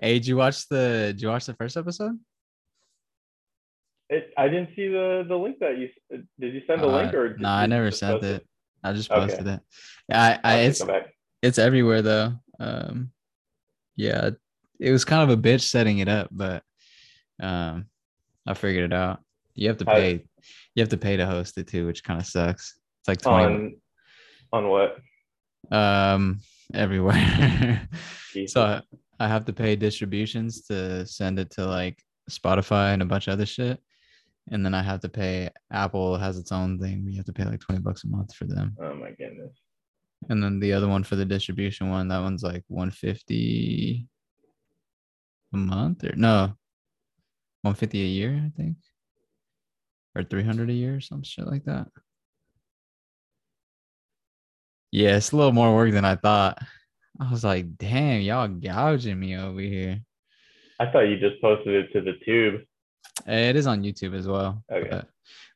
Hey, did you watch the did you watch the first episode? It, I didn't see the the link that you did. You send the link Uh, or? no, I never sent post it. I just Okay. posted it. Yeah, I, I it's it's everywhere though. Um, yeah, it was kind of a bitch setting it up, but um, I figured it out. You have to How- pay. You have to pay to host it too, which kind of sucks. It's like twenty On on what? um everywhere. So I, have to pay distributions to send it to like Spotify and a bunch of other shit. And then I have to pay Apple has its own thing. We have to pay like 20 bucks a month for them. Oh my goodness. And then the other one for the distribution one, that one's like 150 a month or no 150 a year, I think. Or 300 a year or some shit like that. Yeah, it's a little more work than I thought. I was like, damn, y'all gouging me over here. I thought you just posted it to the tube. Eh, It is on YouTube as well. Okay. but-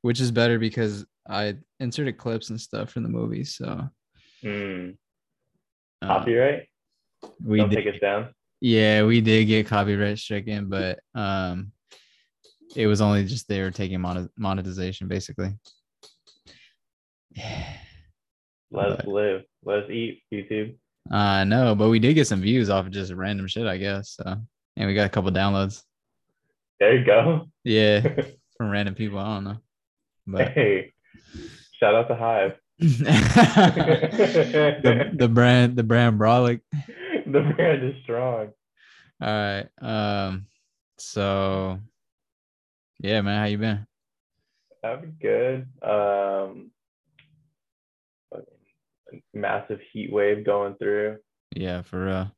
which is better because I inserted clips and stuff from the movie. So Hmm. uh, Copyright? we Don't did, take us down. yeah, we did get copyright stricken, but um, it was only just they were taking monet- monetization basically. Let us But- live. Let us eat. YouTube. I know, but we did get some views off of just random shit, I guess. So, and we got a couple downloads. There you go. Yeah, from random people. I don't know, but hey, shout out to Hive. the, the brand, the brand Brolic. the brand is strong. All right. Um. So, yeah, man, how you been? I'm good. Um, massive heat wave going through. Yeah, for real.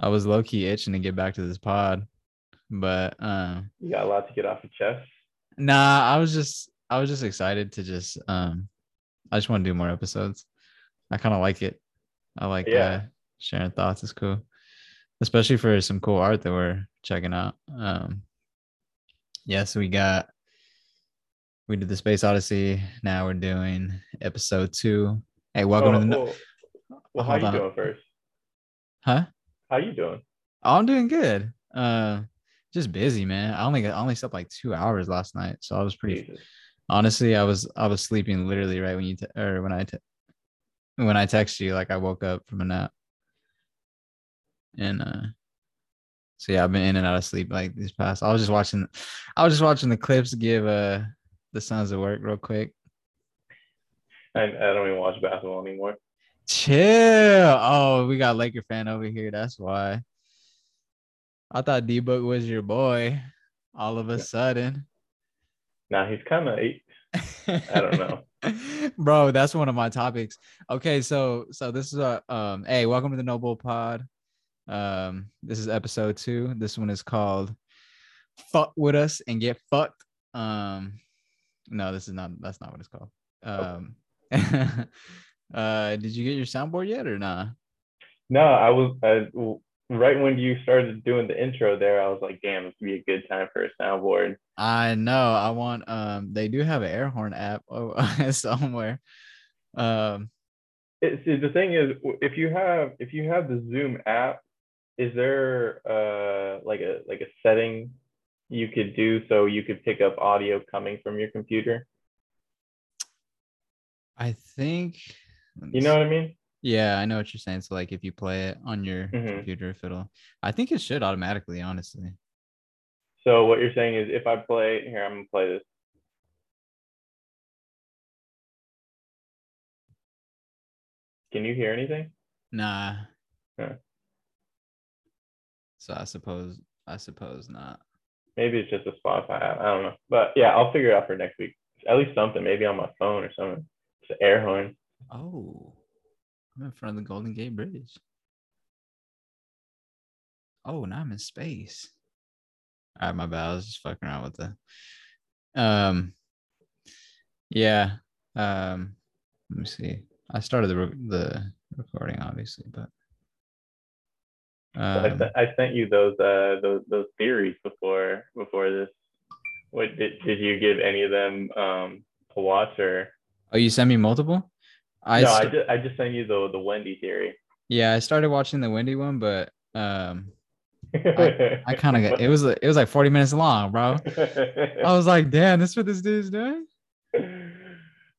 I was low key itching to get back to this pod, but um, You got a lot to get off your chest. nah, I was just, I was just excited to just, um, I just want to do more episodes. I kind of like it. I like Yeah. uh, sharing thoughts. It's cool, especially for some cool art that we're checking out. Um, yeah, so we got, we did the Space Odyssey. Now we're doing episode two. Hey, welcome to the. well, well, how Hold you on. doing first? Huh? How you doing? Oh, I'm doing good. Uh, just busy, man. I only got, I only slept like two hours last night, so I was pretty. Jesus. Honestly, I was I was sleeping literally right when you te- or when I te- when I text you, like I woke up from a nap, and uh, so yeah, I've been in and out of sleep like these past. I was just watching, I was just watching the clips give uh the Sons of Work real quick. I, I don't even watch basketball anymore. Chill. Oh, we got Laker fan over here. That's why. I thought D Book was your boy. All of a sudden. Now he's kind of. I don't know. Bro, that's one of my topics. Okay, so so this is a um hey, welcome to the No Bull Pod. Um this is episode 2. This one is called Fuck with us and get fucked. Um no, this is not that's not what it's called. Um uh did you get your soundboard yet or not? No, I was I, right when you started doing the intro there. I was like, damn, this would be a good time for a soundboard. I know. I want um they do have an air horn app oh, somewhere. Um It, see, the thing is, if you have if you have the Zoom app, is there uh like a like a setting you could do so you could pick up audio coming from your computer? I think You know what I mean? Yeah, I know what you're saying. So like if you play it on your Mhm. computer, if it'll I think it should automatically, honestly. So what you're saying is, if I play here, I'm gonna play this. Can you hear anything? Nah. Yeah. So I suppose I suppose not. Maybe it's just a Spotify app. I don't know. But yeah, I'll figure it out for next week. At least something, maybe on my phone or something. It's an air horn. Oh. I'm in front of the Golden Gate Bridge. Oh, now I'm in space. All right, my bad. I was just fucking around with the um yeah. Um let me see. I started the re- the recording obviously, but So I, um, sent I sent you those uh those those theories before before this. What did did you give any of them um a watch or oh, you sent me multiple? I no? I just I just sent you the the Wendy theory. yeah, I started watching the Wendy one, but um I, I kind of got it was it was like 40 minutes long, bro. I was like, damn, this is what this dude's doing.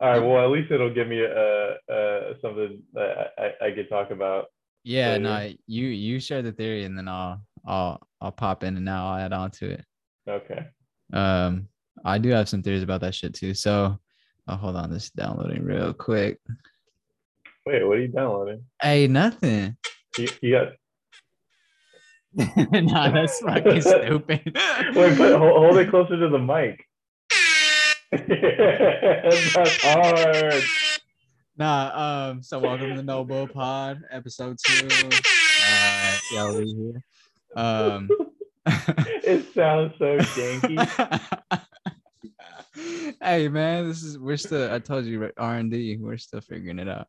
All right. Well, at least it'll give me uh, uh, something that I, I could talk about. Yeah, later. no, you you share the theory and then I'll I'll I'll pop in and now I'll add on to it. Okay. Um, I do have some theories about that shit too. So, oh, hold on, this is downloading real quick. Wait, what are you downloading? Hey, nothing. You, you got. nah, that's fucking stupid. Wait, put, hold, hold it closer to the mic. That's hard. Nah, um, so welcome to the No Bull Pod, episode two. Uh, yeah, Lee here. Um, It sounds so janky. Hey man, this is we're still. I told you R and D. We're still figuring it out.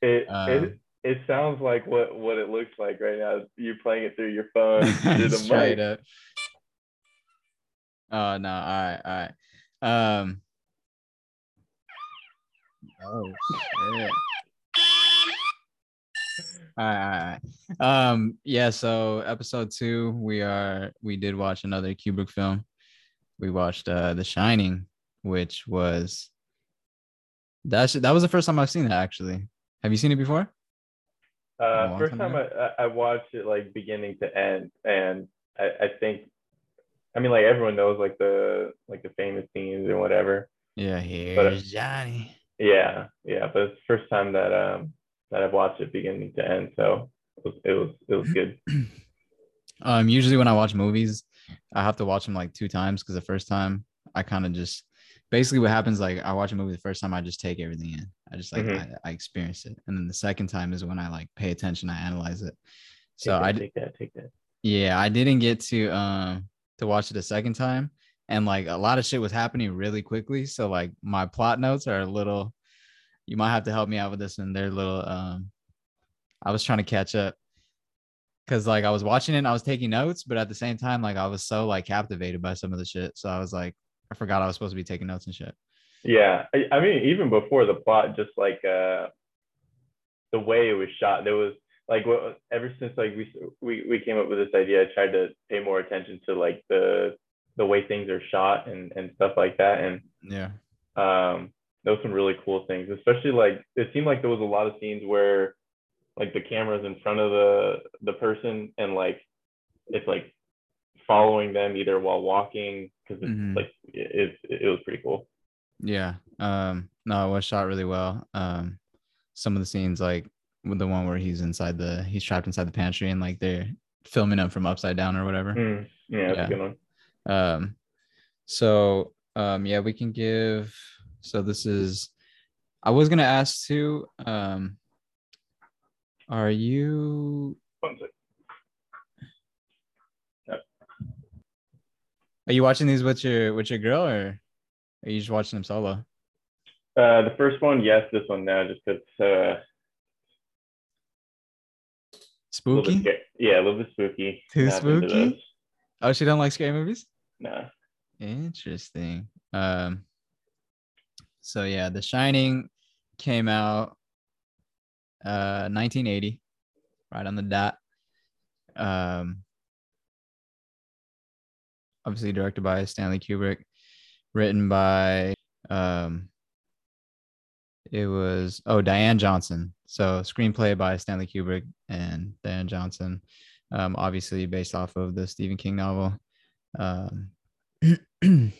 It, Um, it it sounds like what what it looks like right now. You're playing it through your phone through the Straight mic. up. Oh no! All right, all right. Um. Oh shit. All right, all right. Um. Yeah. So episode two, we are we did watch another Kubrick film. We watched uh The Shining, which was that's that was the first time I've seen that actually. Have you seen it before? Uh, first time I, I watched it like beginning to end, and I, I think, I mean, like everyone knows like the like the famous scenes and whatever. Yeah. Here's But- Johnny. Yeah, yeah, but it's the first time that um that I've watched it beginning to end, so it was it was, it was good. Um, usually when I watch movies, I have to watch them like two times because the first time I kind of just basically what happens like I watch a movie the first time I just take everything in. I just like Mhm. I, I experience it, and then the second time is when I like pay attention, I analyze it. Take So that, I take that, take that. yeah, I didn't get to um to watch it a second time, and like a lot of shit was happening really quickly. So like my plot notes are a little. You might have to help me out with this, and they're a little. Um, I was trying to catch up because like I was watching it, and I was taking notes, but at the same time, like I was so like captivated by some of the shit, so I was like, I forgot I was supposed to be taking notes and shit. Yeah, I, I mean, even before the plot, just like uh, the way it was shot, there was like what ever since like we we we came up with this idea, I tried to pay more attention to like the the way things are shot and and stuff like that, and Yeah. um, there was some really cool things, especially like it seemed like there was a lot of scenes where like the camera's in front of the the person and like it's like following them either while walking because it's Mhm. like it, it it was pretty cool. Yeah. Um, no, it was shot really well. Um, some of the scenes, like with the one where he's inside the, he's trapped inside the pantry and like they're filming him from upside down or whatever. Mm, yeah, that's Yeah. a good one. Um, so, um, yeah, we can give, so this is, I was going to ask too, um, are you, One sec. Are you watching these with your, with your girl or are you just watching them solo? Uh, the first one, yes. This one, no, just because uh, a bit Spooky? yeah, a little bit spooky. Too Not spooky? Oh, she don't like scary movies? No. Interesting. Um so yeah, The Shining came out uh 1980 right on the dot. Um obviously directed by Stanley Kubrick, written by um it was oh Diane Johnson. So screenplay by Stanley Kubrick and Diane Johnson. Um obviously based off of the Stephen King novel. Um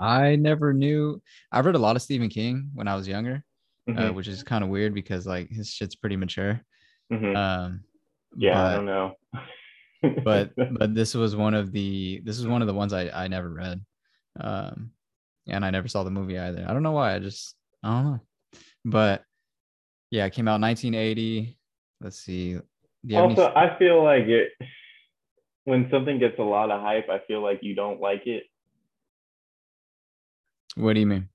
I never knew. I've read a lot of Stephen King when I was younger, uh, Mhm, which is kind of weird because like his shit's pretty mature. mhm. Um, yeah, I don't know. But but this was one of the this is one of the ones I I never read, um, and I never saw the movie either. I don't know why. I just I don't know, but yeah, it came out 1980. Let's see. Have any- also, I feel like it when something gets a lot of hype. I feel like you don't like it. what do you mean?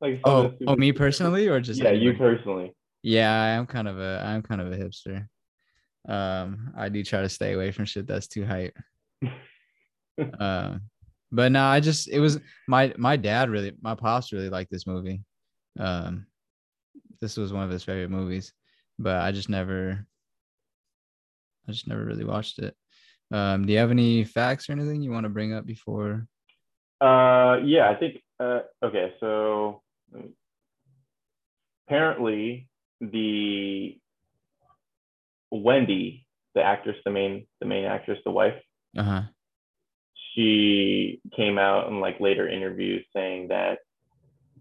Like Oh, oh, me personally, or just Yeah, you personally. Yeah, I am kind of a I'm kind of a hipster. Um, I do try to stay away from shit that's too hype. um, but no, I just it was my my dad really my pops really liked this movie. Um, this was one of his favorite movies, but I just never I just never really watched it. Um, do you have any facts or anything you want to bring up before? Uh, yeah, I think. Uh, okay, so apparently the Wendy, the actress, the main, the main actress, the wife, Uh huh. she came out in like later interviews saying that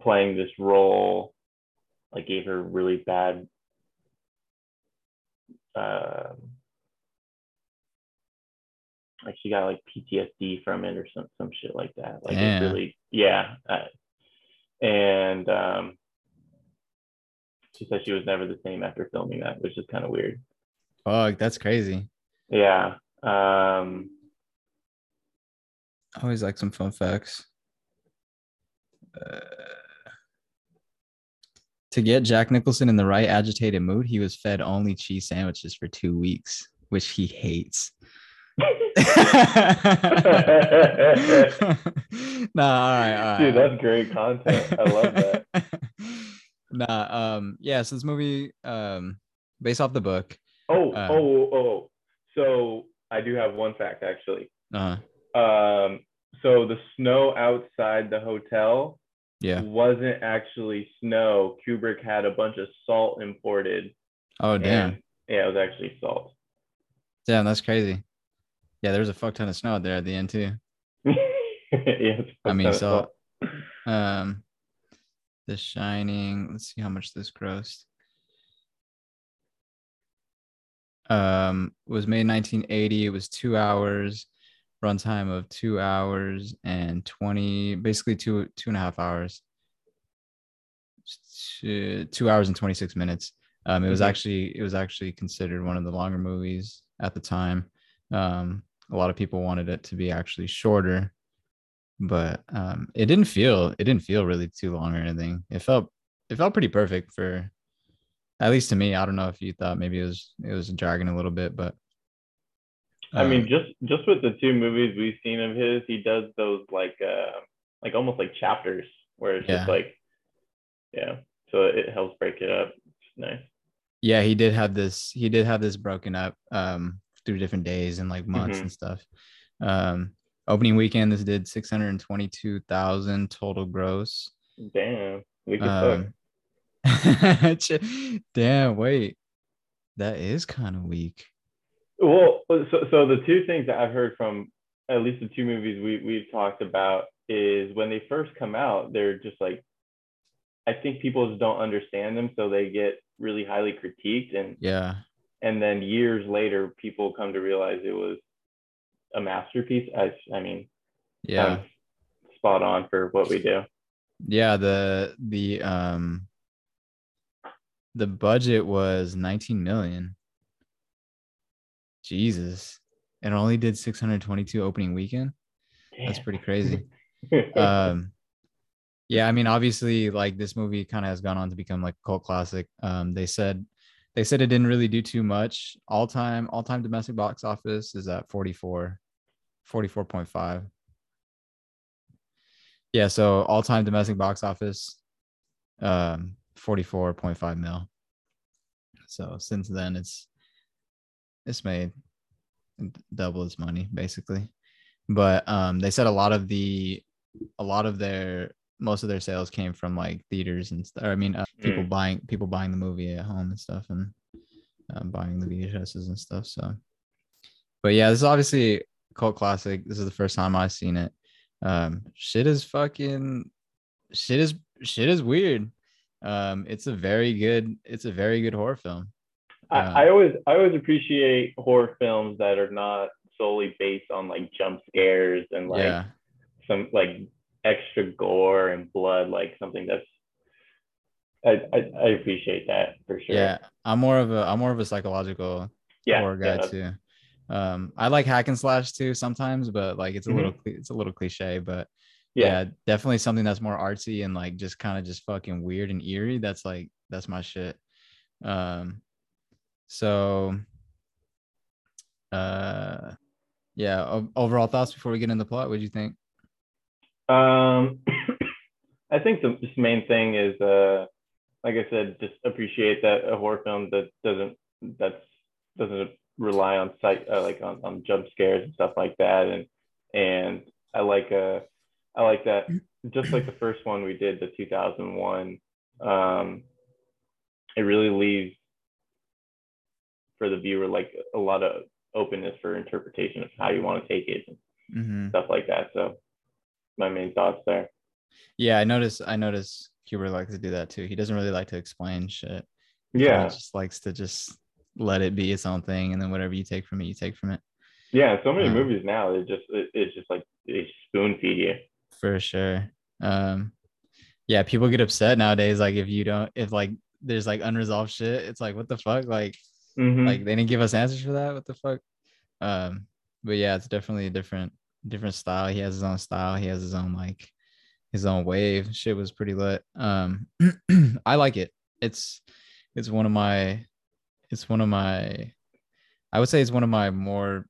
playing this role like gave her really bad um like she got like PTSD from it or some some shit like that. Like Damn. it really yeah. Uh, and um she said she was never the same after filming that, which is kind of weird. Fuck, that's crazy. Yeah. Um I always like some fun facts. Uh, to get Jack Nicholson in the right agitated mood, he was fed only cheese sandwiches for two weeks, which he hates. nah, all right, all right. dude, that's great content. I love that. nah, um, yeah. So this movie, um, based off the book. Oh, Uh, oh, oh. So I do have one fact actually. Uh-huh. Um, so the snow outside the hotel yeah. wasn't actually snow. Kubrick had a bunch of salt imported. Oh damn, yeah, it was actually salt. damn, that's crazy. Yeah, there was a fuck ton of snow out there at the end too. yeah, I mean, so- salt. Um, The Shining. Let's see how much this grossed. Um, was made in 1980. It was two hours, runtime of two hours and 20, basically two two and a half hours. Two, two hours and 26 minutes. Um, it was Mhm. actually it was actually considered one of the longer movies at the time. Um, a lot of people wanted it to be actually shorter, but um, it didn't feel it didn't feel really too long or anything. It felt it felt pretty perfect for at least to me. I don't know if you thought maybe it was it was dragging a little bit, but I mean, um, just just with the two movies we've seen of his, he does those like uh like almost like chapters where it's just like yeah. So it helps break it up. It's nice. yeah, he did have this he did have this broken up um through different days and like months Mhm. and stuff. Um, opening weekend, this did six hundred and twenty two thousand total gross. Damn. We could. Um, damn, wait, that is kind of weak. Well, so so the two things that I've heard from at least the two movies we we've talked about is when they first come out, they're just like I think people just don't understand them, so they get really highly critiqued, and Yeah, and then years later, people come to realize it was a masterpiece. I I mean, yeah. spot on for what we do. Yeah, the the um the budget was 19 million. Jesus. It only did 622 opening weekend. That's pretty crazy. Um yeah, I mean obviously like this movie kind of has gone on to become like a cult classic. Um they said they said it didn't really do too much. All time all time domestic box office is at 44 44.5. Yeah, so all time domestic box office um 44.5 mil. So since then it's it's made double its money basically. But um they said a lot of the a lot of their most of their sales came from like theaters and stuff. I mean, uh, people Mm. buying people buying the movie at home and stuff, and um, buying the VHSs and stuff. So, but yeah, this is obviously a cult classic. This is the first time I've seen it. Um, shit is fucking shit is shit is weird. Um, it's a very good it's a very good horror film. I, Uh, I always I always appreciate horror films that are not solely based on like jump scares and like yeah, some like extra gore and blood, like something that's I, I, I appreciate that for sure. yeah. I'm more of a I'm more of a psychological yeah, horror guy yeah, too. Um, I like hack and slash too sometimes, but like it's a little it's a little cliche, but yeah. yeah. definitely something that's more artsy and like just kind of just fucking weird and eerie. That's like that's my shit. Um, so uh, yeah. O- overall thoughts before we get into the plot. What do you think? Um, I think the just main thing is, uh, like I said, just appreciate that a horror film that doesn't that's doesn't rely on sight uh, like on, on jump scares and stuff like that and and i like uh i like that just like the first one we did the 2001 um it really leaves for the viewer like a lot of openness for interpretation of how you want to take it and Mhm. stuff like that so my main thoughts there Yeah, I notice. I notice Kubrick likes to do that too. He doesn't really like to explain shit. He yeah just likes to just let it be its own thing, and then whatever you take from it, you take from it. yeah so many Um, movies now it just it, it's just like they spoon feed you For sure. Um, yeah, people get upset nowadays. Like if you don't, if like there's like unresolved shit, it's like what the fuck, like Mhm. like they didn't give us answers for that. What the fuck? Um, but yeah, it's definitely a different different style. He has his own style. He has his own like his own wave. Shit was pretty lit. Um, I like it. It's it's one of my it's one of my I would say it's one of my more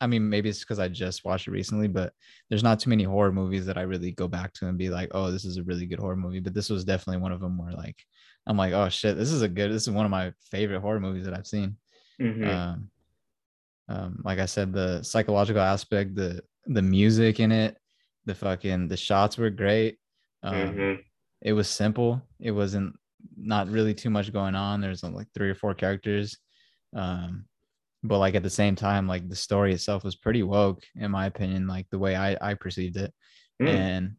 I mean maybe it's because I just watched it recently, but there's not too many horror movies that I really go back to and be like, oh, this is a really good horror movie. But this was definitely one of them where like I'm like, oh shit, this is a good this is one of my favorite horror movies that I've seen Mhm. um, um like i said the psychological aspect the the music in it the fucking the shots were great um Mhm. it was simple it wasn't not really too much going on there's like three or four characters um but like at the same time like the story itself was pretty woke in my opinion like the way i i perceived it Mm. and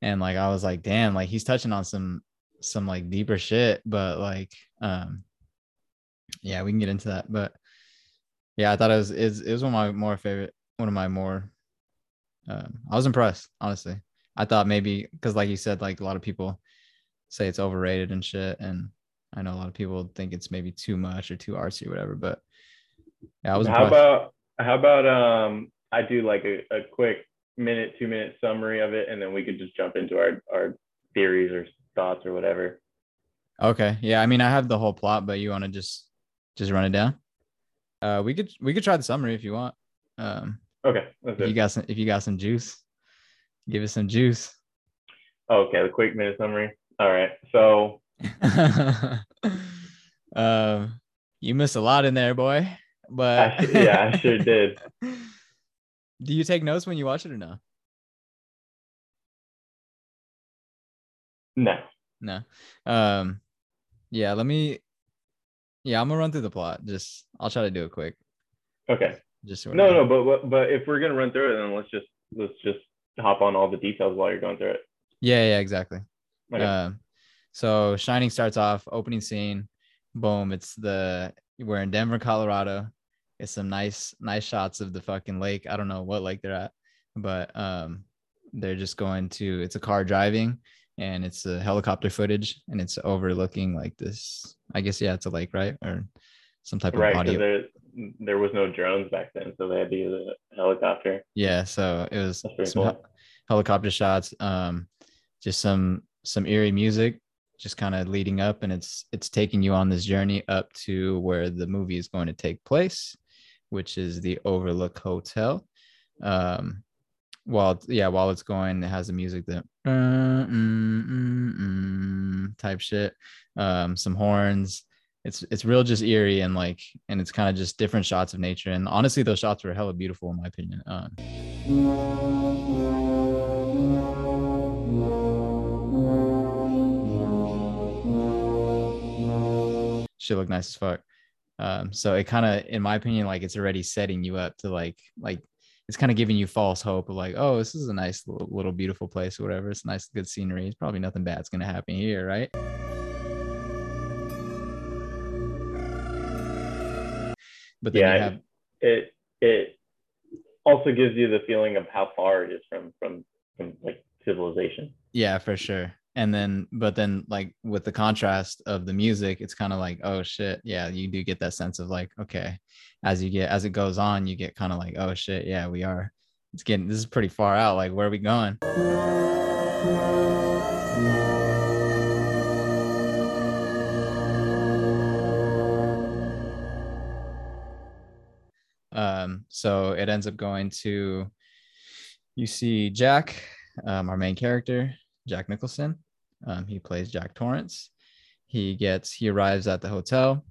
and like i was like damn like he's touching on some some like deeper shit but like um yeah we can get into that but yeah i thought it was it was one of my more favorite one of my more um i was impressed honestly i thought maybe because like you said like a lot of people say it's overrated and shit and i know a lot of people think it's maybe too much or too artsy or whatever but yeah i was how impressed. about how about um I do like a, a quick minute, two minute summary of it, and then we could just jump into our our theories or thoughts or whatever. Okay. Yeah. I mean, I have the whole plot, but you want to just just run it down? Uh, we could we could try the summary if you want. Um, Okay, if you got some if you got some juice, give us some juice. Okay, the quick minute summary. All right, so um, you missed a lot in there, boy. But I, yeah, I sure did. Do you take notes when you watch it or no? No, No. Um, yeah. Let me. Yeah, I'm gonna run through the plot. Just I'll try to do it quick. okay, Just so no, no, but but but if we're gonna run through it, then let's just let's just hop on all the details while you're going through it. Yeah, yeah, exactly. Okay. Um, so Shining starts off opening scene, boom. It's the we're in Denver, Colorado. It's some nice, nice shots of the fucking lake. I don't know what lake they're at, but um, they're just going to. It's a car driving, and it's a helicopter footage, and it's overlooking like this. I guess yeah, it's a lake, right, or some type right, of audio. there there was no drones back then, so they had to use a helicopter. Yeah, so it was some cool. hel- helicopter shots, um, just some some eerie music, just kind of leading up, and it's it's taking you on this journey up to where the movie is going to take place, which is the Overlook Hotel. Um, while yeah, while it's going, it has the music that uh, mm, mm, mm, type shit, um, some horns. It's it's real just eerie and like and it's kind of just different shots of nature and honestly those shots were hella beautiful in my opinion. Um, shit look nice as fuck. Um, so it kind of, in my opinion, like it's already setting you up to like, like it's kind of giving you false hope of like, oh, this is a nice little, little beautiful place or whatever. It's nice, good scenery. It's probably nothing bad's gonna happen here, right? But then Yeah, you have, It it also gives you the feeling of how far it is from from from like civilization. yeah, for sure. And then, but then, like with the contrast of the music, it's kind of like, oh shit, yeah, you do get that sense of like, okay, as you get as it goes on, you get kind of like, oh shit, yeah, we are. It's getting this is pretty far out. Like, where are we going? Um, so it ends up going to you see Jack, um, our main character, Jack Nicholson. Um, he plays Jack Torrance. He gets he arrives at the hotel.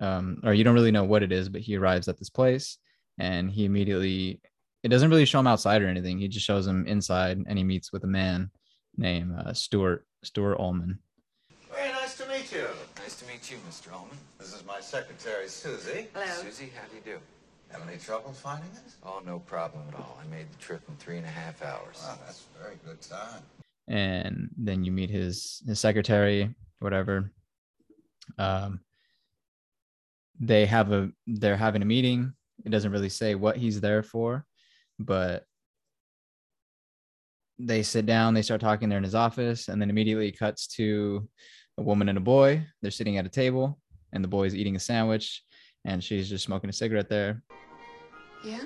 um, or you don't really know what it is, but he arrives at this place and he immediately it doesn't really show him outside or anything. He just shows him inside and he meets with a man named uh, Stuart Stuart Ullman. Very nice to meet you. Nice to meet you, Mr. Ullman. This is my secretary, Susie. Hello. Susie, how do you do? Have any trouble finding us? Oh, no problem at all. I made the trip in three and a half hours. Wow, that's a very good time. And then you meet his his secretary, whatever. Um, they have a they're having a meeting. It doesn't really say what he's there for, but they sit down, they start talking, they're in his office, and then immediately cuts to a woman and a boy. They're sitting at a table, and the boy's eating a sandwich, and she's just smoking a cigarette there. Yeah?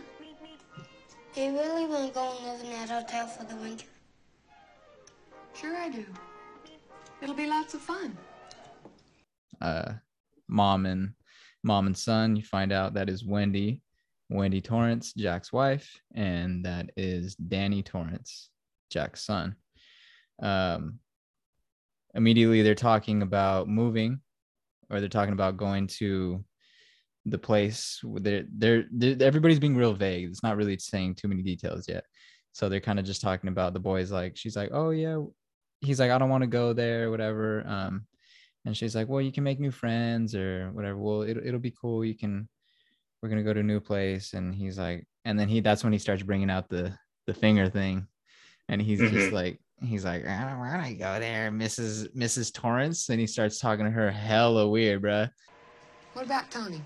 Do you really want to go and live in that hotel for the winter? Sure I do. It'll be lots of fun. Uh, mom and mom and son. You find out that is Wendy, Wendy Torrance, Jack's wife, and that is Danny Torrance, Jack's son. Um, immediately they're talking about moving, or they're talking about going to the place. They're, they're, they're everybody's being real vague. It's not really saying too many details yet. So they're kind of just talking about the boys. Like she's like, oh yeah, he's like, I don't want to go there, whatever. Um, and she's like, well, you can make new friends or whatever. Well, it, it'll be cool. You can, we're going to go to a new place. And he's like, and then he, that's when he starts bringing out the, the finger thing. And he's just Mhm. like, he's like, I don't want to go there, Mrs. Mrs. Torrance. And he starts talking to her hella weird, bruh. What about Tony?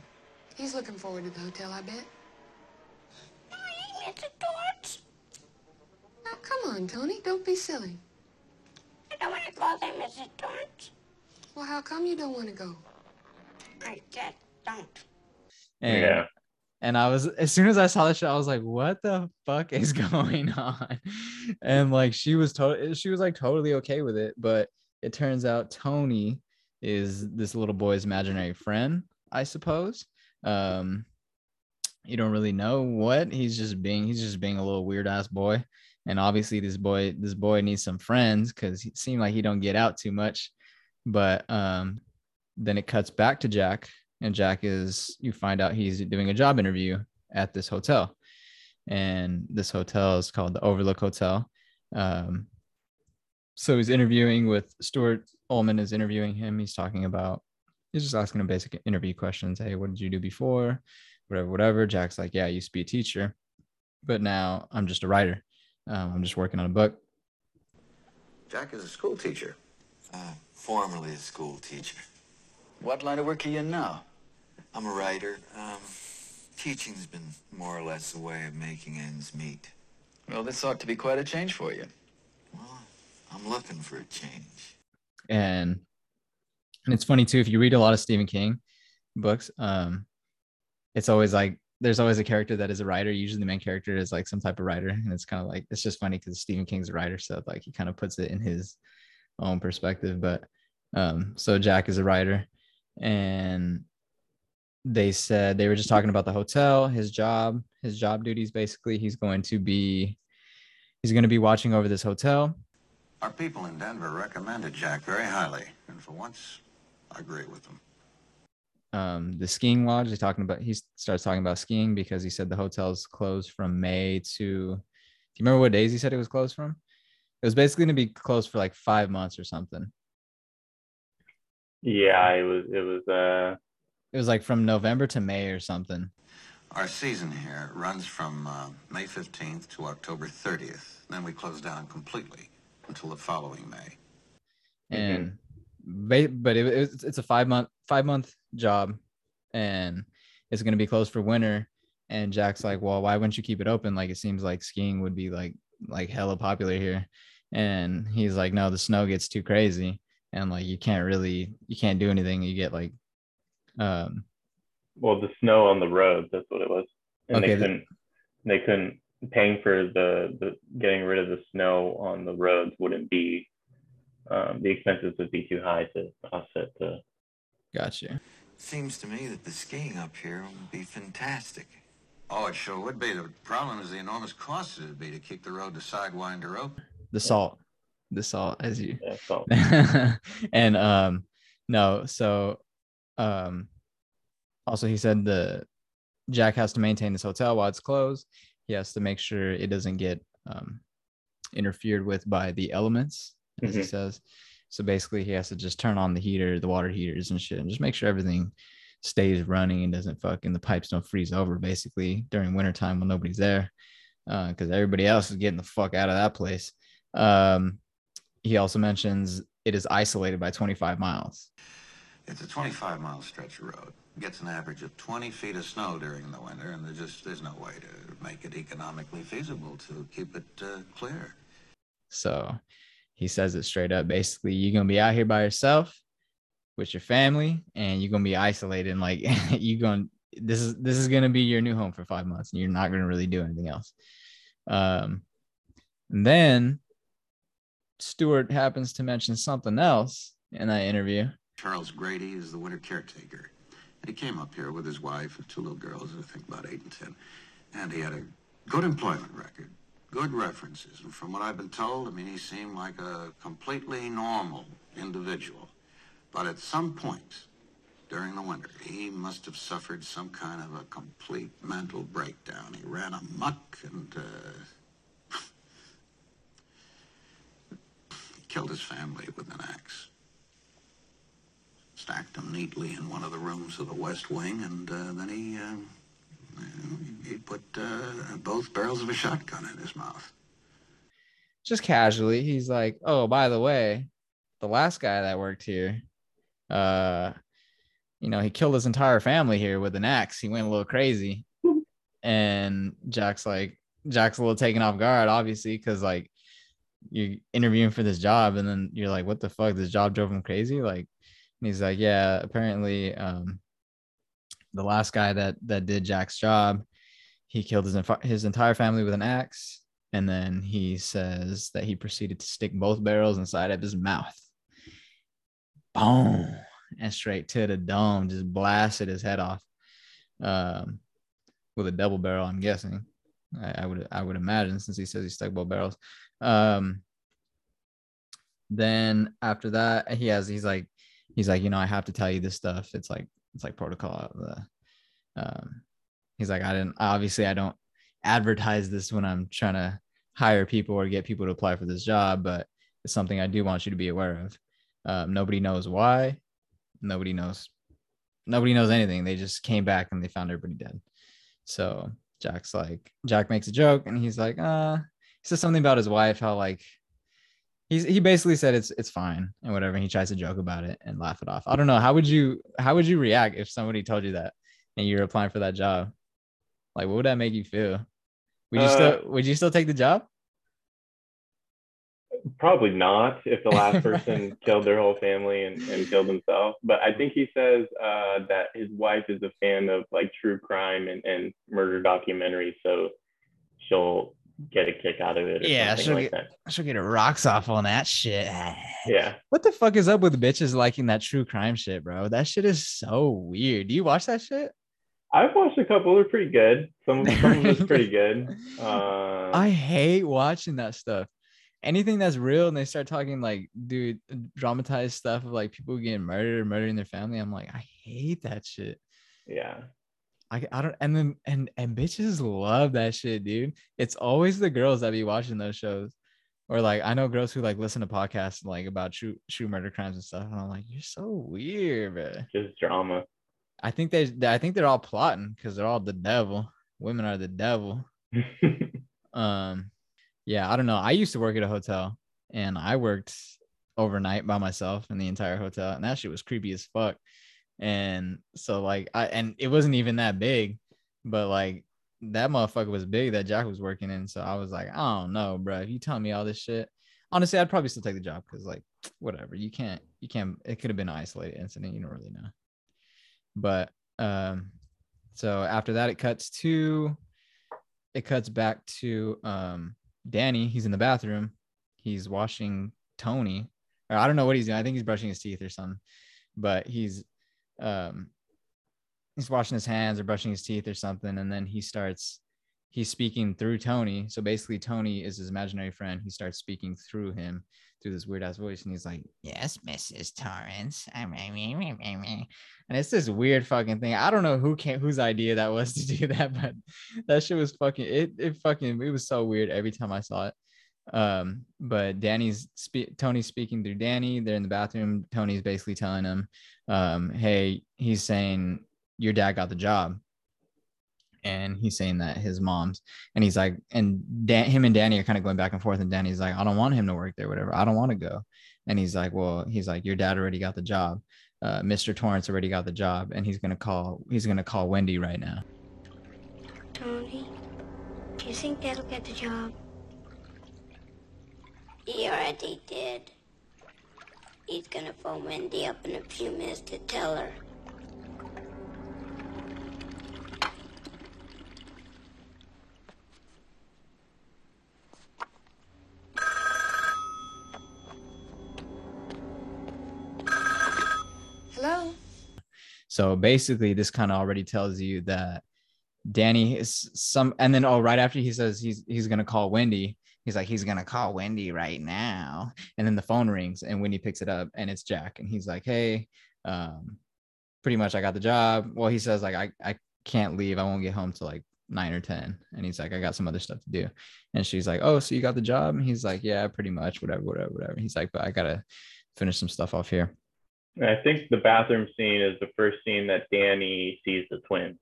He's looking forward to the hotel, I bet. No, he ain't Mr. Torrance, Now, come on, Tony. Don't be silly. I don't want to go there, Mrs. Torrance. Well, how come you don't want to go? I just don't. And, yeah. And I was as soon as I saw that shit, I was like, "What the fuck is going on?" And like she was totally, she was like totally okay with it. But it turns out Tony is this little boy's imaginary friend, I suppose. Um, you don't really know what he's just being. He's just being a little weird ass boy. And obviously, this boy, this boy needs some friends because he seemed like he don't get out too much. But um, then it cuts back to Jack and Jack is you find out he's doing a job interview at this hotel, and this hotel is called the Overlook Hotel. Um, so he's interviewing with Stuart Ullman is interviewing him. He's talking about he's just asking him basic interview questions. Hey, what did you do before? Whatever, whatever. Jack's like, yeah, I used to be a teacher, but now I'm just a writer. Um, I'm just working on a book. Jack is a school teacher. Uh, formerly a school teacher. What line of work are you in now? I'm a writer. Um, teaching's been more or less a way of making ends meet. Well, this ought to be quite a change for you. Well, I'm looking for a change. and and it's funny too if you read a lot of Stephen King books um it's always like there's always a character that is a writer. Usually the main character is like some type of writer and it's kind of like it's just funny because Stephen King's a writer so like he kind of puts it in his own perspective but um so Jack is a writer and they said they were just talking about the hotel his job his job duties basically. He's going to be he's going to be watching over this hotel. Our people in Denver recommended Jack very highly, and for once, I agree with them. Um the skiing lodge they're talking about he starts talking about skiing because he said the hotel's closed from may to do you remember what days he said it was closed from it was basically going to be closed for like five months or something Yeah, it was it was uh it was like from november to may or something Our season here runs from uh, May 15th to October 30th. Then we close down completely until the following May. and ba- but it, it's it's a five month five month job and it's going to be closed for winter. And jack's like well why wouldn't you keep it open? Like it seems like skiing would be like like hella popular here. And he's like no the snow gets too crazy and like you can't really you can't do anything. You get like um well the snow on the roads, that's what it was. And Okay, they couldn't they couldn't paying for the the getting rid of the snow on the roads wouldn't be um, the expenses would be too high to offset the gotcha Seems to me that the skiing up here would be fantastic. Oh, it sure would be. The problem is the enormous cost it would be to keep the road to Sidewinder open. the salt the salt as you yeah, so and um no so um also he said the Jack has to maintain this hotel while it's closed. He has to make sure it doesn't get um, interfered with by the elements, as he Mhm. says. So basically, he has to just turn on the heater, the water heaters, and shit, and just make sure everything stays running and doesn't fucking the pipes don't freeze over. Basically, during wintertime when nobody's there, because everybody else is getting the fuck out of that place. Um, he also mentions it is isolated by 25 miles. It's a 25 mile stretch of road. Gets an average of 20 feet of snow during the winter, and there's just there's no way to make it economically feasible to keep it uh, clear. So he says it straight up. Basically, you're gonna be out here by yourself with your family, and you're gonna be isolated. And like you're gonna this is this is gonna be your new home for five months, and you're not gonna really do anything else. Um, and then Stuart happens to mention something else in that interview. Charles Grady is the winter caretaker. And he came up here with his wife and two little girls, I think about eight and ten. And he had a good employment record, good references. And from what I've been told, I mean, he seemed like a completely normal individual. But at some point during the winter, he must have suffered some kind of a complete mental breakdown. He ran amok and uh, killed his family with an axe stacked them neatly in one of the rooms of the West Wing, and uh, then he uh, he put uh, both barrels of a shotgun in his mouth. just casually he's like oh by the way the last guy that worked here uh you know he killed his entire family here with an axe. He went a little crazy. And jack's like jack's a little taken off guard obviously because like you're interviewing for this job and then you're like what the fuck? This job drove him crazy? Like he's like yeah apparently um the last guy that that did jack's job he killed his, his entire family with an axe and then he says that he proceeded to stick both barrels inside of his mouth. Boom. And straight to the dome, just blasted his head off. Um, with a double barrel, I'm guessing. I, I would I would imagine since he says he stuck both barrels. Um then after that, he has he's like he's like, you know, I have to tell you this stuff. It's like it's like protocol. of The um he's like, I didn't obviously I don't advertise this when I'm trying to hire people or get people to apply for this job, but it's something I do want you to be aware of. Um, nobody knows why. Nobody knows. Nobody knows anything. They just came back and they found everybody dead. So Jack's like, Jack makes a joke and he's like, uh, he says something about his wife, how like he's he basically said it's it's fine and whatever. And he tries to joke about it and laugh it off. I don't know. How would you how would you react if somebody told you that and you're applying for that job? Like, what would that make you feel? Would you Uh, still would you still take the job? Probably not if the last person killed their whole family and, and killed himself. But I think he says uh, that his wife is a fan of like true crime and, and murder documentaries, so she'll get a kick out of it. Or Yeah, something she'll like get- She'll get her rocks off on that shit. Yeah. What the fuck is up with bitches liking that true crime shit, bro? That shit is so weird. Do you watch that shit? I've watched a couple. They're pretty good. Some, some of it's pretty good. Uh, I hate watching that stuff. Anything that's real and they start talking like, dude, dramatized stuff of like people getting murdered or murdering their family. I'm like, I hate that shit. yeah. I, I don't and then and and bitches love that shit, dude. It's always the girls that be watching those shows. Or like I know girls who like listen to podcasts like about true true murder crimes and stuff. And I'm like, you're so weird, bro. Just drama. I think they I think they're all plotting because they're all the devil. Women are the devil. Um, yeah, I don't know. I used to work at a hotel and I worked overnight by myself in the entire hotel, and that shit was creepy as fuck. And so like I and it wasn't even that big, but like that motherfucker was big that Jack was working in. So I was like, I don't know, bro. If you tell me all this shit, honestly, I'd probably still take the job because like whatever. You can't, you can't. It could have been an isolated incident. You don't really know. But um, so after that, it cuts to, it cuts back to um Danny. He's in the bathroom. He's washing Tony. Or I don't know what he's doing. I think he's brushing his teeth or something. But he's um he's washing his hands or brushing his teeth or something and then he starts he's speaking through Tony. So basically, Tony is his imaginary friend. He starts speaking through him through this weird ass voice, and he's like, "Yes, Mrs. Torrance," I'm and it's this weird fucking thing. I don't know who came, whose idea that was to do that, but that shit was fucking it. It fucking it was so weird every time I saw it. Um, but Danny's spe- Tony's speaking through Danny. They're in the bathroom. Tony's basically telling him, um, "Hey," he's saying, "Your dad got the job." and he's saying that his mom's and he's like and Dan, him and Danny are kind of going back and forth and Danny's like I don't want him to work there whatever I don't want to go and he's like well he's like your dad already got the job uh, Mr. Torrance already got the job and he's gonna call he's gonna call Wendy right now Tony, do you think Dad'll get the job? He already did. He's gonna phone Wendy up in a few minutes to tell her. Hello? So basically, this kind of already tells you that Danny is some, and then oh, right after he says he's he's gonna call Wendy, he's like he's gonna call Wendy right now, and then the phone rings and Wendy picks it up and it's Jack, and he's like, hey, um, pretty much I got the job. Well, he says like I I can't leave, I won't get home till like nine or ten, and he's like I got some other stuff to do, and she's like, oh, so you got the job? And he's like, yeah, pretty much, whatever, whatever, whatever. He's like, but I gotta finish some stuff off here. I think the bathroom scene is the first scene that Danny sees the twin.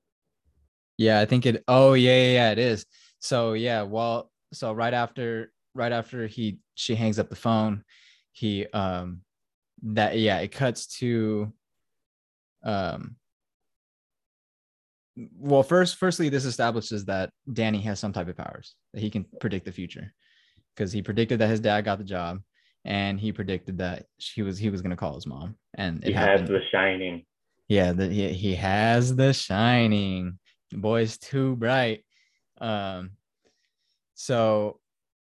Yeah, I think it. Oh yeah, yeah, yeah, it is. So yeah, well, so right after, right after he she hangs up the phone, he um, that yeah, it cuts to, um, well, first, firstly, this establishes that Danny has some type of powers that he can predict the future, because he predicted that his dad got the job, and he predicted that he was he was gonna call his mom, and it He has the shining. Yeah, the, he, he has the shining. The boy's too bright. Um, so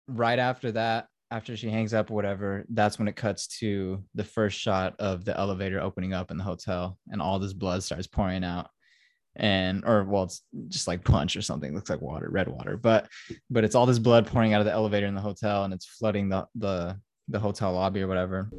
right after that, after she hangs up whatever, that's when it cuts to the first shot of the elevator opening up in the hotel, and all this blood starts pouring out. And or well, it's just like punch or something. looks like water, red water, but but it's all this blood pouring out of the elevator in the hotel, and it's flooding the the the hotel lobby or whatever.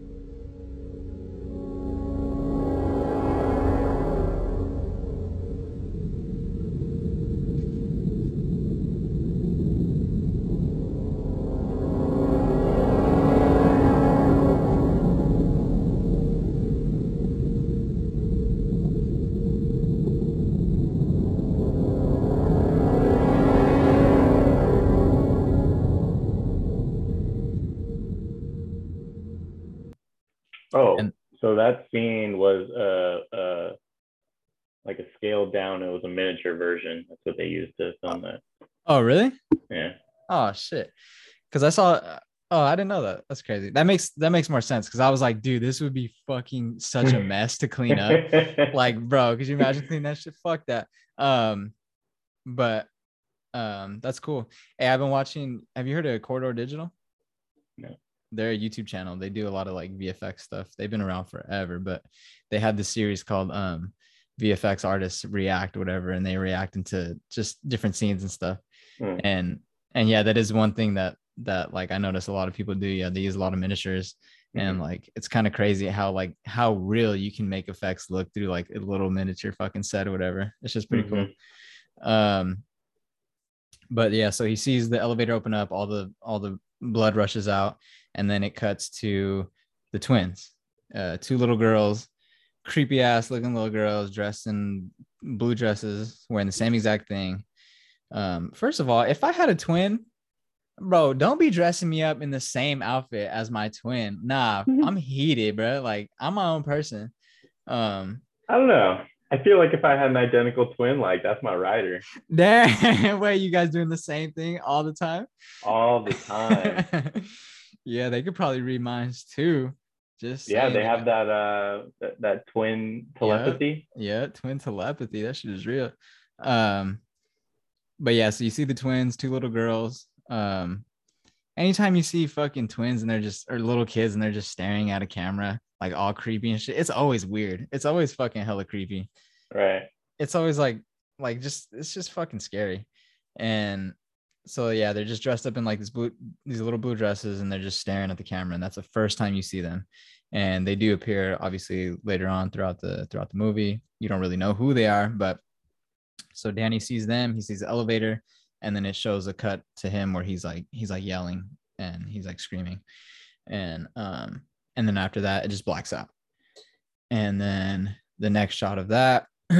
Oh shit. Cause I saw oh, I didn't know that. That's crazy. That makes that makes more sense. Cause I was like, dude, this would be fucking such a mess to clean up. like, bro, could you imagine cleaning that shit? Fuck that. Um, but um, that's cool. Hey, I've been watching. Have you heard of Corridor Digital? No. They're a YouTube channel. They do a lot of like VFX stuff. They've been around forever, but they had this series called um VFX artists react whatever, and they react into just different scenes and stuff. Hmm. And and yeah, that is one thing that that like I notice a lot of people do. Yeah, they use a lot of miniatures. And like it's kind of crazy how like how real you can make effects look through like a little miniature fucking set or whatever. It's just pretty cool. Um but yeah so he sees the elevator open up all the all the blood rushes out and then it cuts to the twins uh two little girls creepy ass looking little girls dressed in blue dresses wearing the same exact thing um first of all if i had a twin bro, don't be dressing me up in the same outfit as my twin. Nah, I'm heated, bro. Like I'm my own person. Um, I don't know. I feel like if I had an identical twin, like that's my rider damn, wait, you guys doing the same thing all the time? all the time. yeah, they could probably read minds too. Just yeah, they like, have that uh that, that twin telepathy. Yeah, twin telepathy. That shit is real. Um, but yeah, so you see the twins, two little girls. Um, anytime you see fucking twins and they're just or little kids and they're just staring at a camera, like all creepy and shit, it's always weird. It's always fucking hella creepy. Right. It's always like like just it's just fucking scary. and so yeah, they're just dressed up in like this blue, these little blue dresses, and they're just staring at the camera, and that's the first time you see them. And they do appear obviously later on throughout the throughout the movie. You don't really know who they are, but so Danny sees them, he sees the elevator, and then it shows a cut to him where he's like he's like yelling and he's like screaming, and um and then after that it just blacks out, and then the next shot of that,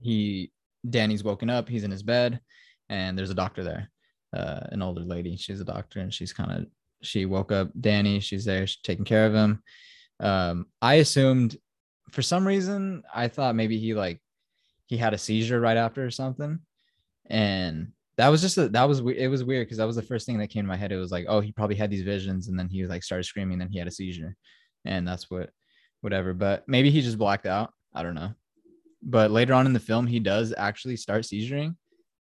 he Danny's woken up, he's in his bed, and there's a doctor there, uh, an older lady. She's a doctor, and she's kind of she woke up Danny. She's there, she's taking care of him. Um, I assumed for some reason I thought maybe he like he had a seizure right after or something, and that was just a, that was it was weird because that was the first thing that came to my head. It was like, oh, he probably had these visions, and then he was like started screaming, and then he had a seizure, and that's what whatever. But maybe he just blacked out. I don't know. But later on in the film, he does actually start seizuring.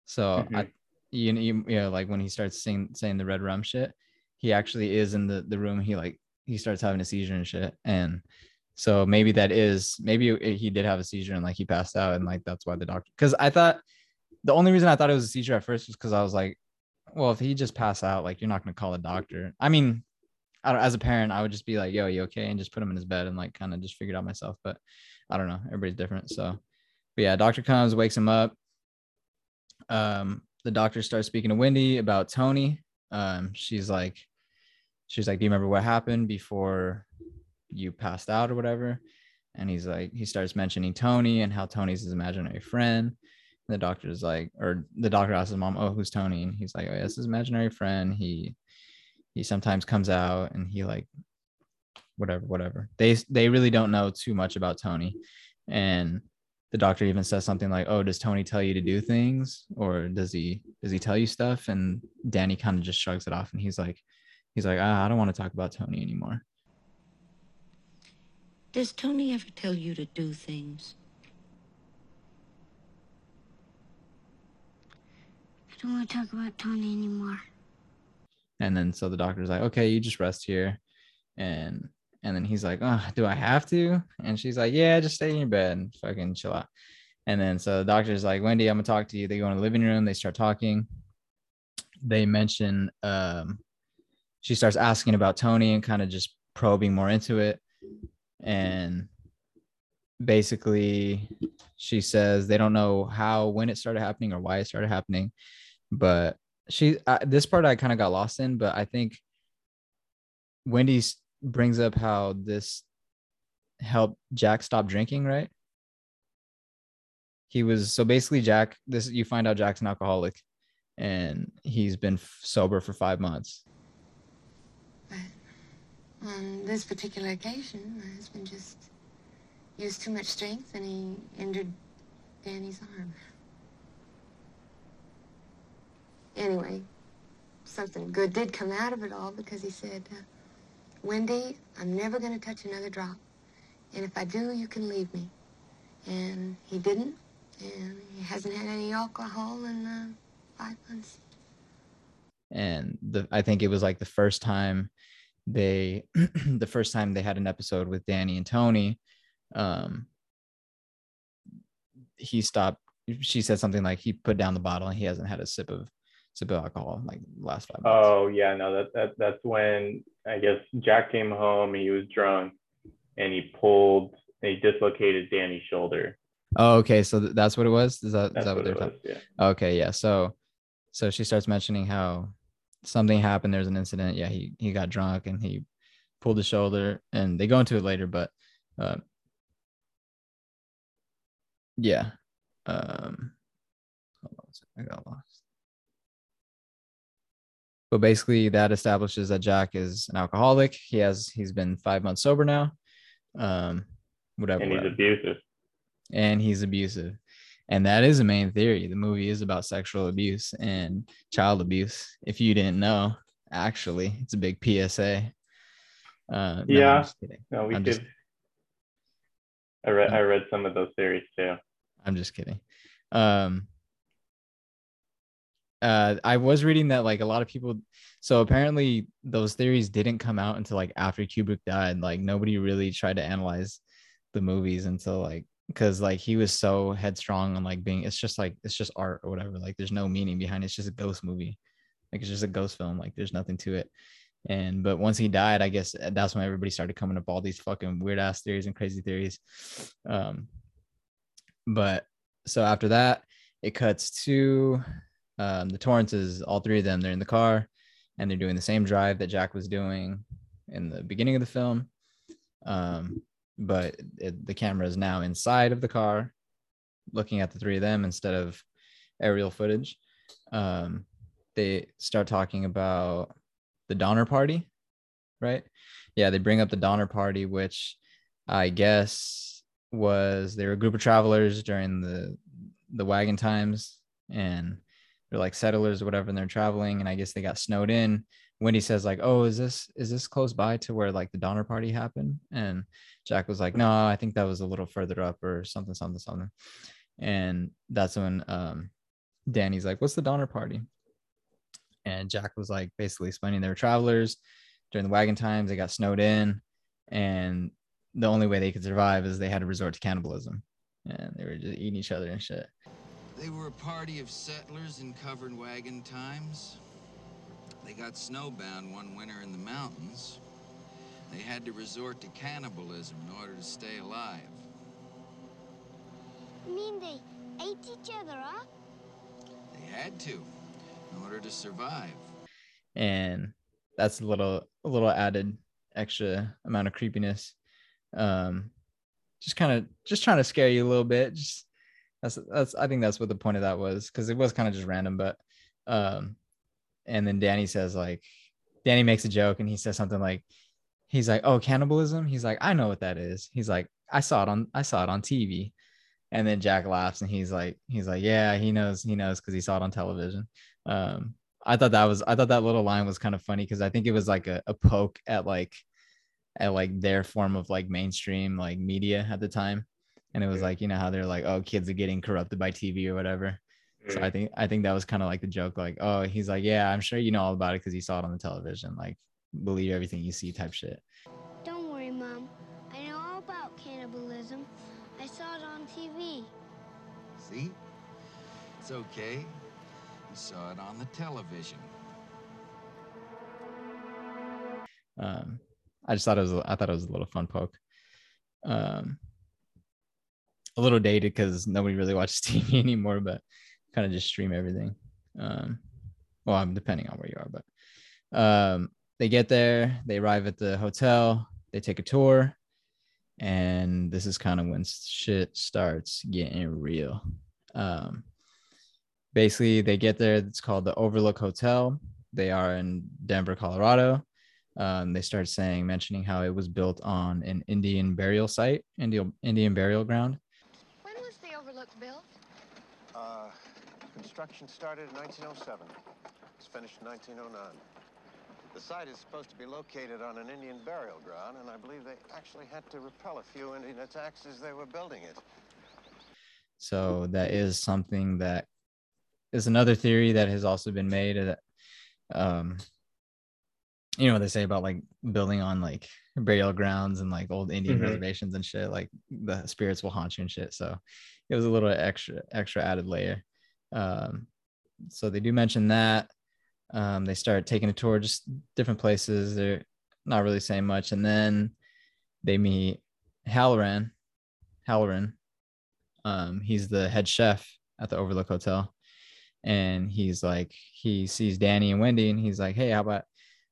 So Mhm. I, you, you, you know, like when he starts saying saying the red rum shit, he actually is in the the room. He like he starts having a seizure and shit, and so maybe that is maybe he did have a seizure and like he passed out and like that's why the doctor. Because I thought the only reason I thought it was a seizure at first was because I was like, well, if he just passed out, like you're not gonna call a doctor. I mean, I as a parent, I would just be like, yo, you okay? And just put him in his bed and like kind of just figure it out myself. But I don't know. Everybody's different. So, but yeah, doctor comes, wakes him up. Um, the doctor starts speaking to Wendy about Tony. Um, she's like, she's like, do you remember what happened before you passed out or whatever? And he's like, he starts mentioning Tony and how Tony's his imaginary friend. And the doctor's like, or the doctor asks his mom, oh, who's Tony? And he's like, oh, yeah, it's his imaginary friend. He he sometimes comes out and he like whatever whatever they they really don't know too much about tony and the doctor even says something like oh does tony tell you to do things or does he does he tell you stuff and danny kind of just shrugs it off and he's like he's like ah, i don't want to talk about tony anymore Does Tony ever tell you to do things? I don't want to talk about Tony anymore. and then so the doctor's like okay you just rest here. And and then he's like oh do i have to? And she's like yeah just stay in your bed and fucking chill out. And then so the doctor's like wendy i'm gonna talk to you. They go in the living room they start talking. They mention um she starts asking about tony and kind of just probing more into it and basically she says they don't know how when it started happening or why it started happening. But she uh, this part i kind of got lost in but i think wendy brings up how this helped jack stop drinking right? He was so basically jack this you find out jack's an alcoholic and he's been sober for five months On this particular occasion, my husband just used too much strength and he injured Danny's arm. Anyway, something good did come out of it all because he said, uh, Wendy, I'm never going to touch another drop. And if I do, you can leave me. And he didn't. And he hasn't had any alcohol in uh, five months. and the i think it was like the first time they the first time they had an episode with danny and tony um he stopped she said something like he put down the bottle and he hasn't had a sip of sip of alcohol like the last five months. Oh yeah, no, that, that that's when I guess Jack came home and he was drunk and he pulled he dislocated Danny's shoulder. Oh, okay. So th- that's what it was. Is that is That's that what what they're talking? Yeah. Okay, yeah. So, so she starts mentioning how something happened. There's an incident. Yeah, he he got drunk and he pulled his shoulder, and they go into it later. But, uh, yeah. Um, hold on a second, I got lost. But basically, that establishes that Jack is an alcoholic. He has he's been five months sober now. Um, whatever. And he's whatever abusive. and he's abusive. And that is a main theory. The movie is about sexual abuse and child abuse. If you didn't know, actually, it's a big PSA. Uh, no, Yeah. kidding. No, we could. just- I read No. I read some of those theories too. I'm just kidding. Um, uh, I was reading that like a lot of people. So apparently, those theories didn't come out until like after Kubrick died. Like nobody really tried to analyze the movies until like because like he was so headstrong on like being it's just like it's just art or whatever like there's no meaning behind it it's just a ghost movie like it's just a ghost film like there's nothing to it. And but once he died i guess uh, that's when everybody started coming up all these fucking weird ass theories and crazy theories. Um but so after that it cuts to um the torrances all three of them they're in the car and they're doing the same drive that jack was doing in the beginning of the film. Um but it, the camera is now inside of the car looking at the three of them instead of aerial footage um they start talking about the Donner Party, right? Yeah, they bring up the Donner Party, which I guess was they were a group of travelers during the the wagon times, and they're like settlers or whatever, and they're traveling, and I guess they got snowed in. Wendy says like, "Oh, is this is this close by to where like the Donner Party happened?" And Jack was like, "No, I think that was a little further up or something, something, something." And that's when um, Danny's like, "What's the Donner Party?" and Jack was like basically explaining they were travelers during the wagon times. They got snowed in, and the only way they could survive is they had to resort to cannibalism, and they were just eating each other and shit. They were a party of settlers in covered wagon times. They got snowbound one winter in the mountains. They had to resort to cannibalism in order to stay alive. You mean they ate each other up? They had to in order to survive. and that's a little a little added extra amount of creepiness um just kind of just trying to scare you a little bit just that's that's i think that's what the point of that was because it was kind of just random but um and then danny says like danny makes a joke and he says something like he's like oh cannibalism? He's like i know what that is. He's like i saw it on i saw it on tv and then jack laughs and he's like he's like yeah he knows he knows because he saw it on television. Um i thought that was i thought that little line was kind of funny because i think it was like a, a poke at like at like their form of like mainstream like media at the time. And it was Yeah. like you know how they're like oh kids are getting corrupted by tv or whatever so i think i think that was kind of like the joke like oh he's like yeah i'm sure you know all about it because you saw it on the television like believe everything you see type shit Don't worry, Mom. I know all about cannibalism. I saw it on TV. See? It's okay. You saw it on the television. um i just thought it was i thought it was a little fun poke um a little dated because nobody really watches tv anymore but kind of just stream everything um well i'm depending on where you are but um they get there they arrive at the hotel they take a tour and this is kind of when shit starts getting real. Um basically they get there it's called the overlook hotel. They are in denver colorado. Um, they start saying mentioning how it was built on an indian burial site indian indian burial ground When was the Overlook built? Uh, construction started in 1907. It's finished in 1909. The site is supposed to be located on an Indian burial ground, and I believe they actually had to repel a few Indian attacks as they were building it. So that is something that is another theory that has also been made. uh, That, um, you know what they say about like building on like burial grounds and like old Indian Mhm. reservations and shit. Like the spirits will haunt you and shit. So it was a little extra extra added layer. Um, so they do mention that. Um, they start taking a tour, just different places. They're not really saying much, and then they meet Halloran. Halloran, um, he's the head chef at the Overlook Hotel, and he's like, he sees Danny and Wendy, and he's like, hey, how about,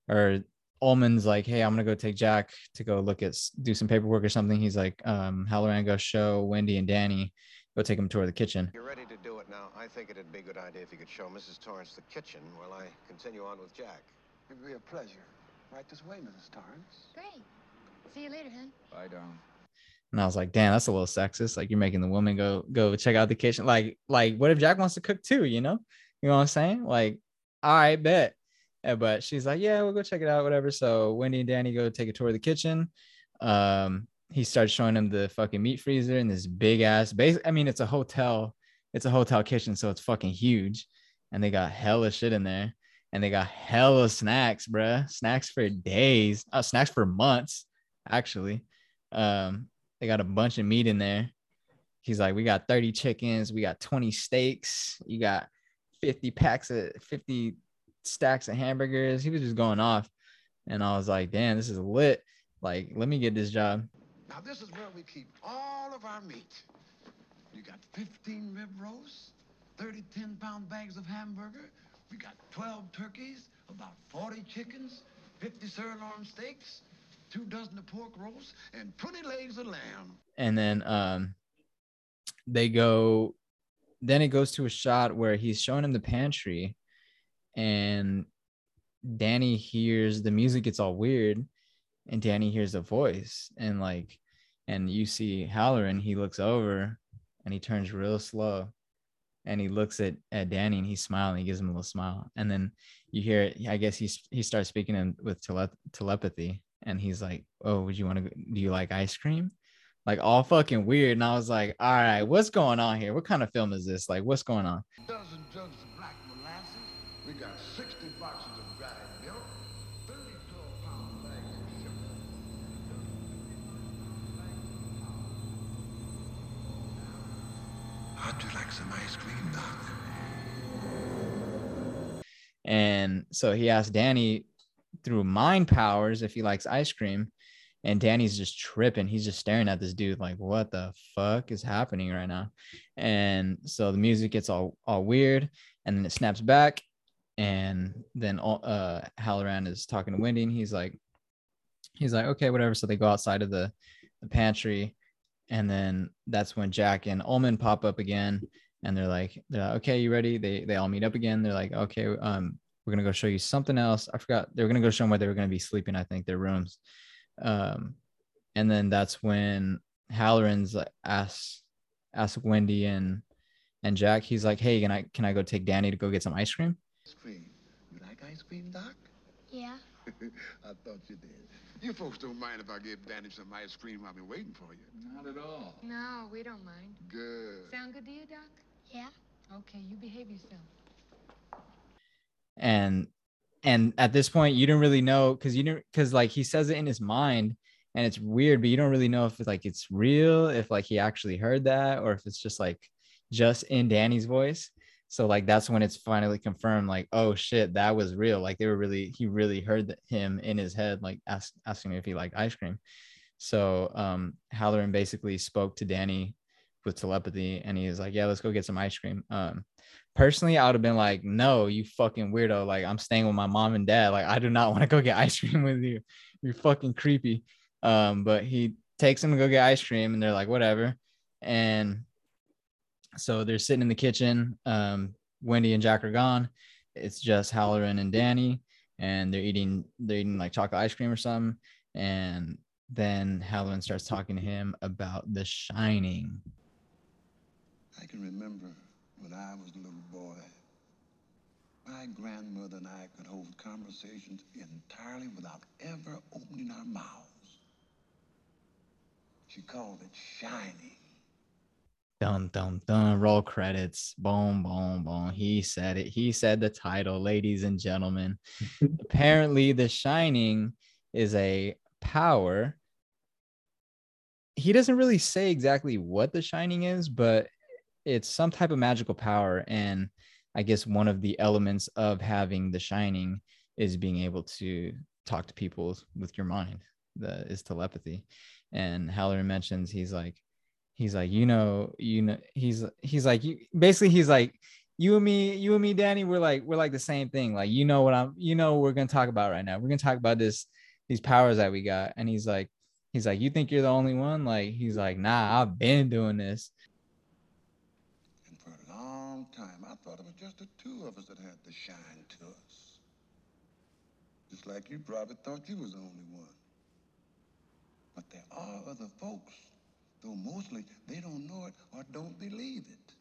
or Ullman's like, hey, I'm gonna go take Jack to go look at do some paperwork or something. He's like, um, Halloran, go show Wendy and Danny, go take them tour of the kitchen. You're ready to do it now. I think it'd be a good idea if you could show Mrs. Torrance the kitchen while I continue on with Jack. It'd be a pleasure. Right this way, Mrs. Torrance. Great. See you later, hon. Bye, darling. And I was like, damn, that's a little sexist. Like you're making the woman go go check out the kitchen. Like, like what if Jack wants to cook too? You know, you know what I'm saying? Like, all right, bet. Uh, But she's like, yeah, we'll go check it out, whatever. So Wendy and Danny go take a tour of the kitchen. Um, he starts showing him the fucking meat freezer and this big ass base. I mean, it's a hotel, it's a hotel kitchen, so it's fucking huge. And they got hella shit in there. And they got hella snacks, bruh. Snacks for days, uh, snacks for months, actually. Um, they got a bunch of meat in there he's like, we got 30 chickens, we got 20 steaks, you got 50 packs of 50 stacks of hamburgers. He was just going off. And I was like, damn, this is lit. Like, let me get this job. Now, this is where we keep all of our meat. You got 15 rib roasts, 30 10 pound bags of hamburger. We got 12 turkeys, about 40 chickens, 50 sirloin steaks, two dozen of pork roasts, and 20 legs of lamb. And then um they go then it goes to a shot where he's showing him the pantry and Danny hears the music gets all weird and Danny hears a voice and like and you see Halloran he looks over and he turns real slow and he looks at, at Danny and he's smiling he gives him a little smile. And then you hear it. I guess he's he starts speaking in with tele- telepathy and he's like oh would you want to do you like ice cream? Like all fucking weird. And I was like all right what's going on here? What kind of film is this? Like what's going on? Dozen jugs of black molasses. We got 60 boxes of dried milk, 30 12-pound bags of sugar. How'd you like some ice cream, Doc? And so he asked Danny through mind powers if he likes ice cream. And Danny's just tripping. He's just staring at this dude like, what the fuck is happening right now? And so the music gets all, all weird and then it snaps back. And then uh, Halloran is talking to Wendy and he's like, he's like, okay, whatever. So they go outside of the, the pantry. And then that's when Jack and Ullman pop up again and they're like, they're like, okay, you ready? They they all meet up again. They're like, okay, um, we're gonna go show you something else. I forgot they were gonna go show them where they were gonna be sleeping. I think their rooms. Um, and then that's when Halloran's like asks ask Wendy and and Jack. He's like, hey, can I can I go take Danny to go get some ice cream? Ice cream. You like ice cream, Doc? Yeah. I thought you did. You folks don't mind if I give Danny some ice cream? I've been waiting for you. Not at all. No, we don't mind. Good. Sound good to you, Doc? Yeah. Okay, you behave yourself. and and at this point you don't really know because you don't because like he says it in his mind and it's weird but you don't really know if it's like it's real if like he actually heard that or if it's just like just in danny's voice so like that's when it's finally confirmed like oh shit that was real like they were really he really heard him in his head like ask, asking me if he liked ice cream so um halloran basically spoke to danny with telepathy and he's like yeah let's go get some ice cream. Um personally i would have been like no you fucking weirdo. Like i'm staying with my mom and dad. Like i do not want to go get ice cream with you. You're fucking creepy. Um but he takes him to go get ice cream and they're like whatever. And so they're sitting in the kitchen. Um wendy and jack are gone. It's just halloran and danny and they're eating they're eating like chocolate ice cream or something. And then halloran starts talking to him about the shining I can remember when I was a little boy. My grandmother and I could hold conversations entirely without ever opening our mouths. She called it shining. Dun dun dun. Roll credits. Boom, boom, boom. He said it. He said the title, ladies and gentlemen. Apparently, The Shining is a power. He doesn't really say exactly what The Shining is, but it's some type of magical power. And I guess one of the elements of having The Shining is being able to talk to people with your mind. That is telepathy. And Halloran mentions he's like, he's like you know you know he's he's like you basically he's like you and me you and me danny we're like we're like the same thing like you know what i'm you know we're gonna talk about right now we're gonna talk about this these powers that we got and he's like he's like you think you're the only one like he's like nah i've been doing this And for a long time, I thought it was just the two of us that had the shine to us. Just like you probably thought you was the only one. But there are other folks, though mostly they don't know it or don't believe it.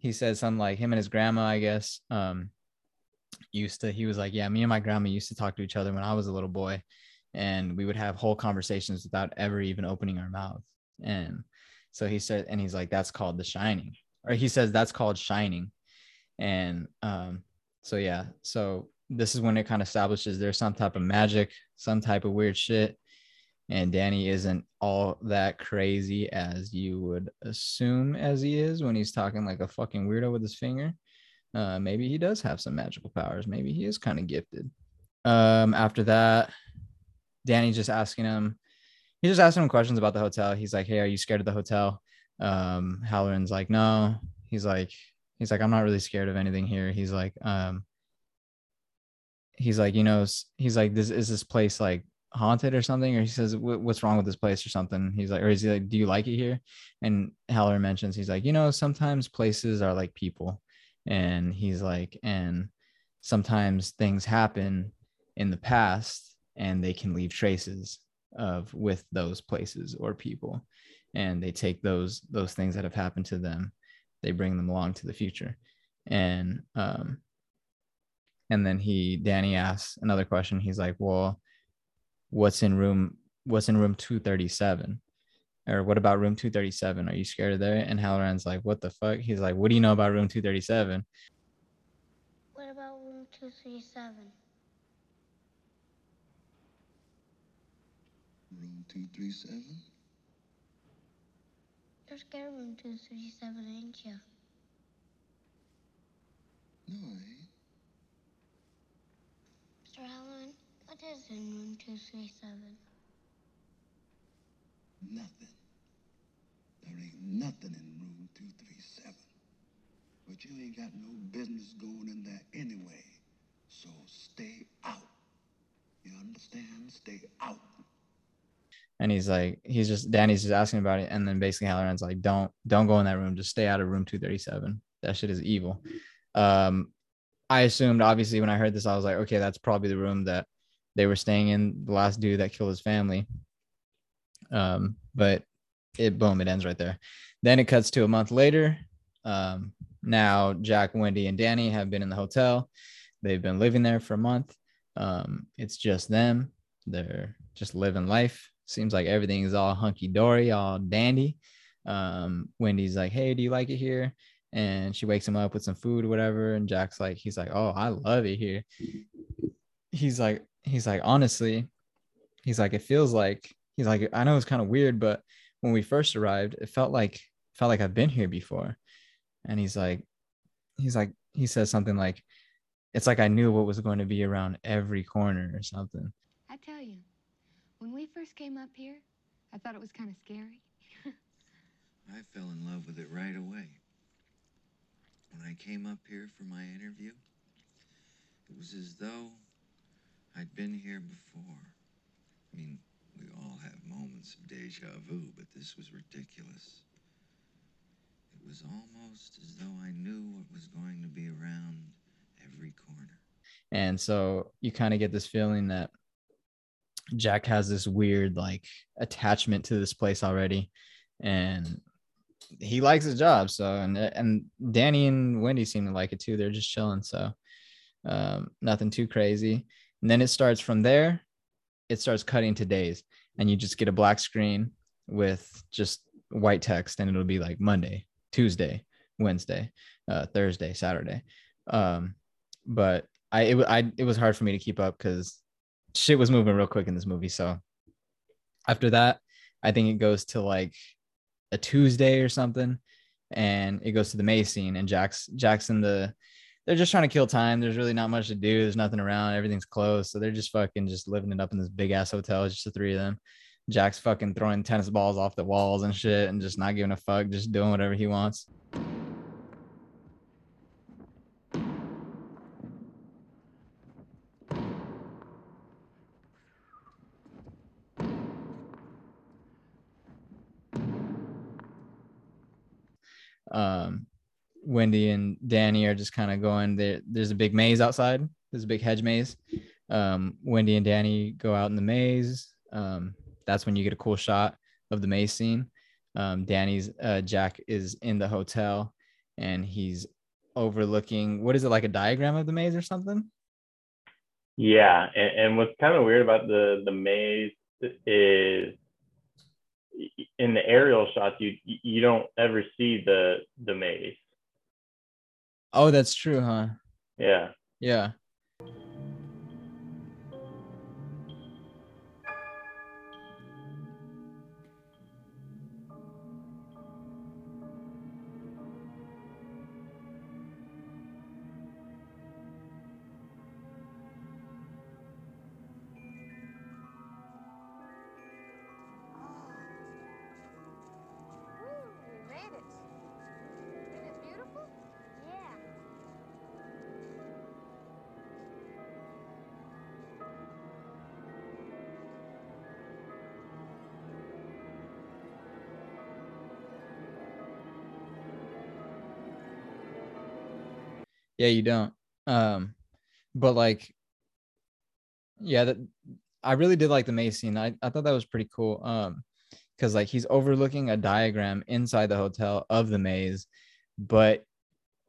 he says something like him and his grandma i guess um used to he was like yeah me and my grandma used to talk to each other when i was a little boy and we would have whole conversations without ever even opening our mouths and so he said and he's like that's called the shining or he says that's called shining and um so yeah so this is when it kind of establishes there's some type of magic some type of weird shit and Danny isn't all that crazy as you would assume as he is when he's talking like a fucking weirdo with his finger. Uh, maybe he does have some magical powers. Maybe he is kind of gifted. Um, after that, Danny's just asking him, he's just asking him questions about the hotel. He's like, Hey, are you scared of the hotel? Um, Halloran's like, No. He's like, he's like, I'm not really scared of anything here. He's like, um, he's like, you know, he's like, this is this place like haunted or something? Or he says, what's wrong with this place or something? He's like, or is he like, do you like it here? And Halloran mentions, he's like, you know, sometimes places are like people. And he's like, and sometimes things happen in the past and they can leave traces of with those places or people and they take those those things that have happened to them they bring them along to the future. And um and then he danny asks another question. He's like well what's in room what's in room 237 or what about room 237 are you scared of there? And halloran's like what the fuck? He's like what do you know about room 237 what about room 237 room 237 you're scared of room 237 ain't you no i ain't mr halloran what is in room 237? Nothing. There ain't nothing in room 237. But you ain't got no business going in there anyway. So stay out. You understand? Stay out. And he's like, he's just Danny's just asking about it, and then basically Halloran's like, don't don't go in that room. Just stay out of room 237. That shit is evil. Um, I assumed obviously when I heard this, I was like, okay, that's probably the room that they were staying in the last dude that killed his family. Um, but it boom, it ends right there. Then it cuts to a month later. Um, now Jack, Wendy, and Danny have been in the hotel. They've been living there for a month. Um, it's just them. They're just living life. Seems like everything is all hunky dory, all dandy. Um, Wendy's like, "Hey, do you like it here?" And she wakes him up with some food or whatever. And Jack's like, he's like, "Oh, I love it here." He's like, he's like, honestly, he's like, it feels like he's like, I know it's kind of weird, but when we first arrived, it felt like felt like I've been here before. And he's like, he's like, he says something like, it's like I knew what was going to be around every corner or something. I tell you, when we first came up here, I thought it was kind of scary. I fell in love with it right away. When I came up here for my interview, it was as though I'd been here before. I mean, we all have moments of deja vu, but this was ridiculous. It was almost as though I knew what was going to be around every corner. And so you kind of get this feeling that Jack has this weird like attachment to this place already. And he likes his job. So and and Danny and Wendy seem to like it too. They're just chilling. So um, nothing too crazy. And then it starts from there, it starts cutting to days, and you just get a black screen with just white text, and it'll be like Monday, Tuesday, Wednesday, uh, Thursday, Saturday. Um, but I it, I it was hard for me to keep up because shit was moving real quick in this movie. So after that, I think it goes to like a Tuesday or something, and it goes to the May scene, and Jack's Jackson the they're just trying to kill time. There's really not much to do. There's nothing around. Everything's closed. So they're just fucking just living it up in this big ass hotel. It's just the three of them. Jack's fucking throwing tennis balls off the walls and shit and just not giving a fuck, just doing whatever he wants. Um, Wendy and Danny are just kind of going there. There's a big maze outside. There's a big hedge maze. Um, Wendy and Danny go out in the maze. Um, that's when you get a cool shot of the maze scene. Um, Danny's uh, Jack is in the hotel and he's overlooking what is it like a diagram of the maze or something? Yeah, and, and what's kind of weird about the the maze is in the aerial shots you you don't ever see the the maze Oh, that's true, huh? Yeah. Yeah. Yeah, you don't. Um, but like, yeah, that I really did like the maze scene. I, I thought that was pretty cool. Um, because like he's overlooking a diagram inside the hotel of the maze, but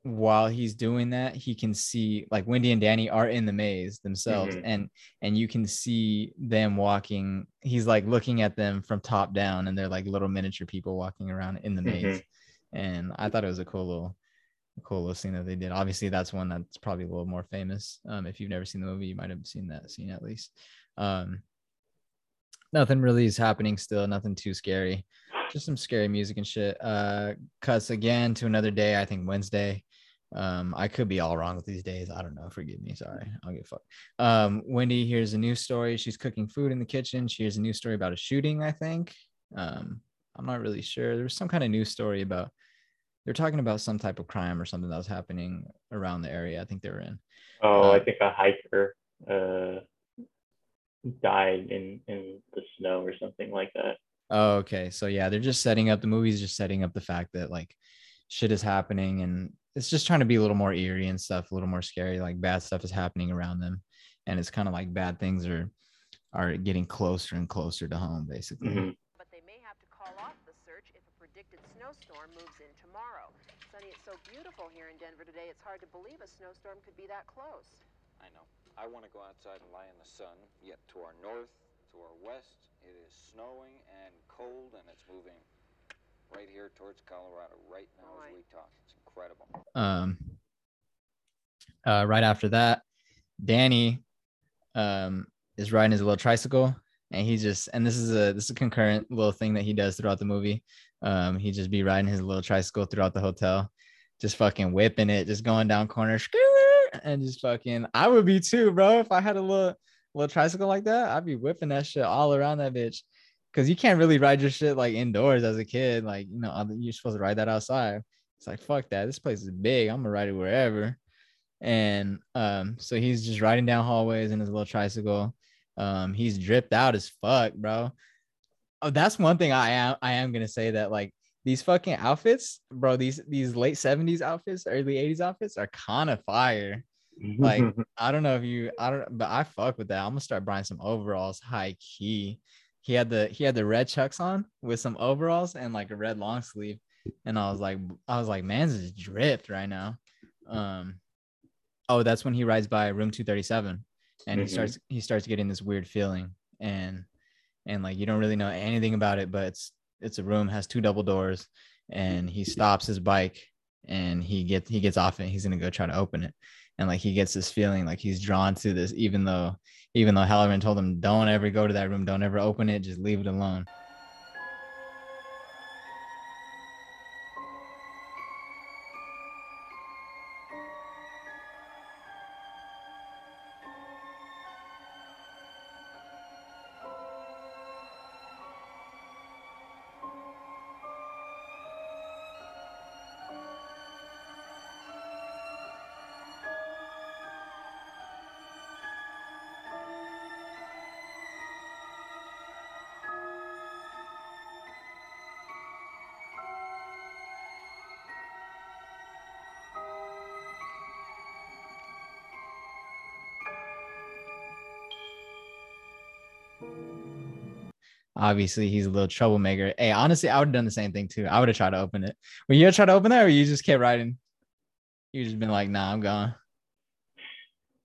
while he's doing that, he can see like Wendy and Danny are in the maze themselves, Mhm. and and you can see them walking. He's like looking at them from top down, and they're like little miniature people walking around in the maze. And I thought it was a cool little, cool little scene that they did. Obviously, that's one that's probably a little more famous. Um, if you've never seen the movie, you might have seen that scene at least. Um, nothing really is happening still. Nothing too scary. Just some scary music and shit. Uh, cuts again to another day. I think Wednesday. Um, I could be all wrong with these days. I don't know. Forgive me. Sorry. I'll get fucked. Um, Wendy hears a news story. She's cooking food in the kitchen. She hears a news story about a shooting. I think. Um, I'm not really sure. There was some kind of news story about. They're talking about some type of crime or something that was happening around the area. I think they were in. Oh, I Uh, think a hiker uh died in in the snow or something like that. Oh, okay. So yeah, they're just setting up the movie's just setting up the fact that like shit is happening and it's just trying to be a little more eerie and stuff, a little more scary. Like bad stuff is happening around them. And it's kind of like bad things are are getting closer and closer to home, basically. Mhm. But they may have to call off the search if a predicted snowstorm moves in tomorrow. Sonny, it's so beautiful here in Denver today, it's hard to believe a snowstorm could be that close. I know. I want to go outside and lie in the sun, yet to our north, to our west, it is snowing and cold, and it's moving right here towards Colorado right now as we talk. It's incredible. Um uh right after that, Danny um is riding his little tricycle and he just and this is a this is a concurrent little thing that he does throughout the movie. Um he just be riding his little tricycle throughout the hotel, just fucking whipping it, just going down corners and just fucking I would be too, bro. If I had a little little tricycle like that, I'd be whipping that shit all around that bitch. Cause you can't really ride your shit like indoors as a kid. Like, you know, you're supposed to ride that outside. It's like, fuck that. This place is big. I'm gonna ride it wherever. And um, so he's just riding down hallways in his little tricycle. Um, he's dripped out as fuck, bro. Oh, that's one thing I am I am gonna say that like these fucking outfits, bro, these these late 70s outfits, early 80s outfits are kind of fire. Like, I don't know if you I don't but I fuck with that. I'm gonna start buying some overalls high key. He had the he had the red chucks on with some overalls and like a red long sleeve. And I was like, I was like, man's is dripped right now. Um oh, that's when he rides by room 237 and he Mhm. starts he starts getting this weird feeling and and like you don't really know anything about it, but it's it's a room has two double doors and he stops his bike and he gets he gets off it. He's gonna go try to open it. And like he gets this feeling like he's drawn to this even though even though Halloran told him don't ever go to that room. Don't ever open it. Just leave it alone obviously he's a little troublemaker. Hey honestly i would have done the same thing too. I would have tried to open it. Were you try to open that or you just kept riding you just been like nah i'm gone.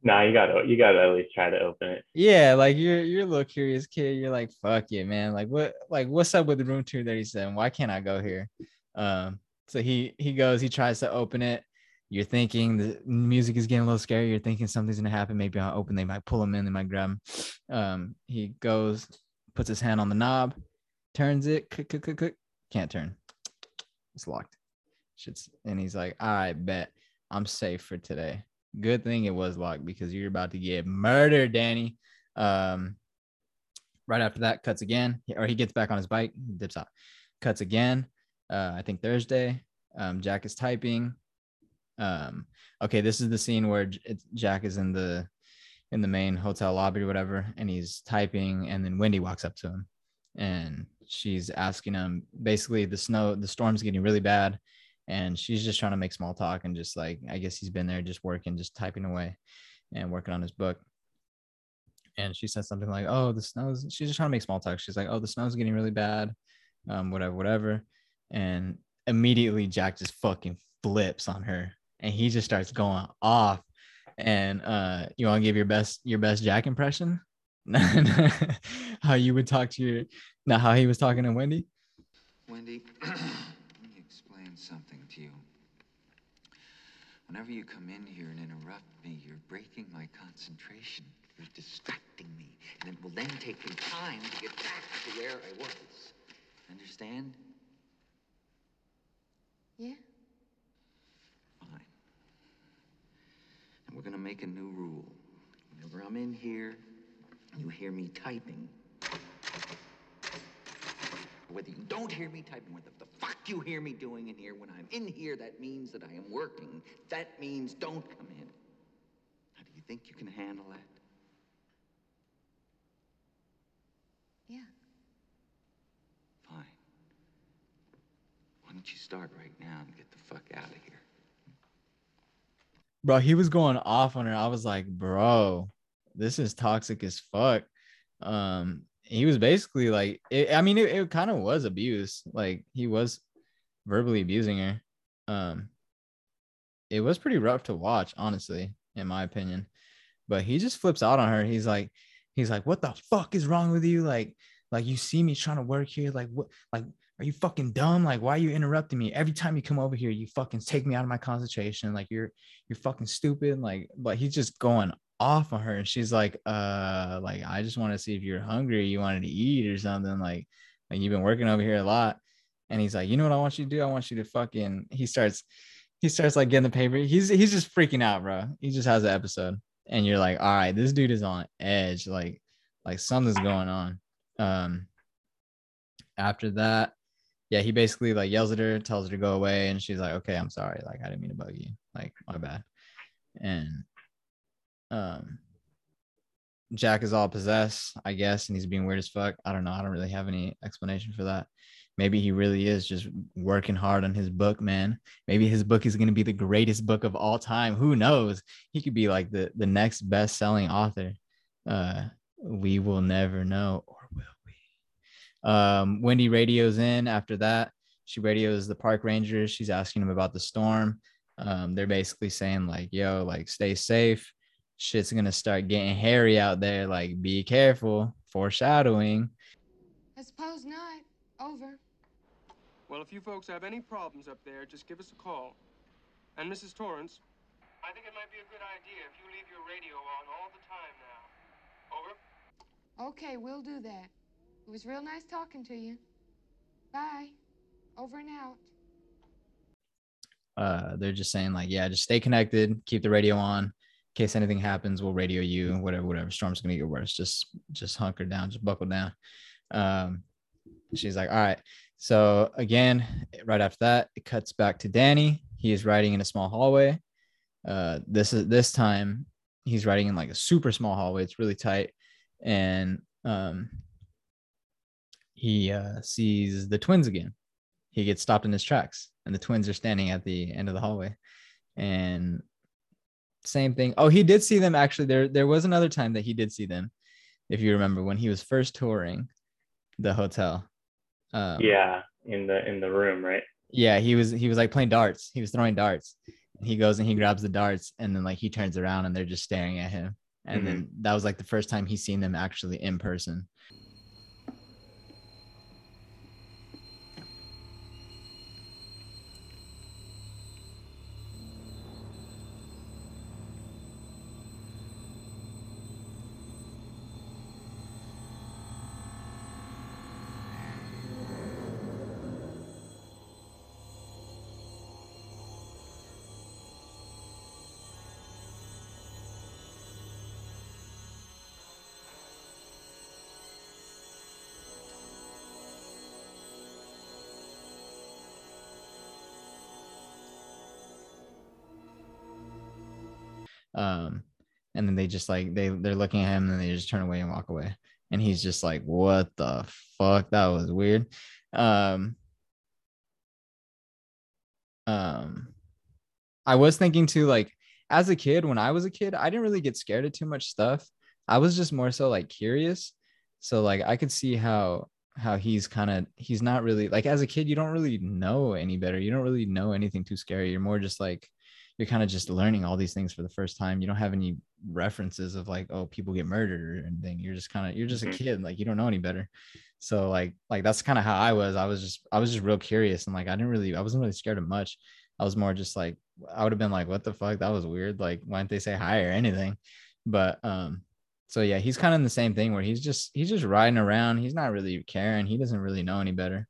Nah, you gotta you gotta at least try to open it. yeah like you're you're a little curious kid. You're like fuck it man. Like what like what's up with the room 237 why can't i go here? Um so he he goes he tries to open it. You're thinking the music is getting a little scary. You're thinking something's gonna happen. Maybe i'll open they might pull him in they might grab him. Um he goes puts his hand on the knob turns it click, click, click, click. can't turn. It's locked. Shit's, and he's like right bet. I'm safe for today. Good thing it was locked because you're about to get murdered danny. Um right after that cuts again or he gets back on his bike dips out. Cuts again uh i think thursday. Um jack is typing. Um okay this is the scene where jack is in the in the main hotel lobby or whatever and he's typing and then wendy walks up to him and she's asking him basically the snow the storm's getting really bad and she's just trying to make small talk and just like I guess he's been there just working, just typing away and working on his book. And she said something like, "Oh, the snow's." She's just trying to make small talk. She's like, "Oh, the snow's getting really bad, um, whatever, whatever." And immediately Jack just fucking flips on her, and he just starts going off. And uh, you want to give your best your best Jack impression? how you would talk to your, not how he was talking to Wendy. Wendy, let me explain something to you. Whenever you come in here and interrupt me, you're breaking my concentration. You're distracting me. And it will then take me time to get back to where I was. Understand? Yeah? And we're gonna make a new rule. Whenever I'm in here, you hear me typing. Whether you don't hear me typing, what the fuck you hear me doing in here, when I'm in here, that means that I am working. That means don't come in. How do you think you can handle that? Yeah. Fine. Why don't you start right now and get the fuck out of here? Bro, he was going off on her. I was like, bro, this is toxic as fuck. Um, he was basically like, it, I mean, it, it kind of was abuse. Like he was verbally abusing her. Um, it was pretty rough to watch, honestly, in my opinion. But he just flips out on her. He's like, he's like, what the fuck is wrong with you? Like, like you see me trying to work here. Like, what? Like, are you fucking dumb? Like, why are you interrupting me? Every time you come over here, you fucking take me out of my concentration. Like, you're you're fucking stupid. Like, but he's just going off on her. And she's like uh like i just want to see if you're hungry you wanted to eat or something. Like like you've been working over here a lot. And he's like you know what i want you to do? I want you to fucking he starts he starts like getting the paper. He's he's just freaking out bro. He just has an episode. And you're like all right this dude is on edge. Like like something's going on. Um after that yeah he basically like yells at her tells her to go away and she's like okay i'm sorry like i didn't mean to bug you like my bad and um Jack is all possessed, I guess, and he's being weird as fuck. I don't know. I don't really have any explanation for that. Maybe he really is just working hard on his book, man. Maybe his book is going to be the greatest book of all time. Who knows? He could be like the the next best-selling author. Uh we will never know? Um Wendy radios in after that. She radios the park rangers. She's asking them about the storm. Um, they're basically saying like, "Yo, like stay safe." shit's gonna start getting hairy out there. Like, be careful. Foreshadowing. I suppose not. Over. Well, if you folks have any problems up there, just give us a call. And Mrs. Torrance, I think it might be a good idea if you leave your radio on all the time now. Over. Okay, we'll do that. It was real nice talking to you. Bye. Over and out. Uh, they're just saying like, yeah, just stay connected, keep the radio on in case anything happens, we'll radio you, whatever, whatever. Storm's gonna get worse. Just just hunker down, just buckle down. Um, she's like, all right. So again, right after that, it cuts back to Danny. He is riding in a small hallway. Uh, this is this time he's riding in like a super small hallway. It's really tight, and um, he uh, sees the twins again. He gets stopped in his tracks, and the twins are standing at the end of the hallway, and same thing. Oh, he did see them actually. There there was another time that he did see them, if you remember, when he was first touring the hotel. Um, yeah, in the in the room, right? Yeah, he was he was like playing darts. He was throwing darts. He goes and he grabs the darts, and then like he turns around and they're just staring at him. And mm-hmm. then that was like the first time he's seen them actually in person. And then they just like they they're looking at him and they just turn away and walk away. And he's just like, what the fuck? That was weird. Um, um I was thinking too, like as a kid, when I was a kid, I didn't really get scared of too much stuff. I was just more so like curious. So like I could see how how he's kind of he's not really like as a kid you don't really know any better you don't really know anything too scary you're more just like you're kind of just learning all these things for the first time. You don't have any references of like oh people get murdered or anything. You're just kind of you're just a kid like you don't know any better. So like like that's kind of how i was. I was just i was just real curious and like i didn't really i wasn't really scared of much. I was more just like i would have been like what the fuck? That was weird. Like why didn't they say hi or anything? But um so yeah, he's kind of in the same thing where he's just he's just riding around. He's not really caring. He doesn't really know any better.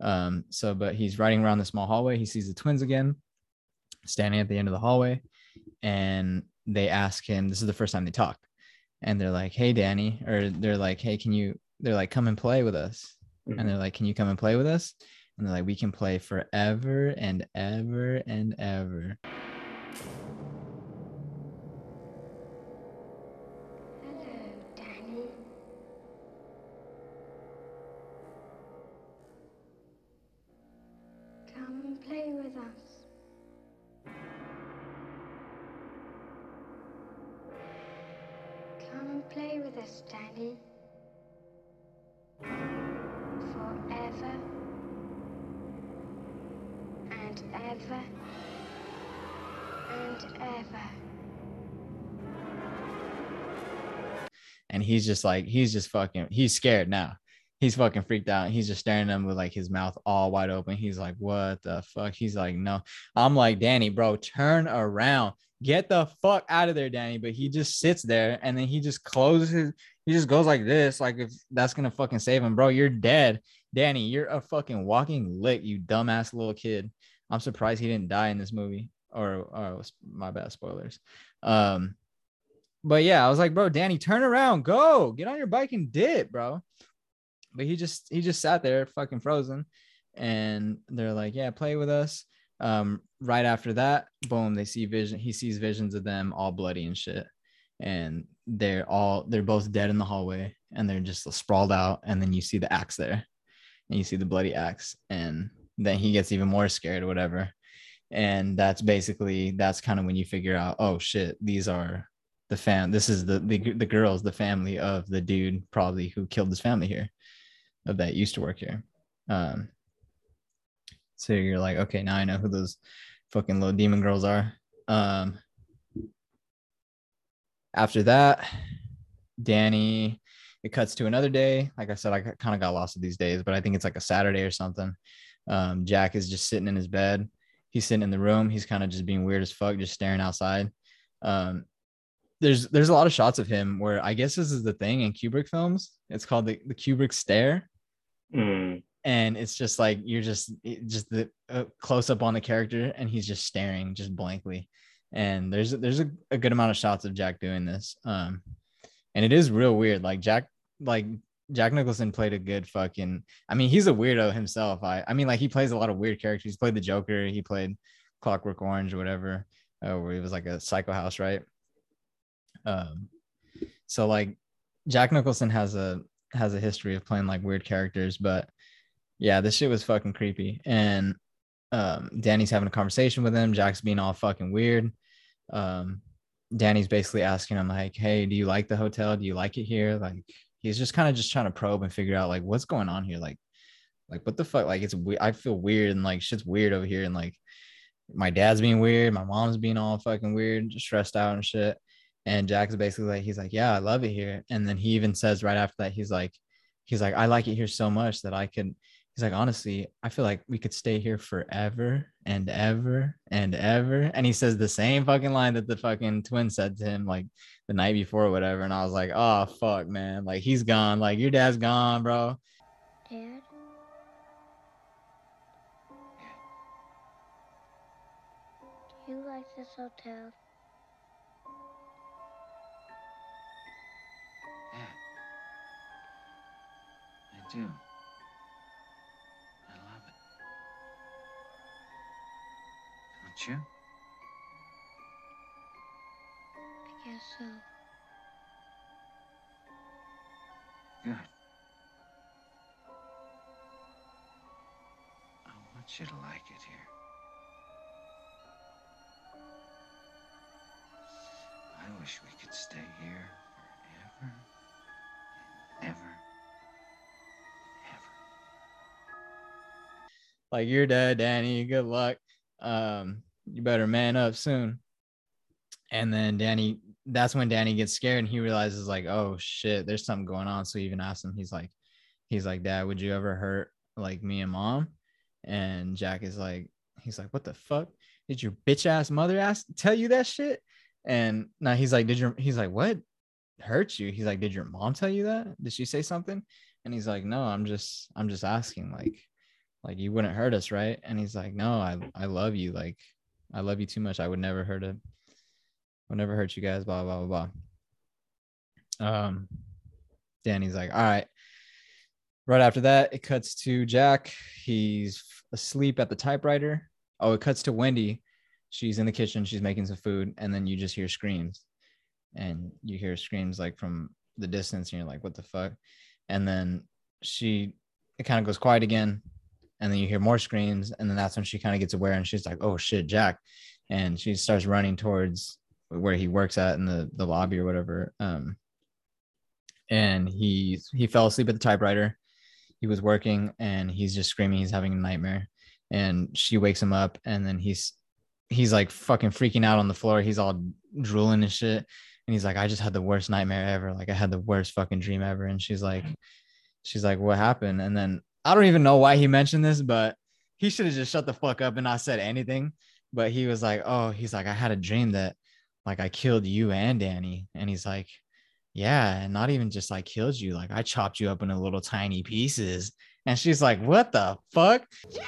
Um, so but he's riding around the small hallway. He sees the twins again, standing at the end of the hallway, and they ask him. This is the first time they talk, and they're like, "Hey, Danny," or they're like, "Hey, can you?" They're like, "Come and play with us," mm-hmm. and they're like, "Can you come and play with us?" And they're like, "We can play forever and ever and ever." He's just like he's just fucking he's scared now. He's fucking freaked out. He's just staring at him with like his mouth all wide open. He's like what the fuck? He's like no. I'm like danny bro turn around. Get the fuck out of there danny. But he just sits there and then he just closes his he just goes like this like if that's gonna fucking save him. Bro you're dead. Danny you're a fucking walking lick you dumbass little kid. I'm surprised he didn't die in this movie or, or my bad spoilers. Um but yeah, I was like, bro, Danny, turn around, go, get on your bike and dip, bro. But he just he just sat there fucking frozen. And they're like, yeah, play with us. Um, right after that, boom, they see vision. He sees visions of them all bloody and shit. And they're all they're both dead in the hallway and they're just sprawled out. And then you see the axe there. And you see the bloody axe. And then he gets even more scared or whatever. And that's basically that's kind of when you figure out, oh shit, these are the fam this is the, the the girls the family of the dude probably who killed his family here of that used to work here. Um so you're like okay now i know who those fucking little demon girls are. Um after that danny it cuts to another day. Like i said i kind of got lost of these days but i think it's like a saturday or something. Um jack is just sitting in his bed. He's sitting in the room. He's kind of just being weird as fuck just staring outside. Um there's there's a lot of shots of him where I guess this is the thing in Kubrick films. It's called the, the Kubrick stare. Mm. And it's just like you're just just the uh, close up on the character and he's just staring just blankly. And there's there's a, a good amount of shots of Jack doing this. Um and it is real weird. Like Jack like Jack Nicholson played a good fucking I mean he's a weirdo himself. I I mean like he plays a lot of weird characters. He's played the Joker, he played Clockwork Orange or whatever. Uh, where he was like a psycho house, right? Um, so like Jack Nicholson has a has a history of playing like weird characters, but yeah, this shit was fucking creepy. And um, Danny's having a conversation with him. Jack's being all fucking weird. Um, Danny's basically asking him like, "Hey, do you like the hotel? Do you like it here?" Like he's just kind of just trying to probe and figure out like what's going on here. Like, like what the fuck? Like it's we- I feel weird and like shit's weird over here. And like my dad's being weird, my mom's being all fucking weird, stressed out and shit. And Jack's basically like, he's like, yeah, I love it here. And then he even says right after that, he's like, he's like, I like it here so much that I could, he's like, honestly, I feel like we could stay here forever and ever and ever. And he says the same fucking line that the fucking twin said to him like the night before or whatever. And I was like, oh, fuck, man. Like he's gone. Like your dad's gone, bro. Dad? Do you like this hotel? do. Hmm. I love it. Don't you? I guess so. Good. I want you to like it here. I wish we could stay here forever. Like you're dead, Danny. Good luck. Um, you better man up soon. And then Danny, that's when Danny gets scared and he realizes like, oh shit, there's something going on. So he even asks him, he's like, he's like, Dad, would you ever hurt like me and mom? And Jack is like, he's like, what the fuck? Did your bitch ass mother ask tell you that shit? And now he's like, did your he's like, what hurt you? He's like, did your mom tell you that? Did she say something? And he's like, no, I'm just, I'm just asking. Like, like you wouldn't hurt us, right? And he's like, no, I, I love you. Like, I love you too much. I would never hurt it. Would never hurt you guys. Blah blah blah blah. Um, Danny's like, all right. Right after that, it cuts to Jack. He's asleep at the typewriter. Oh, it cuts to Wendy. She's in the kitchen. She's making some food, and then you just hear screams, and you hear screams like from the distance, and you're like, "What the fuck?" And then she, it kind of goes quiet again, and then you hear more screams, and then that's when she kind of gets aware, and she's like, "Oh shit, Jack!" And she starts running towards where he works at in the the lobby or whatever. Um, and he he fell asleep at the typewriter. He was working, and he's just screaming. He's having a nightmare and she wakes him up and then he's he's like fucking freaking out on the floor he's all drooling and shit and he's like i just had the worst nightmare ever like i had the worst fucking dream ever and she's like she's like what happened and then i don't even know why he mentioned this but he should have just shut the fuck up and not said anything. But he was like oh he's like i had a dream that like i killed you and danny. And he's like yeah and not even just like killed you. Like i chopped you up into little tiny pieces. And she's like what the fuck? Yeah.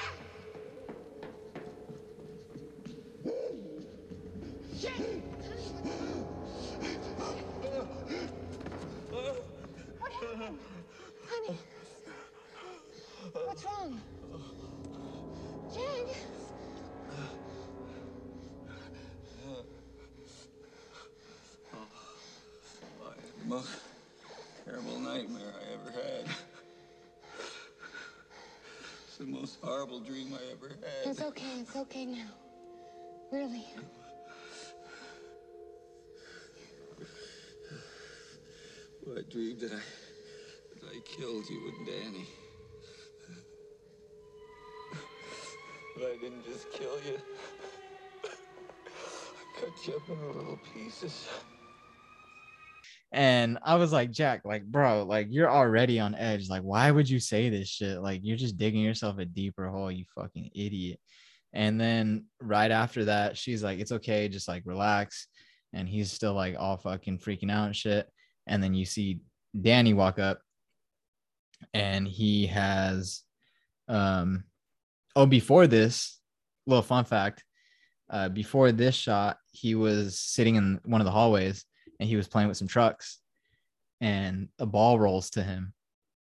Horrible dream I ever had. It's okay. It's okay now. Really. Well, I dreamed that I, that I killed you and Danny. But I didn't just kill you. I cut you up into little pieces. And I was like, Jack, like, bro, like you're already on edge. Like, why would you say this shit? Like, you're just digging yourself a deeper hole, you fucking idiot. And then right after that, she's like, it's okay, just like relax. And he's still like all fucking freaking out and shit. And then you see Danny walk up and he has um oh before this little fun fact uh before this shot he was sitting in one of the hallways and he was playing with some trucks and a ball rolls to him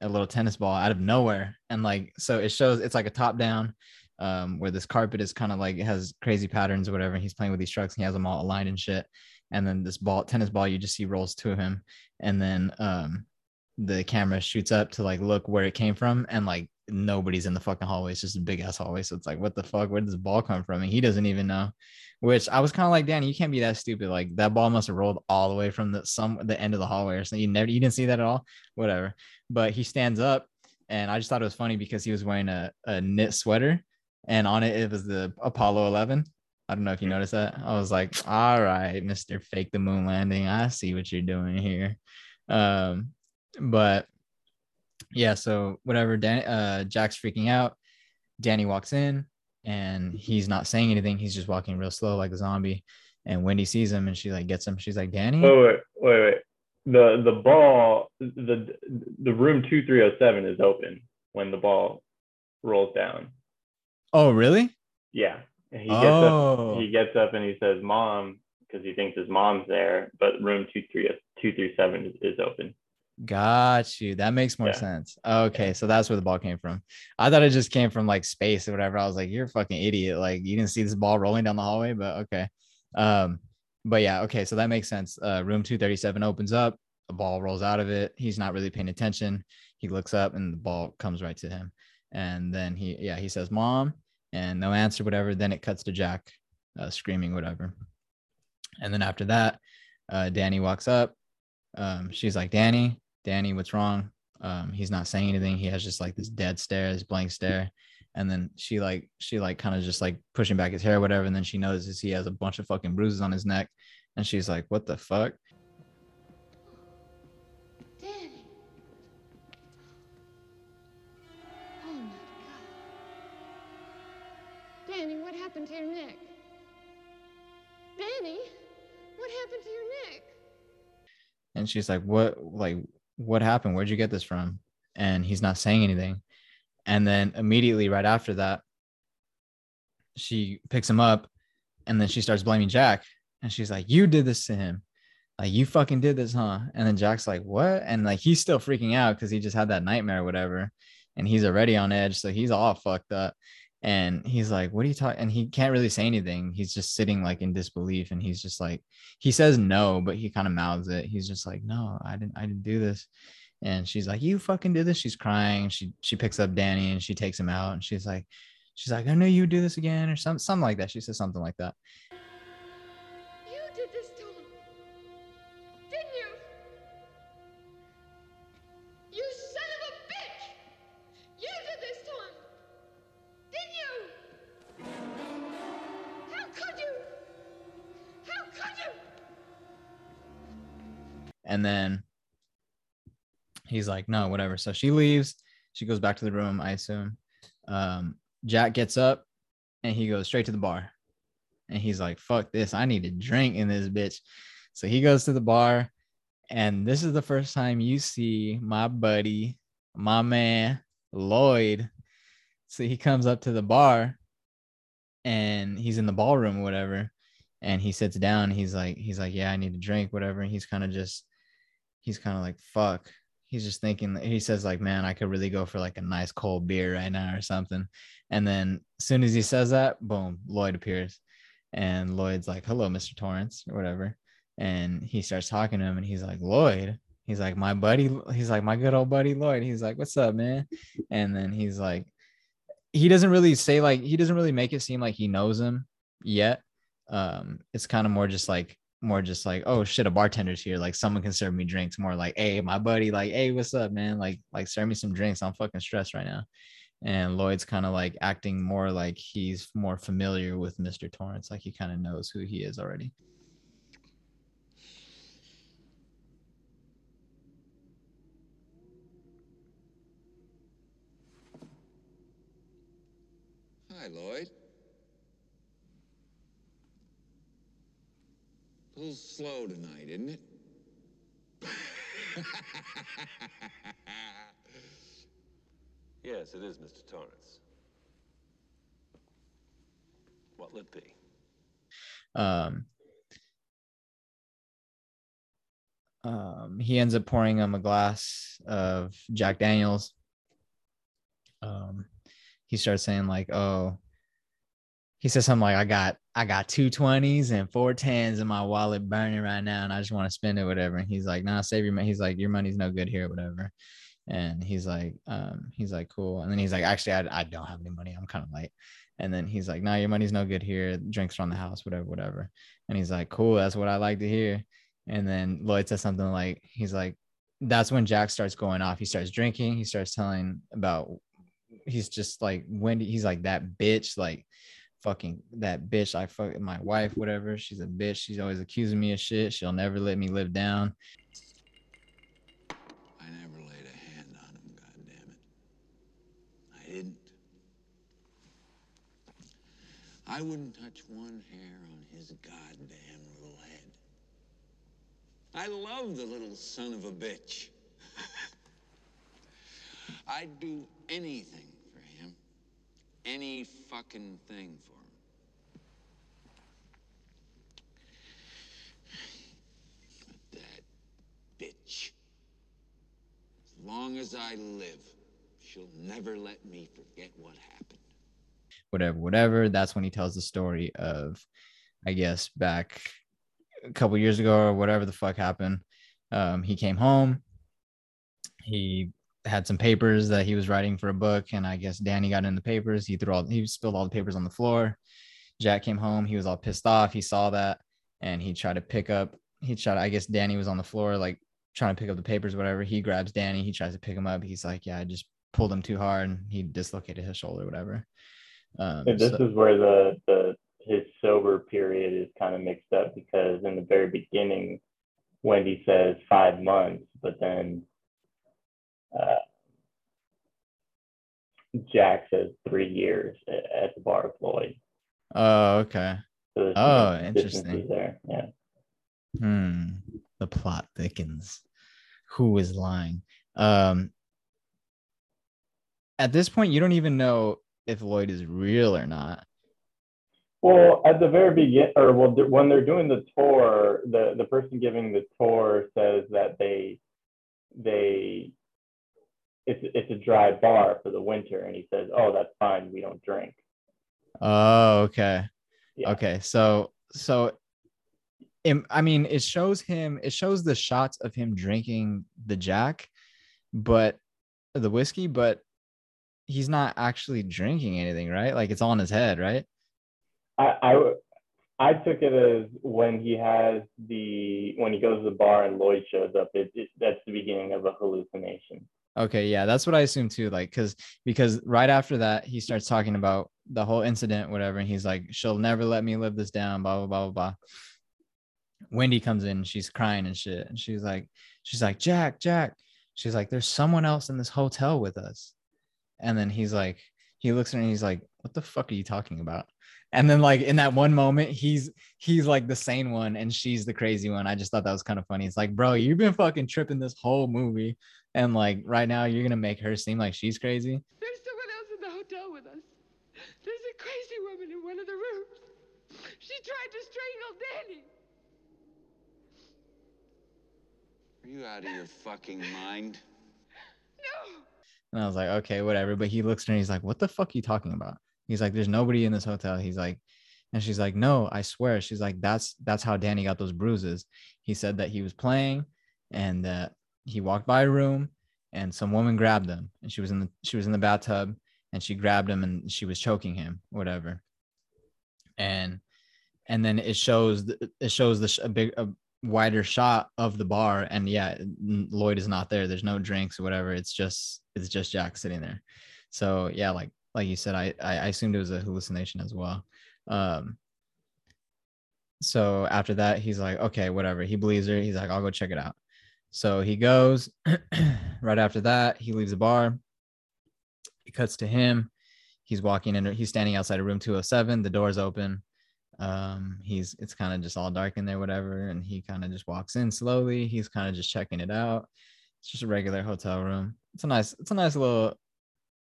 a little tennis ball out of nowhere. And like so it shows it's like a top down um where this carpet is kind of like it has crazy patterns or whatever and he's playing with these trucks and he has them all aligned and shit. And then this ball tennis ball you just see rolls to him and then um the camera shoots up to like look where it came from and like nobody's in the fucking hallway. It's just a big ass hallway. So it's like what the fuck? Where does the ball come from? And he doesn't even know. Which i was kind of like danny you can't be that stupid. Like that ball must have rolled all the way from the some the end of the hallway or something. You never you didn't see that at all? Whatever. But he stands up and i just thought it was funny because he was wearing a, a knit sweater and on it it was the apollo 11 I don't know if you noticed that. I was like, all right, Mr. Fake the moon landing. I see what you're doing here. Um, but yeah, so whatever, Dan, uh, Jack's freaking out. Danny walks in and he's not saying anything. He's just walking real slow like a zombie. And Wendy sees him and she like gets him. She's like, Danny. Wait, wait, wait, wait. The the ball, the the room two three zero seven is open when the ball rolls down. Oh, really? Yeah. He gets Oh. up. He gets up and he says, "Mom," because he thinks his mom's there. But room two three two three seven is, is open. Got you. That makes more Yeah. sense. Okay, so that's where the ball came from. I thought it just came from like space or whatever. I was like, you're a fucking idiot. Like you didn't see this ball rolling down the hallway, but okay. Um, but yeah, okay, so that makes sense. Uh, room 237 opens up, a ball rolls out of it. He's not really paying attention. He looks up and the ball comes right to him. And then he, yeah, he says, Mom, and no answer, whatever. Then it cuts to Jack uh, screaming, whatever. And then after that, uh, Danny walks up. Um, she's like, Danny, Danny, what's wrong? Um, he's not saying anything. He has just like this dead stare, this blank stare. And then she like she like kind of just like pushing back his hair, or whatever. And then she notices he has a bunch of fucking bruises on his neck. And she's like, What the fuck? Danny. Oh my God. Danny, what happened to your neck? Danny, what happened to your neck? And she's like, What like what happened? Where'd you get this from? And he's not saying anything. And then immediately right after that, she picks him up and then she starts blaming Jack. And she's like, You did this to him. Like, you fucking did this, huh? And then Jack's like, What? And like, he's still freaking out because he just had that nightmare or whatever. And he's already on edge. So he's all fucked up. And he's like, What are you talking? And he can't really say anything. He's just sitting like in disbelief. And he's just like, He says no, but he kind of mouths it. He's just like, No, I didn't, I didn't do this. And she's like, You fucking did this. She's crying. She she picks up Danny and she takes him out. And she's like, She's like, I know you do this again, or some something like that. She says something like that. Like, no, whatever. So she leaves. She goes back to the room, I assume. Um, Jack gets up and he goes straight to the bar. And he's like, fuck this. I need a drink in this bitch. So he goes to the bar. And this is the first time you see my buddy, my man, Lloyd. So he comes up to the bar and he's in the ballroom or whatever. And he sits down. He's like, he's like, yeah, I need a drink, whatever. And he's kind of just, he's kind of like, fuck. He's just thinking, he says, like, man, I could really go for like a nice cold beer right now or something. And then as soon as he says that, boom, Lloyd appears. And Lloyd's like, hello, Mr. Torrance, or whatever. And he starts talking to him and he's like, Lloyd, he's like, my buddy, he's like, my good old buddy Lloyd. He's like, what's up, man? And then he's like, he doesn't really say like he doesn't really make it seem like he knows him yet. Um, it's kind of more just like more just like, oh shit, a bartender's here. Like someone can serve me drinks. More like, hey, my buddy, like, hey, what's up, man? Like, like serve me some drinks. I'm fucking stressed right now. And Lloyd's kind of like acting more like he's more familiar with Mr. Torrance, like he kind of knows who he is already. Hi, Lloyd. A little slow tonight, isn't it? Yes, it is, Mr. Torrance. What'll it be? um um he ends up pouring him a glass of jack daniels um he starts saying like oh he says something like i got i got two 20s and four 10s in my wallet burning right now and i just want to spend it whatever and he's like nah save your money he's like your money's no good here whatever and he's like um he's like cool and then he's like actually i, I don't have any money i'm kind of light and then he's like, "Nah, your money's no good here. Drinks are on the house, whatever, whatever." And he's like, "Cool, that's what I like to hear." And then Lloyd says something like, "He's like, that's when Jack starts going off. He starts drinking. He starts telling about. He's just like Wendy. He's like that bitch, like fucking that bitch. I fuck my wife, whatever. She's a bitch. She's always accusing me of shit. She'll never let me live down. I never laid a hand on him, goddammit. I didn't. I wouldn't touch one hair on his goddamn little head. I love the little son of a bitch. I'd do anything for him. Any fucking thing for him. But that bitch, as long as I live, she'll never let me forget what happened. whatever, whatever. That's when he tells the story of, I guess, back a couple years ago or whatever the fuck happened. Um, he came home. He had some papers that he was writing for a book, and I guess Danny got in the papers. He threw all he spilled all the papers on the floor. Jack came home. He was all pissed off. He saw that, and he tried to pick up. he tried. I guess Danny was on the floor, like trying to pick up the papers, whatever. He grabs Danny. He tries to pick him up. He's like, "Yeah, I just pulled him too hard, and he dislocated his shoulder, whatever." Um, And this so- is where the the his sober period is kind of mixed up because in the very beginning, Wendy says five months, but then uh, Jack says three years a- at the bar with Lloyd. oh, okay. So Oh, interesting. There, yeah. Hmm. The plot thickens. Who is lying? Um. At this point, you don't even know if Lloyd is real or not. Well, at the very begin, or well, when they're doing the tour, the the person giving the tour says that they they it's it's a dry bar for the winter, and he says, "Oh, that's fine. We don't drink." Oh, okay. Yeah. Okay. So, so, I mean, it shows him, it shows the shots of him drinking the Jack, but the whiskey, but he's not actually drinking anything, right? Like it's all in his head, right? I I took it as when he has the when he goes to the bar and Lloyd shows up. It, it that's the beginning of a hallucination. Okay, yeah, that's what I assume too. Like, cause because right after that, he starts talking about the whole incident, whatever, and he's like, "She'll never let me live this down." Blah blah blah blah blah. Wendy comes in, she's crying and shit, and she's like, she's like, Jack, Jack. She's like, there's someone else in this hotel with us, and then he's like, he looks at her and he's like, what the fuck are you talking about? And then like in that one moment, he's he's like the sane one and she's the crazy one. I just thought that was kind of funny. It's like, bro, you've been fucking tripping this whole movie. And like right now you're gonna make her seem like she's crazy. There's someone else in the hotel with us. There's a crazy woman in one of the rooms. She tried to strangle Danny. Are you out of your fucking mind? No. And I was like, okay, whatever. But he looks at her and he's like, what the fuck are you talking about? He's like, there's nobody in this hotel. He's like, and she's like, no, I swear. She's like, that's that's how Danny got those bruises. He said that he was playing and that he walked by a room and some woman grabbed him and she was in the she was in the bathtub and she grabbed him and she was choking him, whatever. And and then it shows th- it shows the sh- a big a wider shot of the bar and yeah lloyd is not there. There's no drinks or whatever. It's just it's just jack sitting there. So yeah like like you said i i, assumed it was a hallucination as well. Um so after that he's like okay whatever. He believes her. He's like i'll go check it out. So he goes. Right after that he leaves the bar. It cuts to him. He's walking in. He's standing outside of room 207 the door's open um he's it's kind of just all dark in there whatever and he kind of just walks in slowly he's kind of just checking it out. It's just a regular hotel room. It's a nice it's a nice little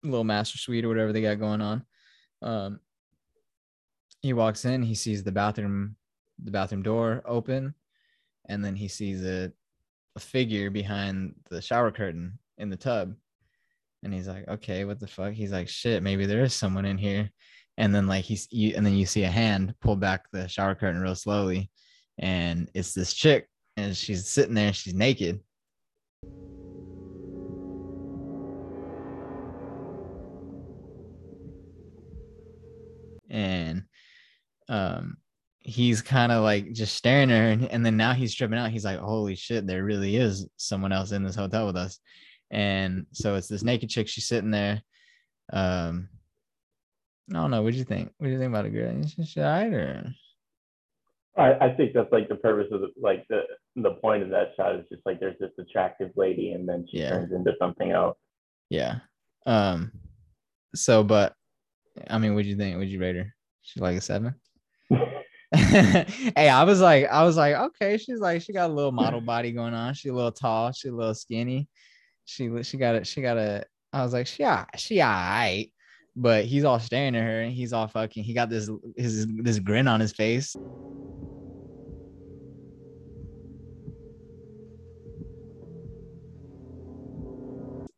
little master suite or whatever they got going on. Um he walks in he sees the bathroom the bathroom door open and then he sees a, a figure behind the shower curtain in the tub. And he's like okay what the fuck? He's like shit maybe there is someone in here and then like he's you, and then you see a hand pull back the shower curtain real slowly and it's this chick and she's sitting there she's naked. And um he's kind of like just staring at her and, then now he's tripping out. He's like holy shit there really is someone else in this hotel with us. And so it's this naked chick she's sitting there um I don't know. What do you think? What do you think about it, girl? Is she all right or? I, I think that's like the purpose of the like the the point of that shot is just like there's this attractive lady and then she Yeah. turns into something else. Yeah. Um. So, but I mean, what do you think? Would you rate her? She like a seven? hey, I was like, I was like, okay, she's like, she got a little model body going on. She a little tall. She a little skinny. She she got it. She got a. I was like, she she alright. But he's all staring at her, and he's all fucking. He got this his this grin on his face.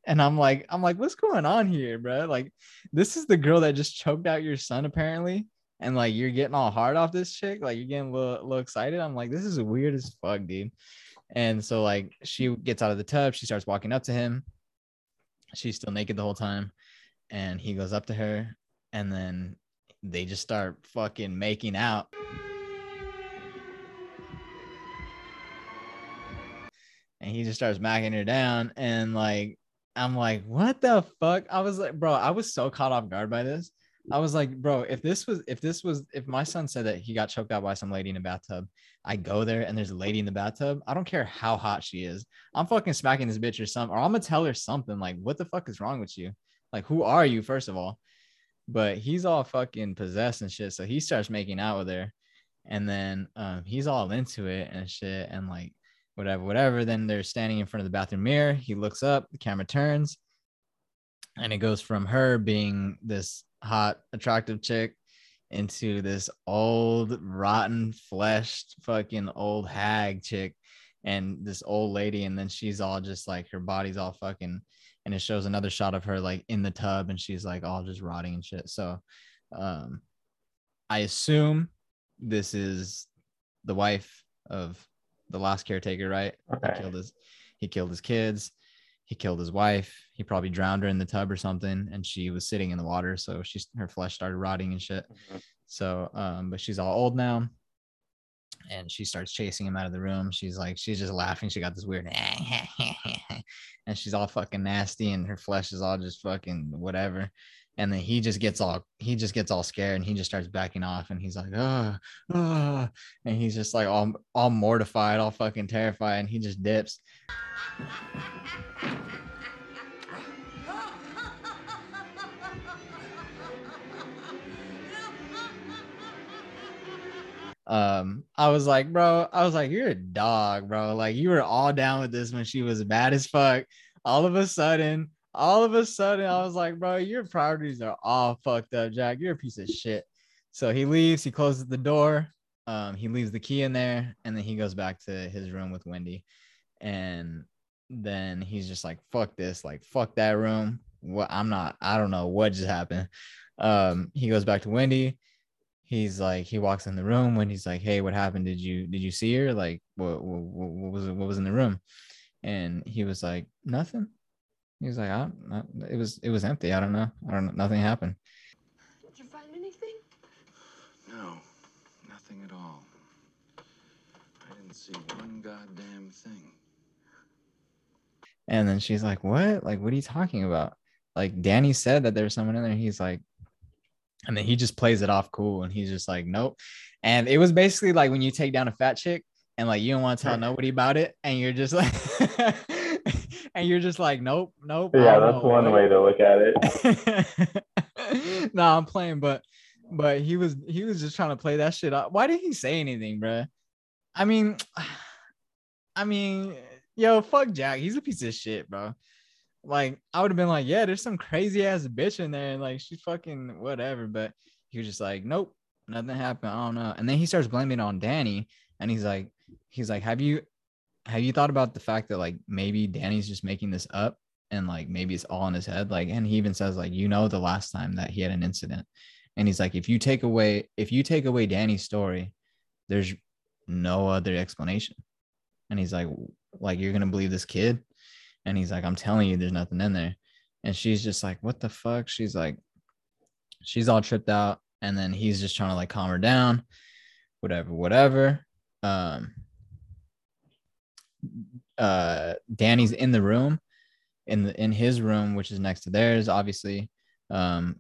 And I'm like, I'm like, what's going on here, bro? Like, this is the girl that just choked out your son, apparently. And like, you're getting all hard off this chick. Like, you're getting a little, little excited. I'm like, this is weird as fuck, dude. And so, like, she gets out of the tub. She starts walking up to him. She's still naked the whole time. And he goes up to her. And then they just start fucking making out. and he just starts smacking her down and like i'm like what the fuck i was like bro i was so caught off guard by this i was like bro if this was if this was if my son said that he got choked out by some lady in a bathtub i go there and there's a lady in the bathtub i don't care how hot she is i'm fucking smacking this bitch or something or i'm gonna tell her something like what the fuck is wrong with you like who are you first of all? But he's all fucking possessed and shit so he starts making out with her. And then um, he's all into it and shit and like whatever whatever. Then they're standing in front of the bathroom mirror. He looks up the camera turns and it goes from her being this hot attractive chick into this old rotten fleshed fucking old hag chick and this old lady. And then she's all just like her body's all fucking and it shows another shot of her like in the tub and she's like all just rotting and shit so um i assume this is the wife of the last caretaker, right? Okay. He killed his he killed his kids, he killed his wife, he probably drowned her in the tub or something, and she was sitting in the water, so she's her flesh started rotting and shit. So um, but she's all old now. And she starts chasing him out of the room. She's like, she's just laughing. She got this weird, and she's all fucking nasty, and her flesh is all just fucking whatever and then he just gets all he just gets all scared and he just starts backing off and he's like ah, ah and he's just like all all mortified all fucking terrified and he just dips um i was like bro i was like you're a dog bro like you were all down with this when she was bad as fuck all of a sudden all of a sudden I was like, bro, your priorities are all fucked up, Jack. You're a piece of shit. So he leaves, he closes the door, um, he leaves the key in there, and then he goes back to his room with Wendy. And then he's just like, fuck this, like, fuck that room. What I'm not, I don't know what just happened. Um, he goes back to Wendy. He's like, he walks in the room when he's like, Hey, what happened? Did you did you see her? Like, what, what, what was what was in the room? And he was like, Nothing he was like, I, I, it was it was empty. I don't know. I don't know. Nothing happened. Did you find anything? No, nothing at all. I didn't see one goddamn thing. And then she's like, What? Like, what are you talking about? Like, Danny said that there's someone in there. He's like, and then he just plays it off cool. And he's just like, Nope. And it was basically like when you take down a fat chick and like you don't want to tell nobody about it. And you're just like, and you're just like, nope, nope. Yeah, that's one way. way to look at it. no, I'm playing, but but he was he was just trying to play that shit up. Why did he say anything, bro? I mean, I mean, yo, fuck Jack. He's a piece of shit, bro. Like, I would have been like, yeah, there's some crazy ass bitch in there, and like she's fucking whatever. But he was just like, nope, nothing happened. I don't know. And then he starts blaming on Danny, and he's like, he's like, have you have you thought about the fact that like maybe Danny's just making this up and like maybe it's all in his head? Like, and he even says, like, you know, the last time that he had an incident. And he's like, if you take away, if you take away Danny's story, there's no other explanation. And he's like, like, you're gonna believe this kid? And he's like, I'm telling you, there's nothing in there. And she's just like, what the fuck? She's like, she's all tripped out. And then he's just trying to like calm her down, whatever, whatever. Um, uh Danny's in the room in the in his room which is next to theirs obviously um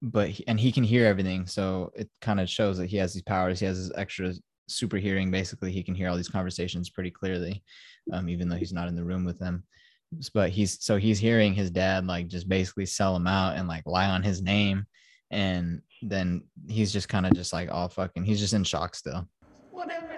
but he, and he can hear everything so it kind of shows that he has these powers he has his extra super hearing basically he can hear all these conversations pretty clearly um even though he's not in the room with them. But he's so he's hearing his dad like just basically sell him out and like lie on his name and then he's just kind of just like all fucking he's just in shock still. Whatever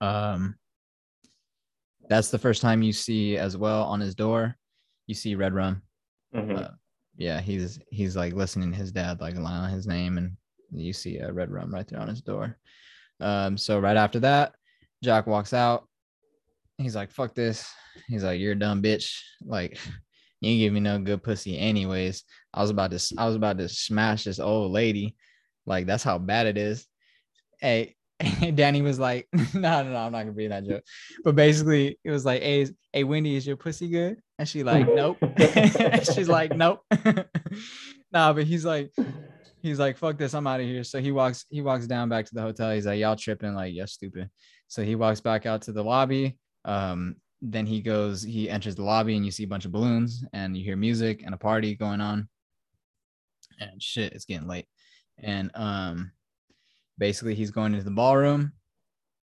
Um, that's the first time you see as well on his door. You see Red Rum. Mm-hmm. Uh, yeah, he's he's like listening to his dad like lie on his name, and you see a Red Rum right there on his door. Um, so right after that, Jack walks out. He's like, "Fuck this." He's like, "You're a dumb bitch." Like you ain't give me no good pussy anyways. I was about to I was about to smash this old lady. Like that's how bad it is. Hey, Danny was like, no, no, no, I'm not gonna be in that joke. But basically, it was like, hey, hey, Wendy, is your pussy good? And she like, nope. She's like, nope. nah, but he's like, he's like, fuck this, I'm out of here. So he walks, he walks down back to the hotel. He's like, y'all tripping, like, yeah, stupid. So he walks back out to the lobby. Um, then he goes, he enters the lobby, and you see a bunch of balloons, and you hear music and a party going on. And shit, it's getting late. And um, basically he's going into the ballroom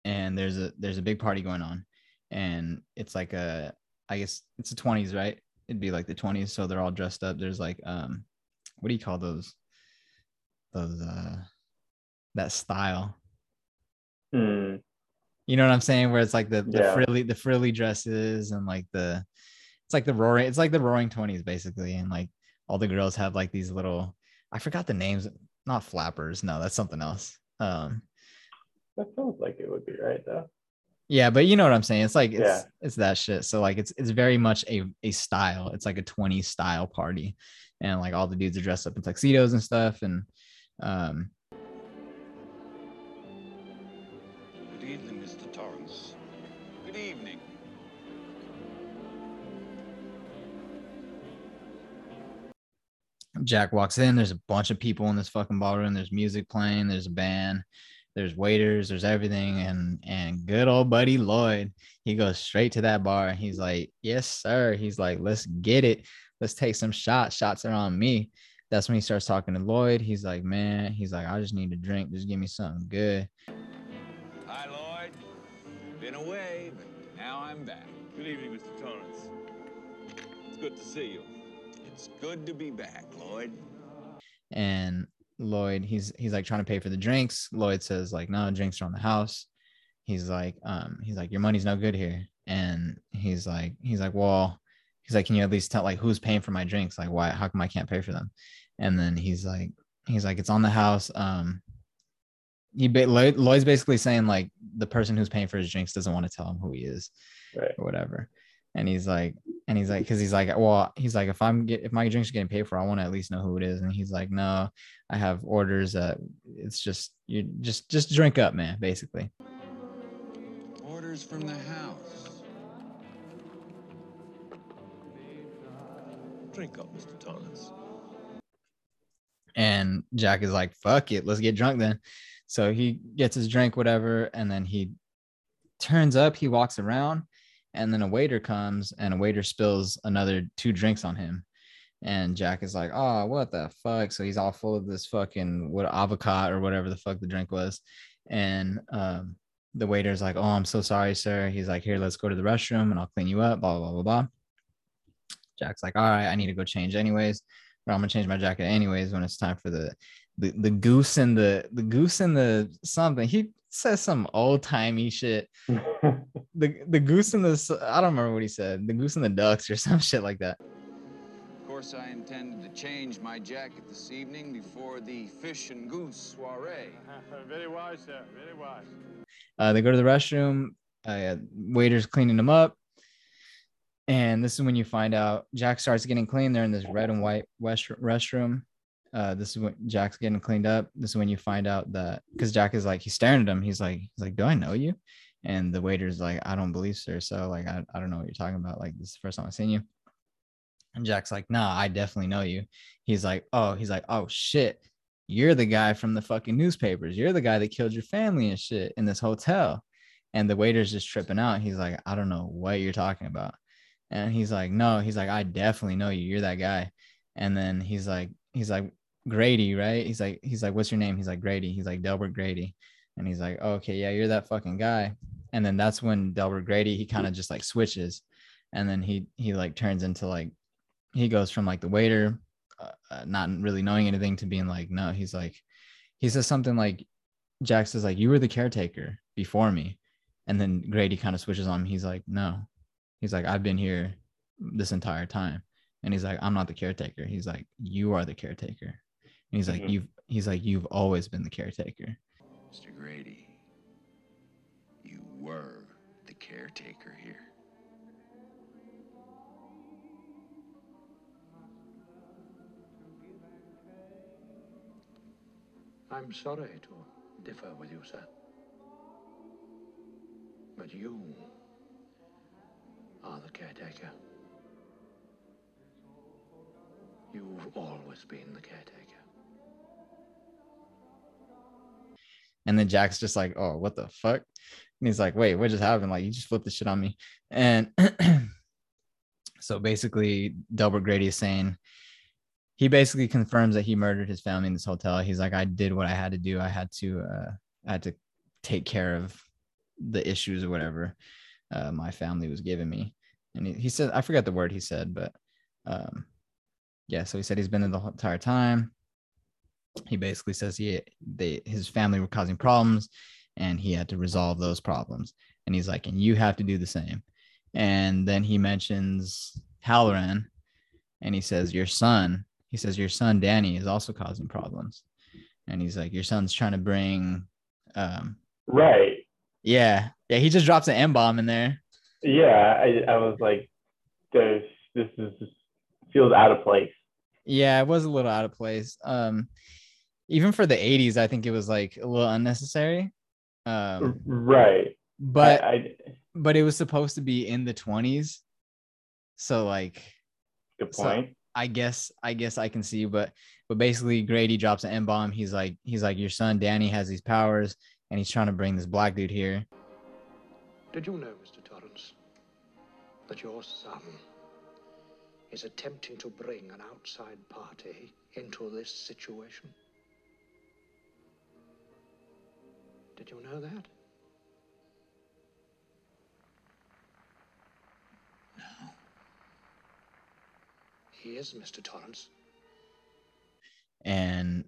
and there's a there's a big party going on. And it's like a i guess it's the 20s right? It'd be like the 20s so they're all dressed up. There's like um what do you call those those uh that style? Hmm. you know what i'm saying? Where it's like the, the Yeah. frilly the frilly dresses and like the it's like the roaring it's like the roaring 20s basically. And like all the girls have like these little i forgot the names not flappers. No that's something else um That sounds like it would be right though. Yeah, but you know what I'm saying. It's like it's Yeah. it's that shit. So like it's it's very much a a style. It's like a 20 style party. And like all the dudes are dressed up in tuxedos and stuff. And um Jack walks in, there's a bunch of people in this fucking ballroom. There's music playing, there's a band, there's waiters, there's everything. And and good old buddy Lloyd, he goes straight to that bar. He's like, Yes, sir. He's like, Let's get it. Let's take some shots. Shots are on me. That's when he starts talking to Lloyd. He's like, Man, he's like, I just need a drink. Just give me something good. Hi, Lloyd. Been away, but now I'm back. Good evening, Mr. Torrance. It's good to see you. It's good to be back, Lloyd. and Lloyd, he's he's like trying to pay for the drinks. Lloyd says like, no, drinks are on the house. He's like, um, he's like, your money's no good here. And he's like, he's like, well, he's like, can you at least tell like who's paying for my drinks? Like, why? How come I can't pay for them? And then he's like, he's like, it's on the house. Um, he ba- Lloyd, Lloyd's basically saying like the person who's paying for his drinks doesn't want to tell him who he is Right. or whatever. And he's like, and he's like, because he's like, well, he's like, if I'm get if my drinks are getting paid for, I want to at least know who it is. And he's like, no, I have orders that it's just you just just drink up, man, basically. Orders from the house. Drink up, Mr. Torrance. And Jack is like, fuck it, let's get drunk then. So he gets his drink, whatever, and then he turns up, he walks around, and then a waiter comes and a waiter spills another two drinks on him. And Jack is like, oh, what the fuck? So he's all full of this fucking what avocado or whatever the fuck the drink was. And um, the waiter's like, oh, I'm so sorry, sir. He's like, here, let's go to the restroom and I'll clean you up, blah, blah, blah, blah. Jack's like, all right, I need to go change anyways. Or I'm gonna change my jacket anyways when it's time for the the, the goose and the the goose and the something. He says some old timey shit. the the goose and the I don't remember what he said. The goose and the ducks or some shit like that. Of course, I intended to change my jacket this evening before the fish and goose soiree. Very wise, sir. Very wise. Uh, they go to the restroom. Uh, waiter's cleaning them up. And this is when you find out Jack starts getting clean. They're in this red and white west restroom. Uh, this is when Jack's getting cleaned up. This is when you find out that because Jack is like he's staring at him. He's like he's like, "Do I know you?" And the waiter's like, "I don't believe so, So like I, I don't know what you're talking about. Like this is the first time I've seen you." And Jack's like, "Nah, I definitely know you." He's like, "Oh, he's like, oh shit, you're the guy from the fucking newspapers. You're the guy that killed your family and shit in this hotel." And the waiter's just tripping out. He's like, "I don't know what you're talking about." And he's like, "No." He's like, "I definitely know you. You're that guy." And then he's like, he's like Grady, right? He's like, he's like, "What's your name?" He's like Grady. He's like Delbert Grady. And he's like, "Okay, yeah, you're that fucking guy." And then that's when Delbert Grady he kind of just like switches, and then he he like turns into like he goes from like the waiter uh, uh, not really knowing anything to being like no he's like he says something like jack says like you were the caretaker before me and then grady kind of switches on him he's like no he's like i've been here this entire time and he's like i'm not the caretaker he's like you are the caretaker and he's like Mhm. you've he's like you've always been the caretaker Mr. Grady, you were the caretaker here. I'm sorry to differ with you, sir. But you are the caretaker. You've always been the caretaker. And then Jack's just like, oh, what the fuck? And he's like, wait, what just happened? Like, you just flipped the shit on me. And so basically, Delbert Grady is saying he basically confirms that he murdered his family in this hotel. He's like, I did what I had to do. I had to, uh, I had to take care of the issues or whatever uh, my family was giving me. And he, he said, I forgot the word he said, but um, yeah. So he said he's been there the entire time. He basically says he, they, his family were causing problems and he had to resolve those problems. And he's like, and you have to do the same. And then he mentions Hallorann and he says, Your son, he says, Your son Danny is also causing problems. And he's like, Your son's trying to bring um Right. yeah. Yeah, he just drops an M bomb in there. Yeah, I, I was like, there's this is just feels out of place. Yeah, it was a little out of place. Um even for the 80s, I think it was like a little unnecessary. Um Right. but I, I but it was supposed to be in the 20s. So like good so point. I guess I guess I can see, but but basically Grady drops an M bomb. He's like he's like your son Danny has these powers, and he's trying to bring this black dude here. Did you know, Mr. Torrance, that your son is attempting to bring an outside party into this situation? Did you know that? No. He is, Mr. Torrance. and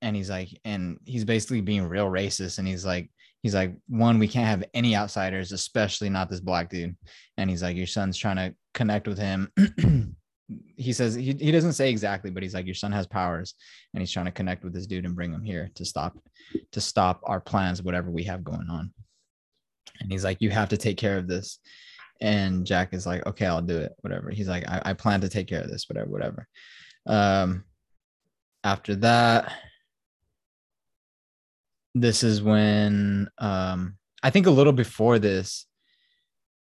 and he's like and he's basically being real racist and he's like he's like one we can't have any outsiders especially not this black dude and he's like your son's trying to connect with him he says he, he doesn't say exactly but he's like your son has powers and he's trying to connect with this dude and bring him here to stop to stop our plans whatever we have going on. And he's like you have to take care of this. And jack is like okay i'll do it whatever. He's like i, I plan to take care of this whatever whatever. Um after that this is when um i think a little before this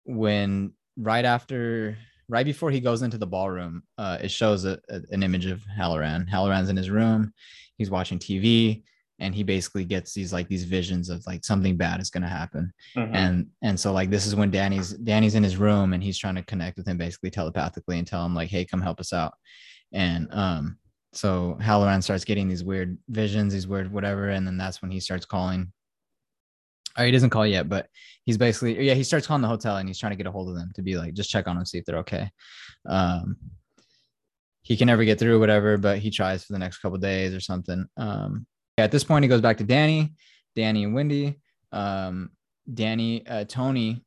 when right after right before he goes into the ballroom uh it shows a, a- an image of hallorann hallorann's in his room he's watching tv and he basically gets these like these visions of like something bad is going to happen. Mhm. and and so like this is when danny's danny's in his room and he's trying to connect with him basically telepathically and tell him like hey come help us out. And um so hallorann starts getting these weird visions these weird whatever and then that's when he starts calling or he doesn't call yet but he's basically yeah he starts calling the hotel and he's trying to get a hold of them to be like just check on them see if they're okay. Um he can never get through whatever but he tries for the next couple days or something. Um at this point he goes back to danny danny and wendy. Um danny uh tony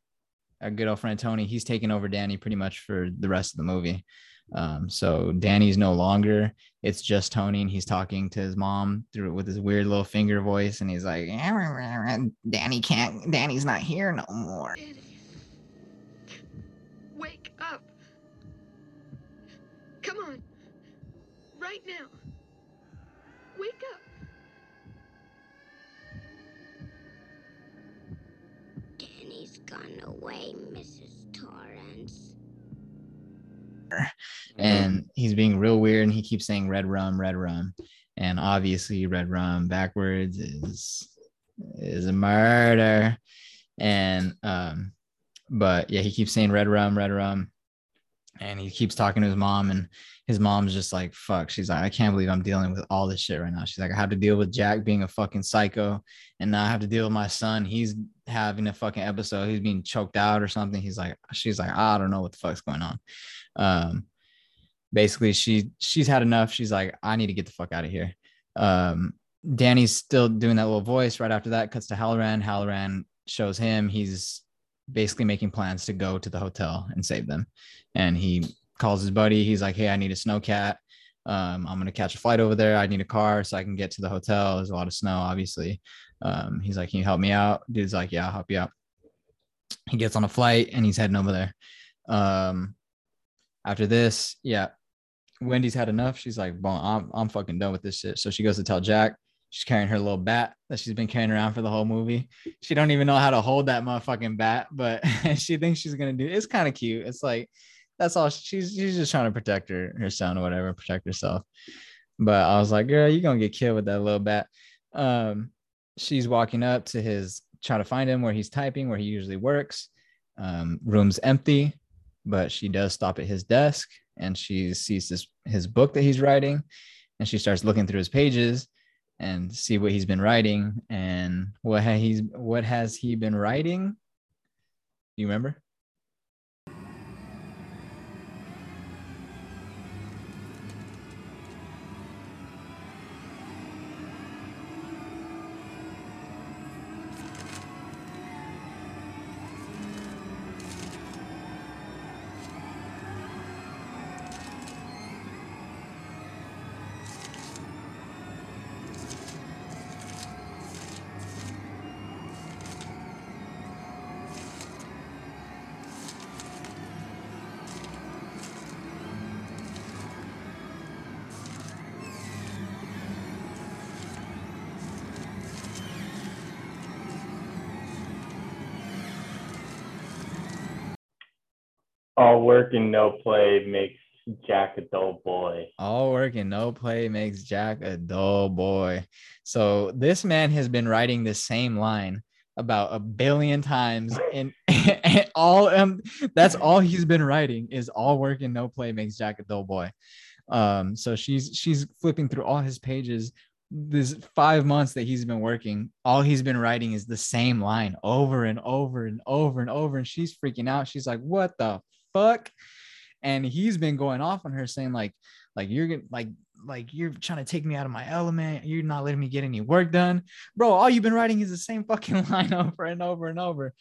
our good old friend tony he's taking over danny pretty much for the rest of the movie um so danny's no longer it's just tony and he's talking to his mom through with his weird little finger voice and he's like danny can't danny's not here no more Wake up. Come on. Right now. Wake up. Danny's gone away, Mrs. Torrance. And he's being real weird and he keeps saying red rum red rum. And obviously red rum backwards is is a murder. And um but yeah he keeps saying red rum red rum. And he keeps talking to his mom and his mom's just like fuck. She's like i can't believe i'm dealing with all this shit right now. She's like i have to deal with jack being a fucking psycho and now i have to deal with my son. He's having a fucking episode. He's being choked out or something. He's like she's like i don't know what the fuck's going on um basically she she's had enough. She's like i need to get the fuck out of here. Um danny's still doing that little voice right after that cuts to hallorann. Hallorann shows him he's basically making plans to go to the hotel and save them. And he calls his buddy. He's like hey i need a snowcat um, i'm to catch a flight over there. I need a car so i can get to the hotel. There's a lot of snow obviously. Um, he's like can you help me out? Dude's like yeah i'll help you out. He gets on a flight and he's heading over there. Um, after this, yeah, Wendy's had enough. She's like, "Well, I'm I'm fucking done with this shit." So she goes to tell Jack. she's carrying her little bat that she's been carrying around for the whole movie. She don't even know how to hold that motherfucking bat, but she thinks she's gonna do. It's kind of cute. It's like that's all she's she's just trying to protect her her son or whatever, protect herself. But I was like, girl, you're gonna get killed with that little bat. Um, she's walking up to his try to find him where he's typing, where he usually works. Um, room's empty, but she does stop at his desk and she sees this his book that he's writing, and she starts looking through his pages and see what he's been writing and what ha- he's what has he been writing. Do you remember? No play makes Jack a dull boy. All work and no play makes Jack a dull boy. So this man has been writing the same line about a billion times and, and all um that's all he's been writing is all work and no play makes Jack a dull boy. Um so she's she's flipping through all his pages this five months that he's been working, all he's been writing is the same line over and over and over and over. And she's freaking out. She's like, What the fuck? And he's been going off on her saying, like, like you're gonna like like you're trying to take me out of my element. You're not letting me get any work done. Bro, all you've been writing is the same fucking line over and over and over.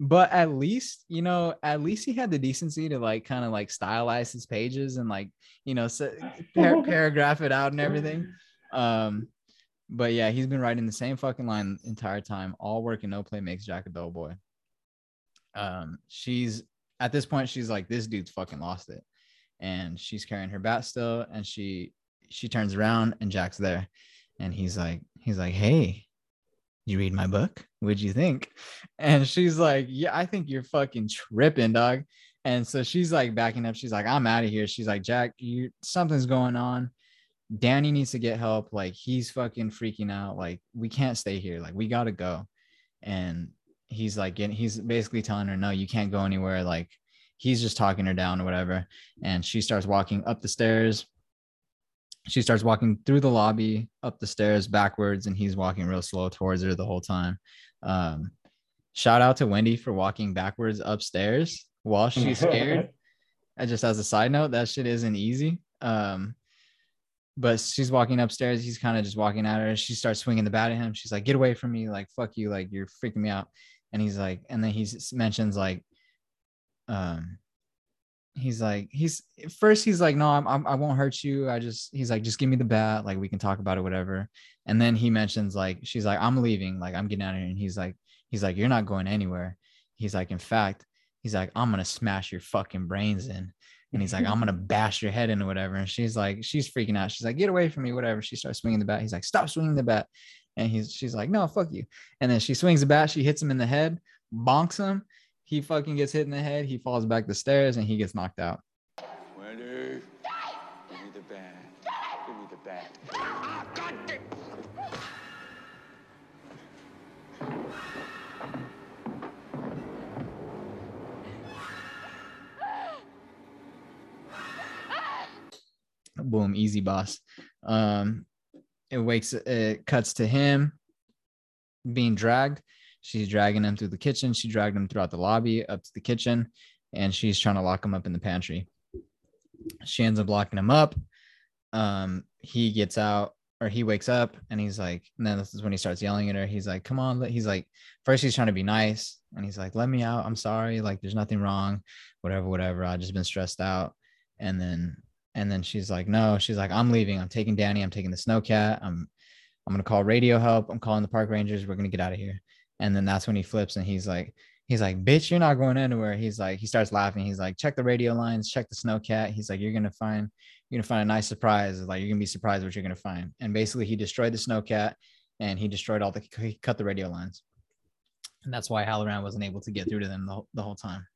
But at least, you know, at least he had the decency to like kind of like stylize his pages and like, you know, so, par- paragraph it out and everything. Um, but yeah, he's been writing the same fucking line entire time. All work and no play makes Jack a dull boy. Um, she's at this point, she's like, this dude's fucking lost it. And she's carrying her bat still, and she she turns around and Jack's there. And he's like, he's like, hey, you read my book? What'd you think? And she's like, Yeah, I think you're fucking tripping, dog. And so she's like backing up. She's like, I'm out of here. She's like, Jack, you something's going on. Danny needs to get help. Like he's fucking freaking out. Like we can't stay here. Like we gotta go. And he's like getting he's basically telling her, No, you can't go anywhere. Like he's just talking her down or whatever. And she starts walking up the stairs. She starts walking through the lobby, up the stairs backwards, and he's walking real slow towards her the whole time. Um, shout out to Wendy for walking backwards upstairs while she's scared. And just as a side note, that shit isn't easy. Um, but she's walking upstairs. He's kind of just walking at her. She starts swinging the bat at him. She's like, "Get away from me! Like, fuck you! Like, you're freaking me out." And he's like, and then he mentions like, um, he's like, he's first he's like, "No, I'm, I'm I won't hurt you. I just," he's like, "Just give me the bat. Like, we can talk about it, whatever." And then he mentions like, she's like, "I'm leaving. Like, I'm getting out of here." And he's like, he's like, "You're not going anywhere." He's like, "In fact," he's like, "I'm gonna smash your fucking brains in." And he's like, I'm gonna bash your head in or whatever. And she's like, she's freaking out. She's like, get away from me, whatever. She starts swinging the bat. He's like, stop swinging the bat. And he's she's like, no, fuck you. And then she swings the bat. She hits him in the head, bonks him. He fucking gets hit in the head. He falls back the stairs and he gets knocked out. Give me the bat. Give me the bat. Boom, easy boss. Um, it wakes. It cuts to him being dragged. She's dragging him through the kitchen. She dragged him throughout the lobby up to the kitchen, and she's trying to lock him up in the pantry. She ends up locking him up. Um, he gets out or he wakes up and he's like, and then this is when he starts yelling at her. He's like, "Come on!" He's like, first he's trying to be nice, and he's like, "Let me out. I'm sorry. Like, there's nothing wrong. Whatever, whatever. I just been stressed out." And then, and then she's like, "No." She's like, "I'm leaving. I'm taking Danny. I'm taking the snowcat. I'm, I'm gonna call radio help. I'm calling the park rangers. We're gonna get out of here." And then that's when he flips and he's like, he's like, bitch, you're not going anywhere. He's like, he starts laughing. He's like, check the radio lines, check the snowcat. He's like, you're gonna find, you're gonna find a nice surprise. Like you're gonna be surprised what you're gonna find. And basically, he destroyed the snowcat. and he destroyed all the he cut the radio lines, and that's why Hallorann wasn't able to get through to them the, the whole time.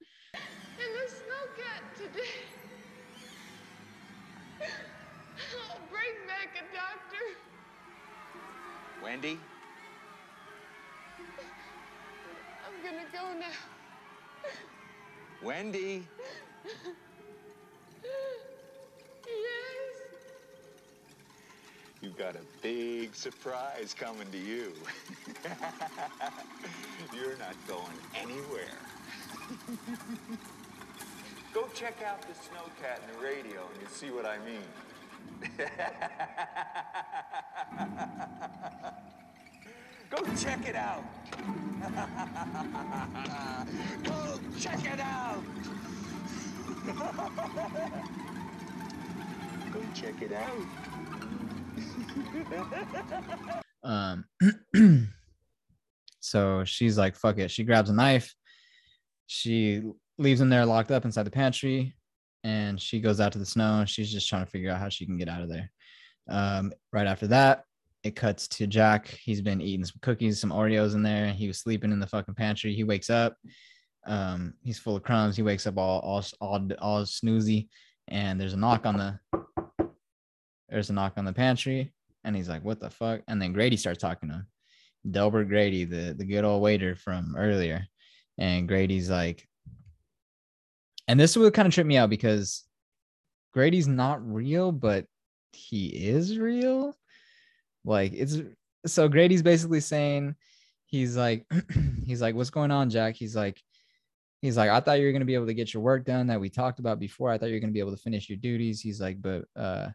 Wendy? I'm gonna go now. Wendy? Yes. You've got a big surprise coming to you. You're not going anywhere. Go check out the snowcat in the radio and you'll see what I mean. Go check it out. Go check it out. Go check it out. Um, so she's like, fuck it. She grabs a knife. She leaves him there locked up inside the pantry and she goes out to the snow. and She's just trying to figure out how she can get out of there. Um, right after that, it cuts to Jack. He's been eating some cookies, some Oreos in there. He was sleeping in the fucking pantry. He wakes up. Um, he's full of crumbs. He wakes up all all all, all snoozy, and there's a knock on the there's a knock on the pantry, and he's like, "What the fuck?" And then Grady starts talking to him. Delbert Grady, the the good old waiter from earlier, and Grady's like, and this would kind of trip me out because Grady's not real, but he is real. Like it's so Grady's basically saying he's like he's like, What's going on, Jack? He's like, he's like, I thought you were gonna be able to get your work done that we talked about before. I thought you were gonna be able to finish your duties. He's like, but uh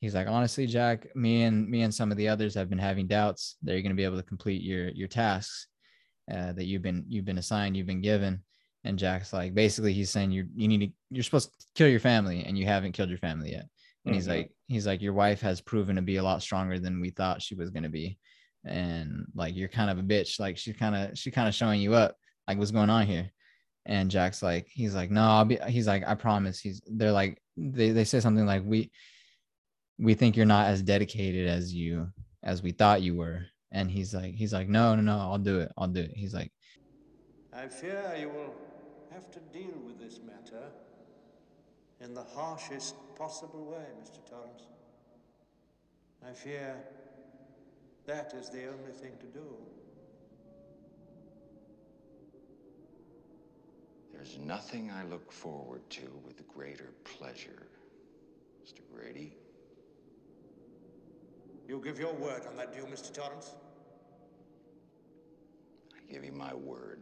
he's like, honestly, Jack, me and me and some of the others have been having doubts that you're gonna be able to complete your your tasks uh, that you've been you've been assigned, you've been given. And Jack's like, basically, he's saying you you need to you're supposed to kill your family, and you haven't killed your family yet. And he's Mhm. like, he's like, your wife has proven to be a lot stronger than we thought she was gonna be, and like you're kind of a bitch. Like she's kind of she kind of showing you up. Like what's going on here? And Jack's like, he's like, no, I'll be. He's like, I promise. He's they're like they they say something like we we think you're not as dedicated as you as we thought you were. And he's like, he's like, no, no, no, I'll do it. I'll do it. He's like, I fear you will have to deal with this matter in the harshest possible way, Mr. Torrance. I fear that is the only thing to do. There's nothing I look forward to with greater pleasure, Mr. Grady. You give your word on that, do you, Mr. Torrance? I give you my word.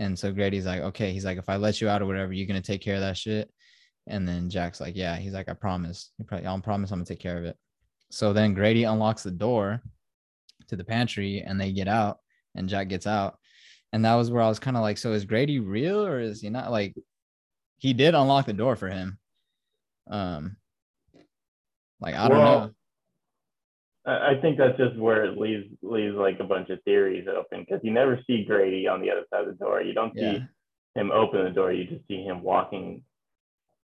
And so Grady's like, okay. He's like, if I let you out or whatever, you're gonna take care of that shit. And then Jack's like, yeah. He's like, I promise. You probably, I'll promise I'm gonna take care of it. So then Grady unlocks the door to the pantry, and they get out, and Jack gets out. And that was where I was kind of like, so is Grady real or is he not? Like, he did unlock the door for him. Um, like I don't know. I think that's just where it leaves leaves like a bunch of theories open because you never see Grady on the other side of the door. You don't see Yeah. him open the door. You just see him walking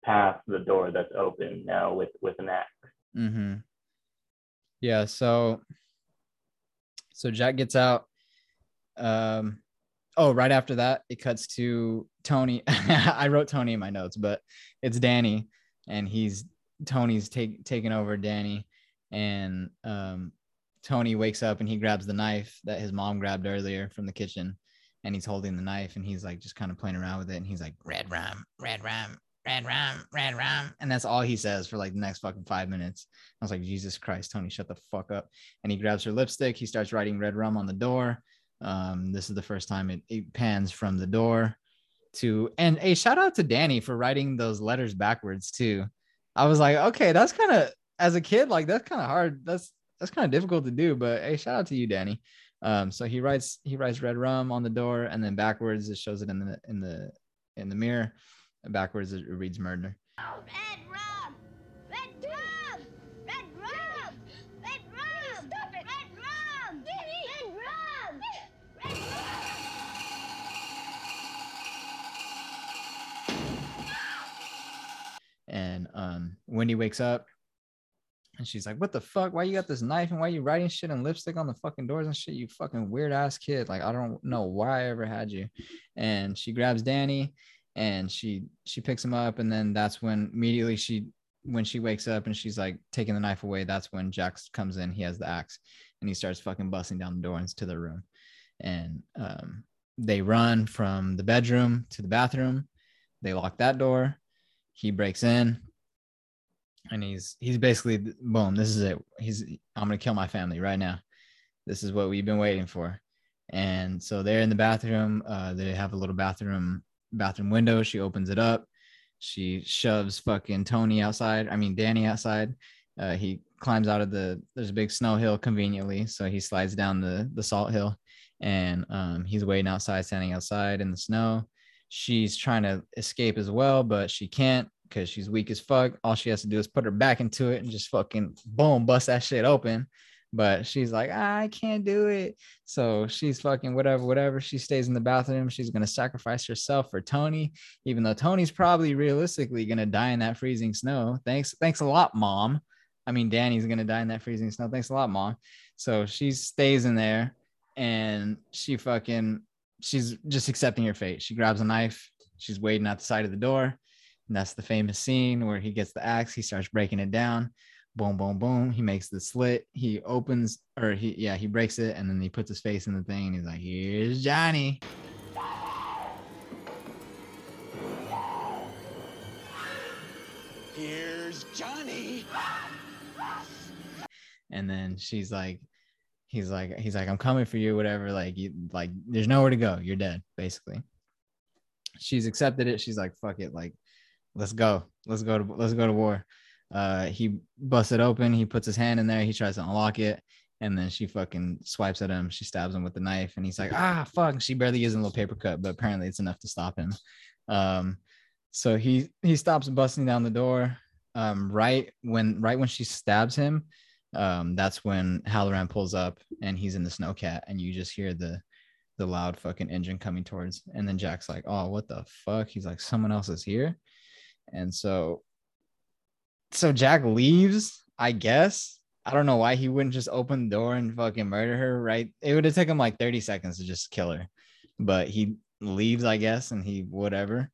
past the door that's open now with with an axe. Mm-hmm. Yeah, so so Jack gets out. Um oh, right after that, it cuts to Tony. I wrote Tony in my notes, but it's Danny, and he's Tony's take taking over Danny, and um Tony wakes up and he grabs the knife that his mom grabbed earlier from the kitchen, and he's holding the knife and he's like just kind of playing around with it, and he's like red rum, red rum, red rum, red rum, and that's all he says for like the next fucking five minutes. I was like, Jesus Christ, Tony, shut the fuck up. And he grabs her lipstick. He starts writing red rum on the door. Um, this is the first time it, it pans from the door to and a shout out to Danny for writing those letters backwards too. I was like, okay, that's kind of as a kid, like that's kind of hard. That's that's kind of difficult to do. But hey, shout out to you, Danny. Um, so he writes he writes red rum on the door, and then backwards it shows it in the in the in the mirror. And backwards it reads murder. Red rum, red rum, red rum, red rum. Stop it, red rum, red rum, red rum. And um, Wendy wakes up and she's like, What the fuck? Why you got this knife and why you writing shit and lipstick on the fucking doors and shit? You fucking weird ass kid. Like, I don't know why I ever had you. And she grabs Danny and she she picks him up, and then that's when immediately she when she wakes up and she's like taking the knife away, that's when Jax comes in. He has the axe and he starts fucking busting down the door into the room. And um, they run from the bedroom to the bathroom. They lock that door. He breaks in and he's he's basically boom this is it. He's i'm gonna kill my family right now. This is what we've been waiting for. And so they're in the bathroom uh, they have a little bathroom bathroom window. She opens it up. She shoves fucking tony outside i mean danny outside. Uh, he climbs out of the there's a big snow hill conveniently. So he slides down the the salt hill and um, he's waiting outside standing outside in the snow. She's trying to escape as well but she can't because she's weak as fuck. All she has to do is put her back into it and just fucking boom, bust that shit open. But she's like, I can't do it. So she's fucking whatever, whatever. She stays in the bathroom. She's gonna sacrifice herself for Tony, even though Tony's probably realistically gonna die in that freezing snow. Thanks, thanks a lot, mom. I mean, Danny's gonna die in that freezing snow. Thanks a lot, mom. So she stays in there and she fucking she's just accepting her fate. She grabs a knife. She's waiting side of the door and that's the famous scene where he gets the axe, he starts breaking it down. Boom, boom, boom. He makes the slit. He opens, or he, yeah, he breaks it, and then he puts his face in the thing, and he's like, "Here's Johnny." Here's Johnny. And then she's like, he's like, he's like, I'm coming for you, whatever. Like, you, like, there's nowhere to go. You're dead, basically. She's accepted it. She's like, fuck it. Like, let's go. Let's go to let's go to war. Uh, he busts it open. He puts his hand in there. He tries to unlock it, and then she fucking swipes at him. She stabs him with the knife, and he's like, ah, fuck. She barely uses a little paper cut, but apparently it's enough to stop him. Um, so he he stops busting down the door. Um, right when right when she stabs him, um, that's when Hallorann pulls up and he's in the snowcat, and you just hear the the loud fucking engine coming towards. And then Jack's like, oh, what the fuck? He's like, someone else is here. And so so Jack leaves, I guess. I don't know why he wouldn't just open the door and fucking murder her, right? It would have taken him like 30 seconds to just kill her. But he leaves, I guess, and he whatever.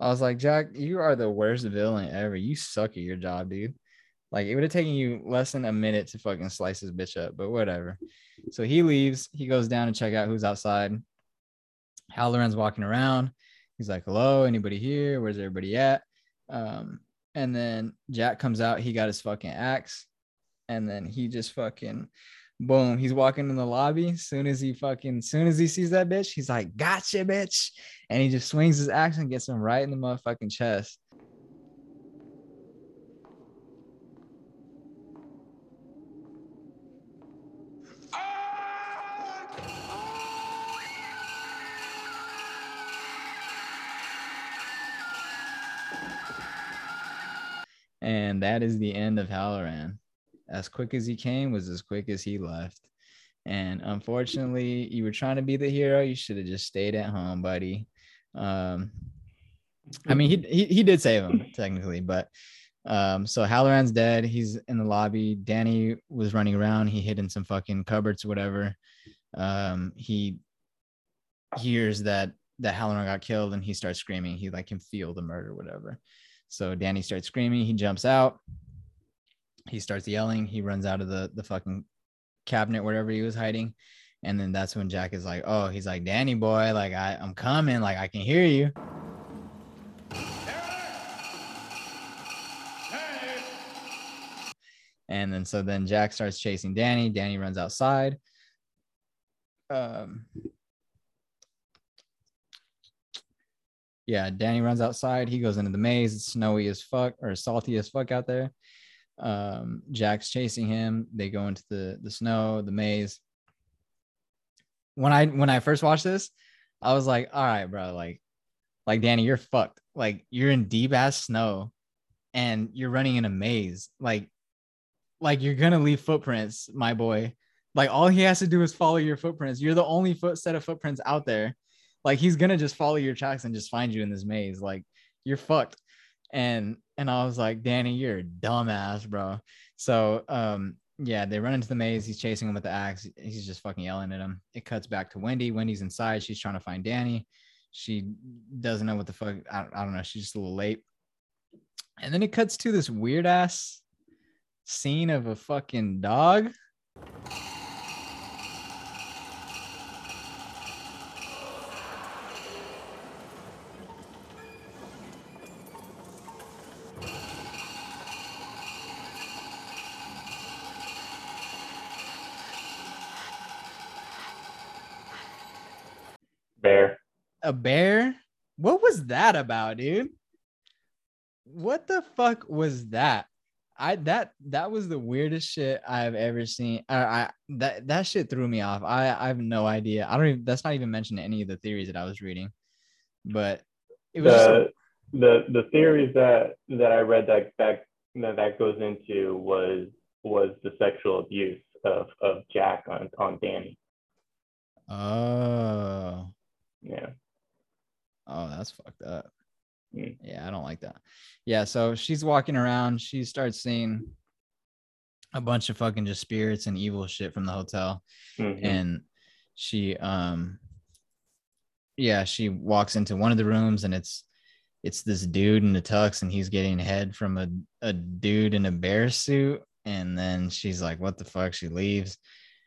I was like, Jack, you are the worst villain ever. You suck at your job, dude. Like it would have taken you less than a minute to fucking slice this bitch up, but whatever. So he leaves. He goes down to check out who's outside. Hallorann's walking around. He's like, "Hello, anybody here? Where's everybody at?" Um, and then Jack comes out, he got his fucking axe, and then he just fucking boom, he's walking in the lobby. Soon as he fucking soon as he sees that bitch, he's like, gotcha, bitch. And he just swings his axe and gets him right in the motherfucking chest. And that is the end of Hallorann. As quick as he came was as quick as he left. And unfortunately, you were trying to be the hero. You should have just stayed at home, buddy. Um, I mean, he, he he did save him technically, but um, so Hallorann's dead. He's in the lobby. Danny was running around. He hid in some fucking cupboards, or whatever. Um, he hears that that Hallorann got killed, and he starts screaming. He like can feel the murder, whatever. So Danny starts screaming. He jumps out. He starts yelling. He runs out of the the fucking cabinet wherever he was hiding. And then that's when Jack is like, "Oh, he's like Danny boy, like I, I'm coming, like I can hear you." And then so then Jack starts chasing Danny. Danny runs outside. Um, yeah, Danny runs outside. He goes into the maze. It's snowy as fuck or salty as fuck out there. Um, Jack's chasing him. They go into the the snow, the maze. When I when I first watched this, I was like, all right, bro, like, like Danny, you're fucked. Like you're in deep ass snow and you're running in a maze. Like, like you're gonna leave footprints, my boy. Like all he has to do is follow your footprints. You're the only foot set of footprints out there like he's gonna just follow your tracks and just find you in this maze. Like you're fucked. and and I was like, Danny, you're a dumbass, bro. So um yeah, they run into the maze. He's chasing him with the axe. He's just fucking yelling at him. It cuts back to Wendy. Wendy's inside. She's trying to find Danny. She doesn't know what the fuck. I, I don't know. She's just a little late. And then it cuts to this weird ass scene of a fucking dog. A bear? What was that about, dude? What the fuck was that? I that that was the weirdest shit I've ever seen. I, I that that shit threw me off. I I have no idea. I don't even. That's not even mentioned in any of the theories that I was reading. But it was the the the theories that that I read that that that, that goes into was was the sexual abuse of of Jack on on Danny. oh Yeah. Oh that's fucked up. Mm. Yeah, I don't like that. Yeah, so she's walking around. She starts seeing a bunch of fucking just spirits and evil shit from the hotel. Mhm. And she um yeah, she walks into one of the rooms and it's it's this dude in a tux and he's getting head from a, a dude in a bear suit. And then she's like, what the fuck? She leaves.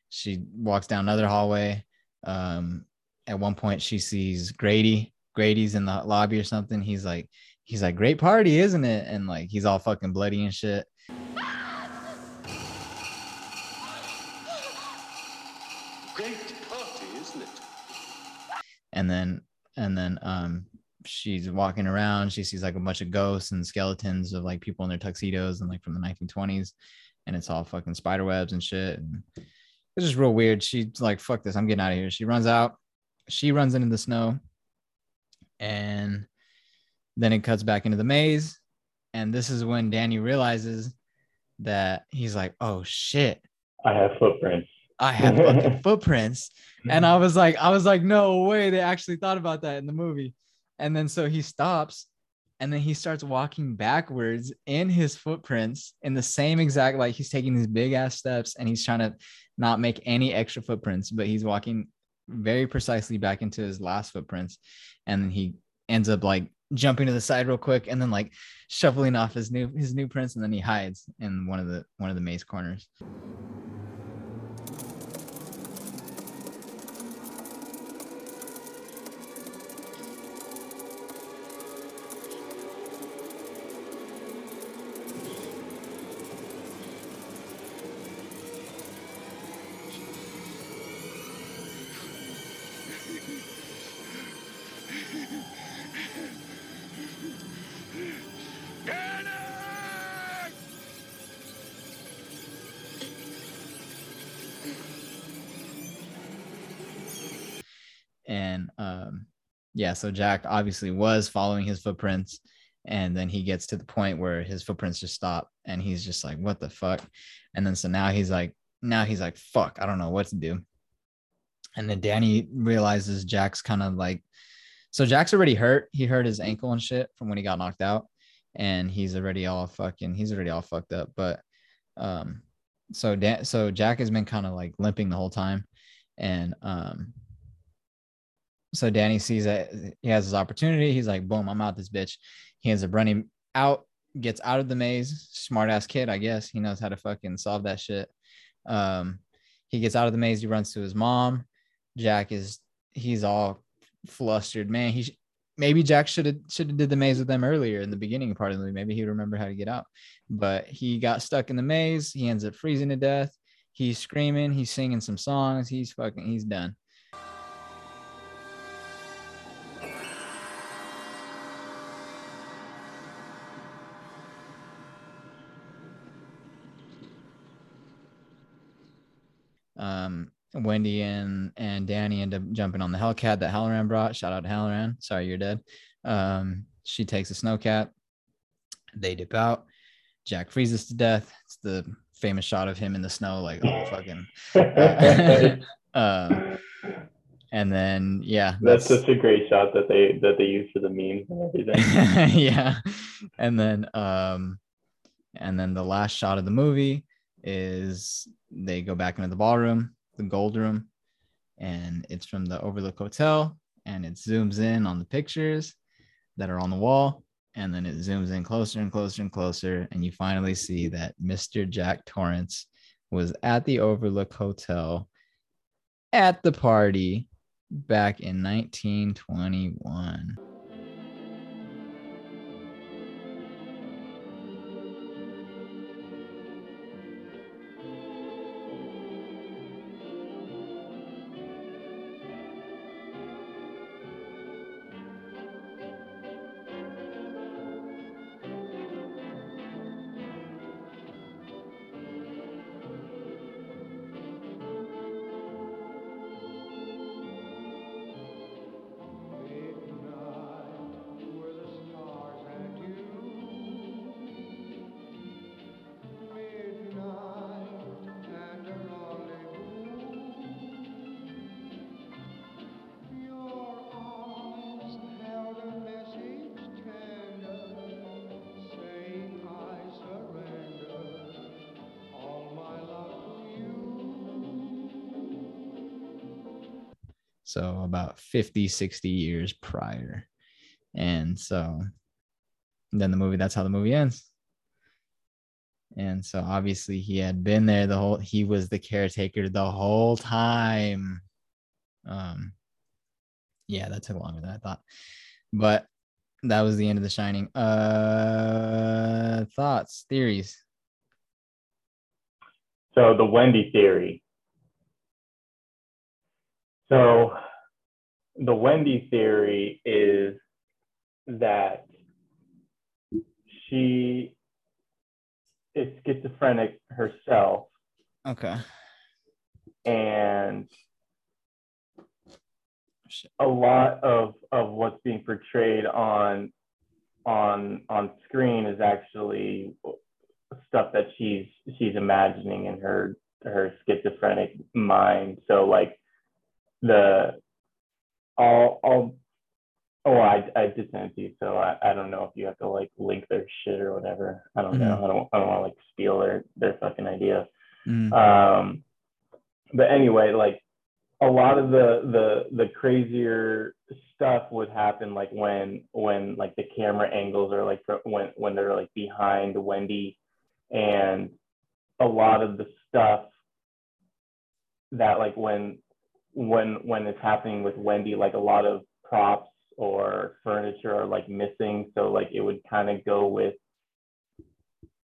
She walks down another hallway. Um at one point she sees Grady. Grady's in the lobby or something. He's like, he's like, great party, isn't it? And like he's all fucking bloody and shit. Great party, isn't it? and then and then um she's walking around she sees like a bunch of ghosts and skeletons of like people in their tuxedos and like from the 1920s and it's all fucking spider webs and shit and it's just real weird she's like fuck this i'm getting out of here she runs out she runs into the snow and then it cuts back into the maze and this is when danny realizes that he's like oh shit I have footprints. I have fucking footprints. And I was like, I was like, no way. They actually thought about that in the movie. And then so he stops and then he starts walking backwards in his footprints in the same exact like he's taking these big ass steps and he's trying to not make any extra footprints, but he's walking very precisely back into his last footprints. And then he ends up like jumping to the side real quick and then like shuffling off his new his new prints and then he hides in one of the one of the maze corners. Yeah so jack obviously was following his footprints and then he gets to the point where his footprints just stop and he's just like what the fuck? And then so now he's like now he's like fuck i don't know what to do. And then danny realizes jack's kind of like so jack's already hurt. He hurt his ankle and shit from when he got knocked out and he's already all fucking he's already all fucked up. But um so Dan, so jack has been kind of like limping the whole time and um so Danny sees that he has his opportunity. He's like, boom, I'm out this bitch. He ends up running out, gets out of the maze. Smart ass kid, I guess. He knows how to fucking solve that shit. Um, he gets out of the maze. He runs to his mom. Jack is he's all flustered, man. He sh- maybe Jack should have should have did the maze with them earlier in the beginning part of the movie. Maybe he'd remember how to get out. But he got stuck in the maze. He ends up freezing to death. He's screaming. He's singing some songs. He's fucking. He's done. Wendy and and Danny end up jumping on the Hellcat that Hallorann brought. Shout out to Hallorann. Sorry you're dead. Um, she takes a snowcat. They dip out. Jack freezes to death. It's the famous shot of him in the snow, like oh fucking. um, and then yeah, That's such a great shot that they that they use for the memes and everything. yeah. and then um and then the last shot of the movie is they go back into the ballroom the gold room and it's from the overlook hotel and it zooms in on the pictures that are on the wall and then it zooms in closer and closer and closer and you finally see that mr jack torrance was at the overlook hotel at the party back in 1921 about 50 60 years prior. And so then the movie that's how the movie ends. And so obviously he had been there the whole he was the caretaker the whole time. Um yeah that took longer than i thought. But that was the end of the shining. Uh thoughts theories? So the Wendy theory. So the Wendy theory is that she is schizophrenic herself okay. and oh, a lot of of what's being portrayed on on on screen is actually stuff that she's she's imagining in her her schizophrenic mind. So like the all all oh I I did send it to you so I, I don't know if you have to like link their shit or whatever I don't know Mhm. I don't I don't want to like steal their their fucking idea Mm. um but anyway like a lot of the the the crazier stuff would happen like when when like the camera angles are like when when they're like behind Wendy and a lot of the stuff that like when when when it's happening with Wendy like a lot of props or furniture are like missing so like it would kind of go with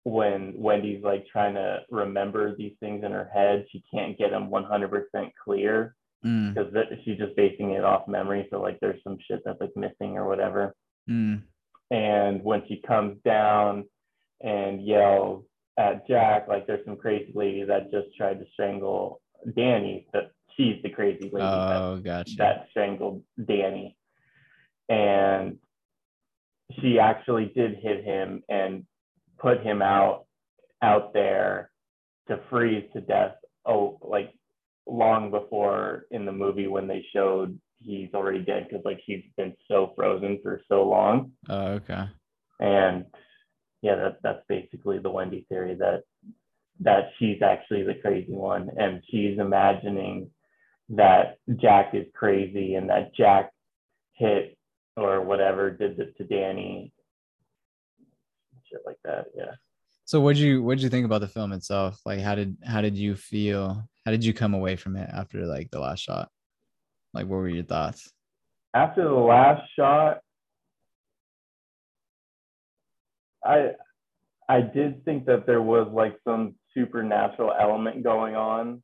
when Wendy's like trying to remember these things in her head she can't get them 100% clear Mm. because she's just basing it off memory. So like there's some shit that's like missing or whatever. Mm. And when she comes down and yells at Jack, like there's some crazy lady that just tried to strangle Danny. That she's the crazy lady oh that, gotcha that strangled Danny. And she actually did hit him and put him out out there to freeze to death. Oh, like long before in the movie when they showed he's already dead because like he's been so frozen for so long. oh okay And yeah, that, that's basically the Wendy theory that that she's actually the crazy one and she's imagining that Jack is crazy and that Jack hit or whatever did this to Danny. Shit like that. Yeah. So what'd you what'd you think about the film itself? Like how did how did you feel? How did you come away from it after like the last shot? Like what were your thoughts? after the last shot, I I did think that there was like some supernatural element going on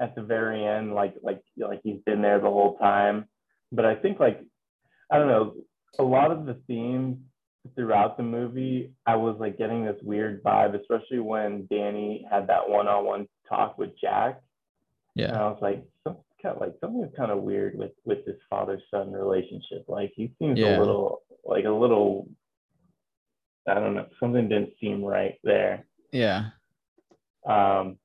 at the very end, like like like he's been there the whole time. But I think like I don't know, a lot of the themes throughout the movie, I was like getting this weird vibe, especially when Danny had that one-on-one talk with Jack. And Yeah. I was like, some kind of like something's kind of weird with with this father son relationship. Like he seems Yeah. a little like a little I don't know, something didn't seem right there. Yeah. Um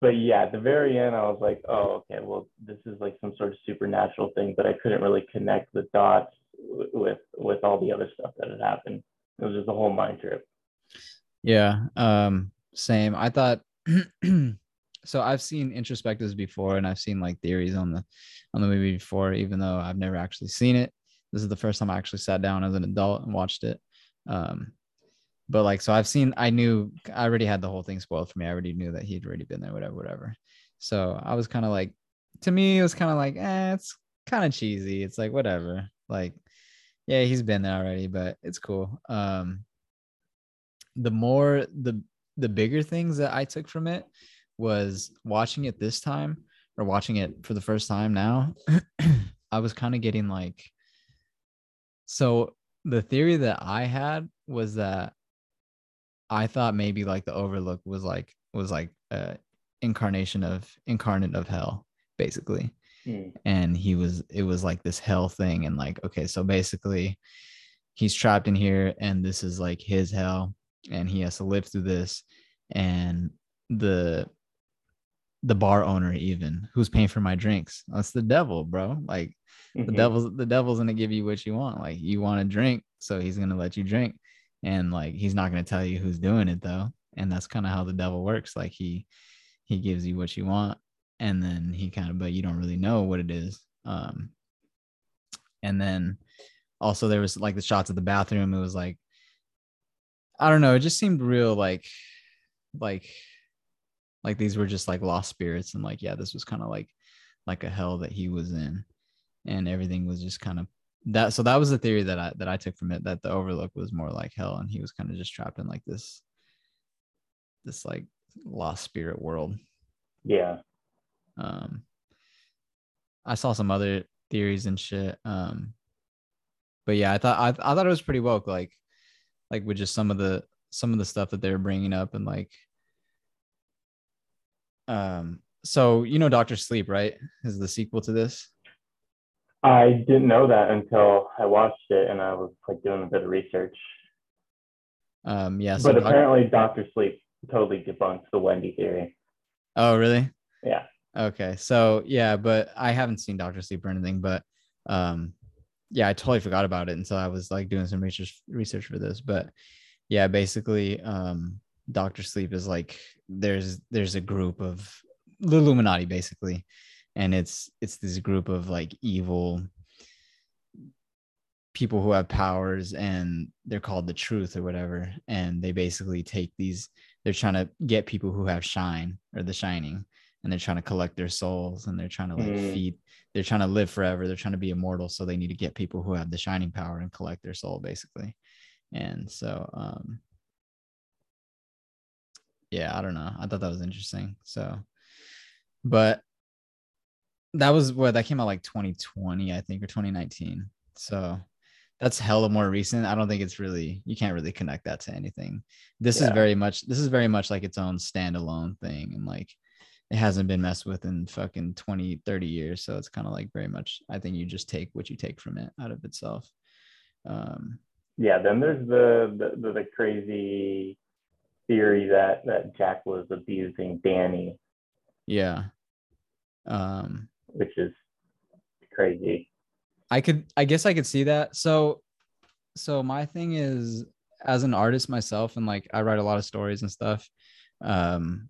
but yeah, at the very end I was like, oh okay, well this is like some sort of supernatural thing, but I couldn't really connect the dots with with all the other stuff that had happened. It was just a whole mind trip. Yeah. Um, same. I thought so I've seen introspectives before and I've seen like theories on the on the movie before, even though I've never actually seen it. This is the first time I actually sat down as an adult and watched it. Um, but like so I've seen I knew I already had the whole thing spoiled for me. I already knew that he'd already been there, whatever, whatever. So I was kind of like to me, it was kind of like, eh, it's kind of cheesy. It's like whatever. Like, yeah, he's been there already, but it's cool. Um the more the the bigger things that I took from it was watching it this time or watching it for the first time now. I was kind of getting like so the theory that I had was that I thought maybe like the overlook was like was like a incarnation of incarnate of hell, basically. Hmm. And he was it was like this hell thing. And like, okay, so basically he's trapped in here and this is like his hell and he has to live through this. And the the bar owner even who's paying for my drinks. That's the devil, bro. Like the Mhm. devil's the devil's gonna give you what you want. Like you want to drink, so he's gonna let you drink. And like he's not gonna tell you who's doing it though. And that's kind of how the devil works. Like he he gives you what you want, and then he kind of but you don't really know what it is. Um and then also there was like the shots of the bathroom. It was like I don't know, it just seemed real like like like these were just like lost spirits and like yeah this was kind of like like a hell that he was in and everything was just kind of that so that was the theory that i that i took from it that the overlook was more like hell and he was kind of just trapped in like this this like lost spirit world. Yeah. um i saw some other theories and shit um but yeah i thought i, I thought it was pretty woke like like with just some of the some of the stuff that they were bringing up and like um so you know dr sleep right? Is the sequel to this I didn't know that until I watched it and I was like doing a bit of research. um yeah so but apparently Doctor Sleep totally debunks the Wendy theory. oh really Yeah. okay so yeah but i haven't seen dr sleep or anything but um yeah i totally forgot about it until i was like doing some research research for this but yeah basically um dr sleep is like there's there's a group of the illuminati basically and it's it's this group of like evil people who have powers and they're called the truth or whatever and they basically take these they're trying to get people who have shine or the shining and they're trying to collect their souls and they're trying to like Mm. feed they're trying to live forever they're trying to be immortal so they need to get people who have the shining power and collect their soul basically and so um yeah i don't know i thought that was interesting so but that was what that came out like 2020 i think or 2019 so that's hella more recent. I don't think it's really you can't really connect that to anything. This is very much this is very much like its own standalone thing and like it hasn't been messed with in fucking 20 30 years. So it's kind of like very much i think you just take what you take from it out of itself. Um Yeah, then there's the the, the, the crazy theory that that Jack was abusing Danny, yeah. Um which is crazy. I could I guess I could see that. So so my thing is as an artist myself and like I write a lot of stories and stuff. Um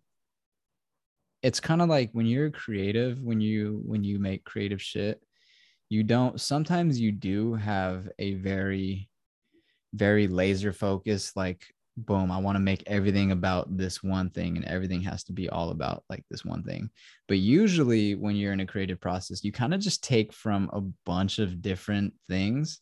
it's kind of like when you're creative, when you when you make creative shit, you don't sometimes you do have a very very laser focused like boom, I want to make everything about this one thing and everything has to be all about like this one thing. But usually when you're in a creative process, you kind of just take from a bunch of different things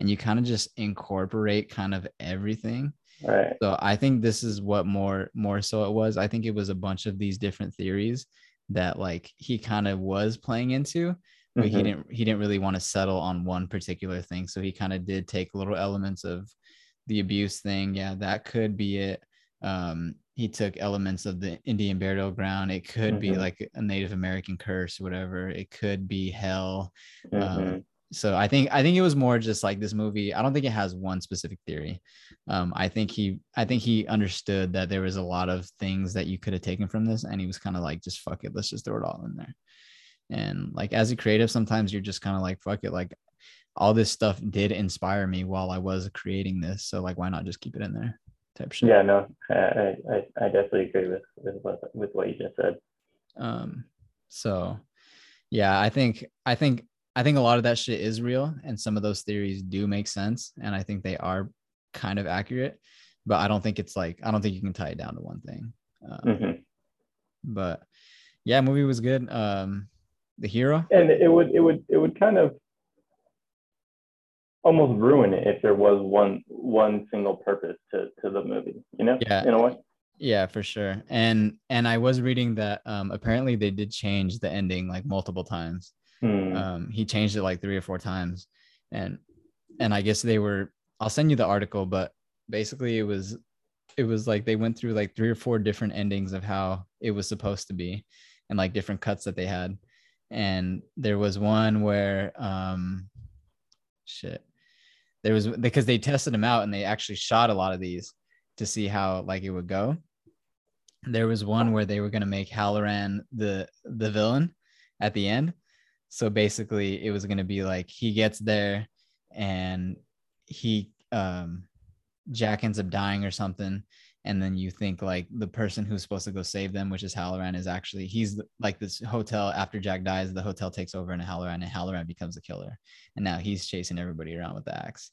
and you kind of just incorporate kind of everything. Right. So I think this is what more more so it was. I think it was a bunch of these different theories that like he kind of was playing into, but he Mhm. didn't he didn't really want to settle on one particular thing. So he kind of did take little elements of the abuse thing. Yeah, that could be it. Um, he took elements of the Indian burial ground. It could be Mhm. like a Native American curse, or whatever. It could be hell. Mhm. Um, so I think I think it was more just like this movie. I don't think it has one specific theory. Um, I think he I think he understood that there was a lot of things that you could have taken from this, and he was kind of like, just fuck it, let's just throw it all in there. And like as a creative, sometimes you're just kind of like, fuck it, like all this stuff did inspire me while I was creating this. So like, why not just keep it in there? Type shit. Yeah, no, I, I, I definitely agree with, with what with what you just said. Um, so yeah, I think I think I think a lot of that shit is real, and some of those theories do make sense, and I think they are kind of accurate. But I don't think it's like I don't think you can tie it down to one thing. Um, Mhm. But yeah, movie was good. Um, the hero. And it would it would it would kind of almost ruin it if there was one one single purpose to to the movie. You know, Yeah. in a way. Yeah, for sure. And and I was reading that um apparently they did change the ending like multiple times. Hmm. Um he changed it like three or four times. And and I guess they were I'll send you the article, but basically it was it was like they went through like three or four different endings of how it was supposed to be and like different cuts that they had. And there was one where um shit. There was because they tested them out and they actually shot a lot of these to see how like it would go. There was one where they were gonna make Hallorann the the villain at the end. So basically it was gonna be like he gets there and he um Jack ends up dying or something. And then you think like the person who's supposed to go save them, which is Hallorann, is actually he's like this hotel after Jack dies, the hotel takes over and Hallorann and Hallorann becomes the killer. And now he's chasing everybody around with the axe.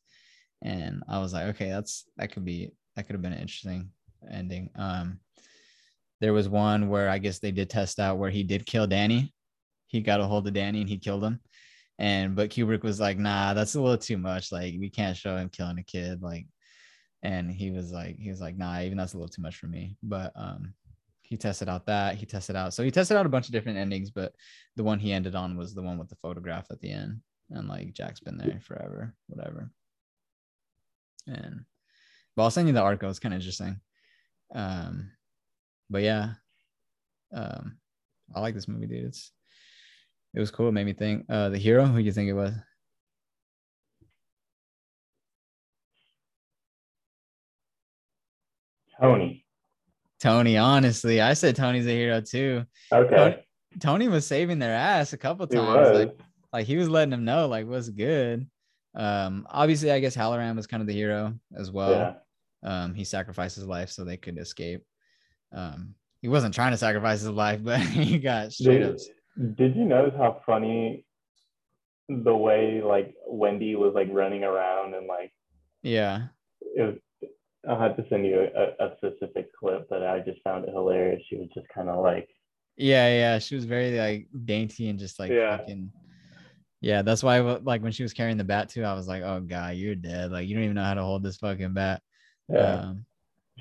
And I was like, okay, that's that could be that could have been an interesting ending. Um there was one where I guess they did test out where he did kill Danny. He got a hold of Danny and he killed him. And but Kubrick was like, nah, that's a little too much. Like we can't show him killing a kid. Like, and he was like, he was like, nah, even that's a little too much for me. But um he tested out that, he tested out. So he tested out a bunch of different endings, but the one he ended on was the one with the photograph at the end. And like Jack's been there forever, whatever. And but I'll send you the article. It's kind of interesting. Um, but yeah, um, I like this movie, dude. It's it was cool. It made me think. Uh, the hero. Who do you think it was? Tony. Tony. Honestly, I said Tony's a hero too. Okay. Tony, Tony was saving their ass a couple times. Like, like he was letting them know like what's good. Um, obviously, I guess Hallorann was kind of the hero as well. Yeah. Um, he sacrificed his life so they could escape. Um, he wasn't trying to sacrifice his life, but he got straight up. Did, did you notice how funny the way like Wendy was like running around and like Yeah. it was I'll have to send you a, a specific clip, but I just found it hilarious. She was just kind of like Yeah, yeah. She was very like dainty and just like Yeah. fucking. Yeah, that's why like when she was carrying the bat too, I was like, "Oh god, you're dead! Like you don't even know how to hold this fucking bat." Yeah. Um,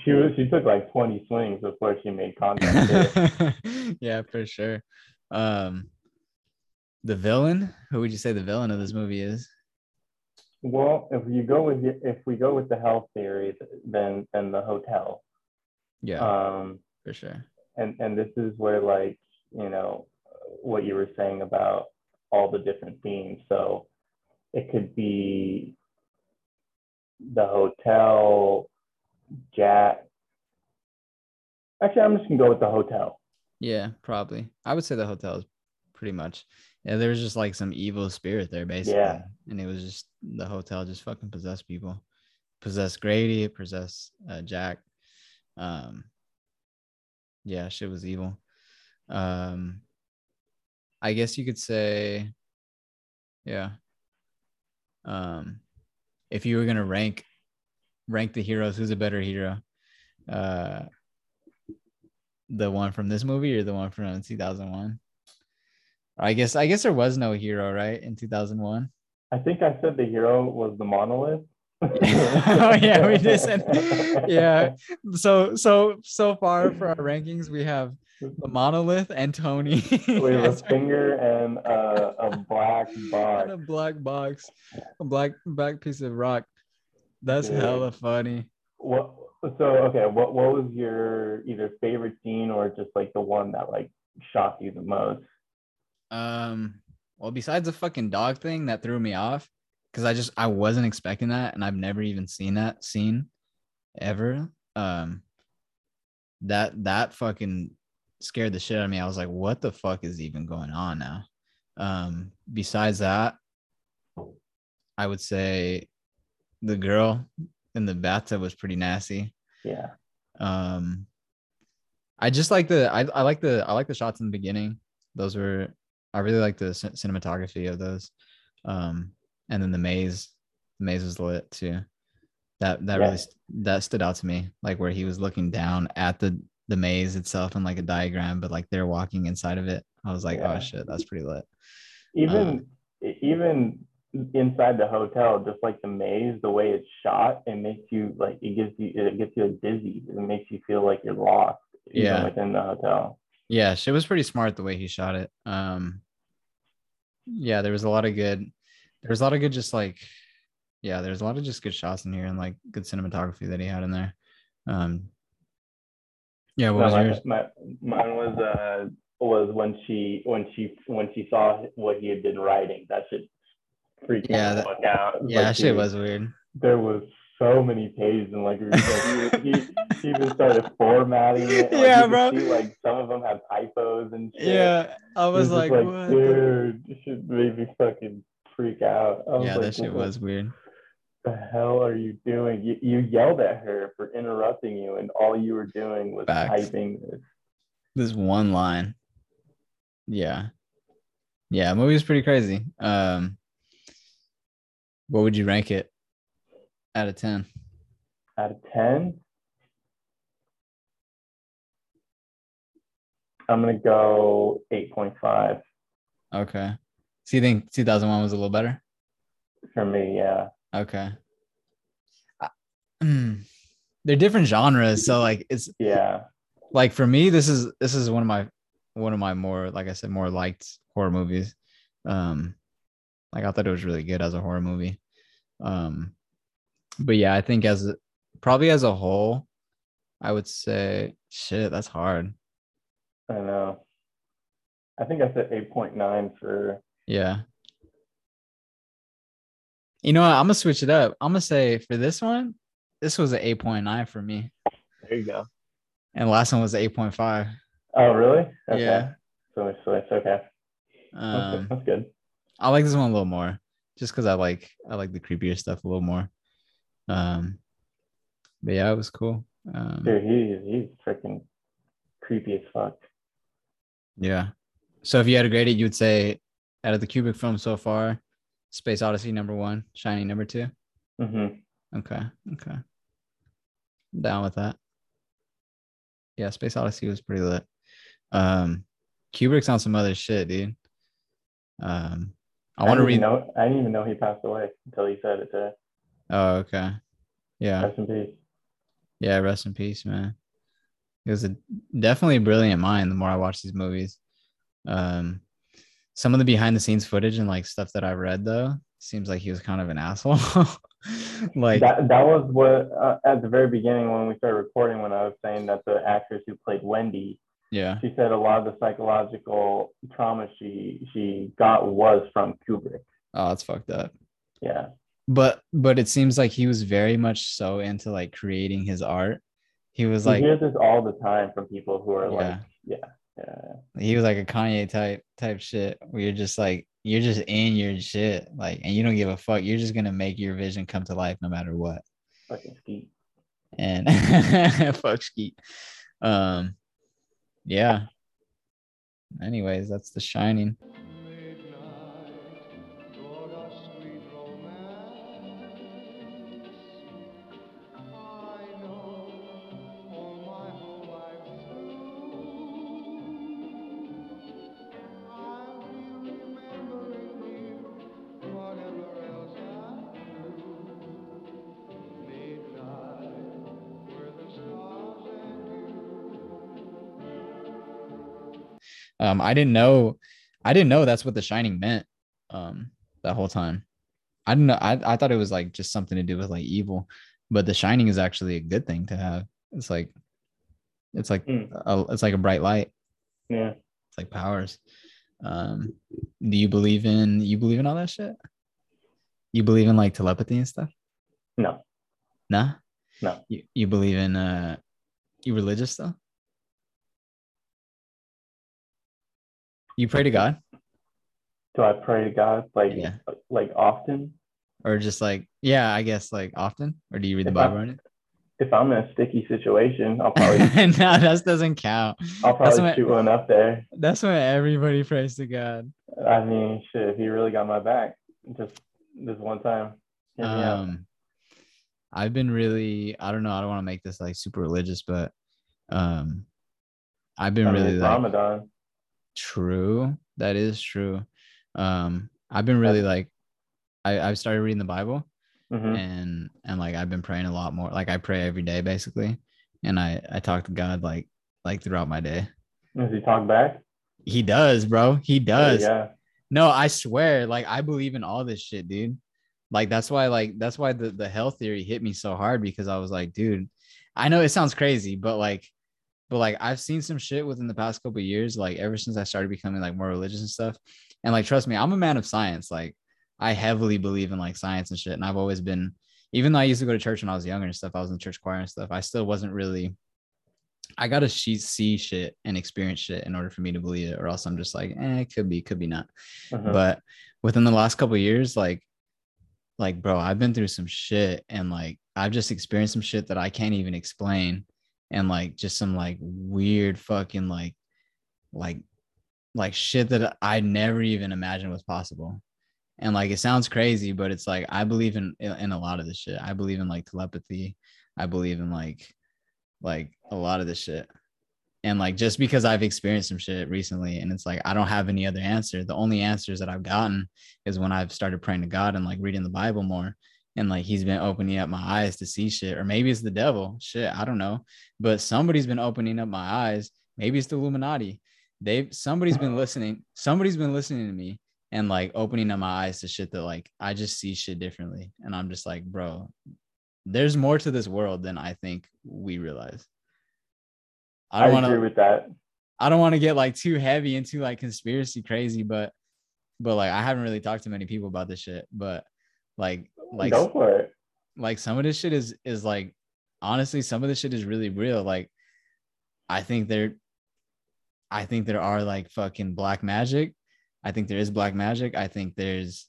she was she took like 20 swings before she made contact. yeah, for sure. Um, the villain. Who would you say the villain of this movie is? well, if you go with if we go with the health theory, then then the hotel. Yeah, Um, for sure. and and this is where like you know what you were saying about all the different themes so it could be the hotel jack actually i'm just gonna go with the hotel Yeah, probably. I would say the hotel is pretty much. Yeah, there was just like some evil spirit there, basically. Yeah. And it was just the hotel just fucking possessed people. Possessed Grady, possessed uh, Jack. Um, yeah, shit was evil. Um, I guess you could say, yeah. Um, if you were gonna rank rank the heroes, who's a better hero? Uh, the one from this movie or the one from 2001? I guess I guess there was no hero, right? In 2001. i think i said the hero was the monolith oh yeah, we said yeah. So so so far for our rankings, we have the monolith and Tony. we have a finger and uh, a black box and a black box, a black black piece of rock. That's Dude. hella funny. what so okay what what was your either favorite scene or just like the one that like shocked you the most Um, well, besides the fucking dog thing that threw me off, because I just I wasn't expecting that, and I've never even seen that scene ever. Um, that that fucking scared the shit out of me. I was like, what the fuck is even going on now? Um, besides that, I would say the girl in the bathtub was pretty nasty. Yeah. Um, I just like the I, I like the I like the shots in the beginning. Those were I really like the cin- cinematography of those. Um, and then the maze, the maze was lit too. That that Yeah. really that stood out to me, like where he was looking down at the the maze itself and like a diagram, but like they're walking inside of it. I was like, Yeah. oh shit, that's pretty lit. Even even inside the hotel, just like the maze, the way it's shot, it makes you like it gives you it gets you dizzy. It makes you feel like you're lost Yeah. within the hotel. Yeah, shit was pretty smart the way he shot it. Um, yeah, there was a lot of good. There was a lot of good, just like, yeah, there's a lot of just good shots in here and like good cinematography that he had in there. Um, yeah, what No, was my, yours? my, mine was uh was when she when she when she saw what he had been writing. That shit freaked Yeah, that- out. Yeah, Like, that shit was weird. There was so many pages and like, like he, he, he even started formatting it. Like, Yeah, bro. See, like some of them have typos and shit. Yeah, I was like, what the- dude, this shit made me fucking freak out. Yeah, like, that shit was weird. The hell are you doing? You, you yelled at her for interrupting you, and all you were doing was Facts. typing this. This one line. Yeah, yeah, movie was pretty crazy. Um, what would you rank it out of ten? out of 10 i'm going to go 8.5 Okay. So you think 2001 was a little better? for me yeah Okay. I- They're different genres, so like it's yeah like for me, this is this is one of my one of my more like I said more liked horror movies. Um, like I thought it was really good as a horror movie. Um, but yeah, I think as probably as a whole, I would say shit. That's hard. i know i think i said 8.9 for Yeah. You know what? I'm gonna switch it up. I'm gonna say for this one, this was an 8.9 for me, there you go and last one was 8.5. oh really okay. Yeah. so it's, so it's okay that's, Um, good. that's good I like this one a little more, just because I like I like the creepier stuff a little more. Um, but yeah, it was cool. Um, dude he's he's freaking creepy as fuck yeah. So if you had to grade it, you would say out of the Kubrick film so far, Space Odyssey number one, Shining number two. hmm Okay. Okay. I'm down with that. Yeah, Space Odyssey was pretty lit. Um, Kubrick's on some other shit, dude. Um, I want to read. know i didn't even know he passed away until he said it today Oh, okay. Yeah. rest in peace Yeah, rest in peace, man. It was a definitely a brilliant mind. The more I watch these movies, um, some of the behind the scenes footage and like stuff that I read though seems like he was kind of an asshole. like, that that was what uh, at the very beginning when we started recording when I was saying that the actress who played Wendy, yeah, she said a lot of the psychological trauma she she got was from Kubrick. oh, it's fucked up. Yeah. But but it seems like he was very much so into like creating his art. He was you like hear this all the time from people who are like, Yeah. Yeah, he was like a Kanye type type shit where you're just like you're just in your shit like and you don't give a fuck. You're just gonna make your vision come to life no matter what. Fucking skeet. and fuck Skeet. Um, yeah. Anyways, that's The Shining. Um, I didn't know, I didn't know that's what The Shining meant. Um, that whole time, I didn't know. I I thought it was like just something to do with like evil, but The Shining is actually a good thing to have. It's like, it's like a, it's like a bright light. Yeah. It's like powers. Um, do you believe in you believe in all that shit? You believe in like telepathy and stuff? No. Nah. No. You you believe in uh, you religious though? You pray to God? Do I pray to God like Yeah. like often? or just like yeah, I guess like often, or do you read the Bible on it? If I'm in a sticky situation, I'll probably no, that doesn't count. I'll probably when, shoot one up there. that's when everybody prays to God. I mean, shit, if he really got my back, just this one time. hit. Um, I've been really, I don't know, I don't want to make this like super religious, but um, I've been I mean, really like Ramadan. True. That is true. Um, I've been really like, I I've started reading the Bible, Mhm. and and like I've been praying a lot more. Like I pray every day basically, and I I talk to God like like throughout my day. Does he talk back? He does, bro. He does. Yeah. No, I swear, like I believe in all this shit, dude. Like that's why, like that's why the the hell theory hit me so hard because I was like, dude, I know it sounds crazy, but like, but like I've seen some shit within the past couple of years, like ever since I started becoming like more religious and stuff. And like, trust me, I'm a man of science. Like, I heavily believe in like science and shit, and I've always been, even though I used to go to church when I was younger and stuff, I was in church choir and stuff. I still wasn't really. I gotta see shit and experience shit in order for me to believe it, or else I'm just like, eh, it could be, could be not. Mhm. But within the last couple of years, like, like, bro, I've been through some shit, and like, I've just experienced some shit that I can't even explain, and like, just some like weird fucking like, like, like shit that I never even imagined was possible. And like, it sounds crazy, but it's like I believe in in a lot of this shit. I believe in like telepathy. I believe in like like a lot of this shit. And like just because I've experienced some shit recently and it's like I don't have any other answer. The only answers that I've gotten is when I've started praying to God and like reading the Bible more. And like he's been opening up my eyes to see shit. Or maybe it's the devil. Shit, I don't know. But somebody's been opening up my eyes. Maybe it's the Illuminati. They've somebody's been listening. Somebody's been listening to me and like opening up my eyes to shit that like I just see shit differently. And I'm just like, bro, there's more to this world than I think we realize. I I, don't want agree with that. I don't want to get like too heavy into like conspiracy crazy, but but like I haven't really talked to many people about this shit. But like like Go for it. like some of this shit is is like honestly some of this shit is really real. Like I think there I think there are like fucking black magic. I think there is black magic. I think there's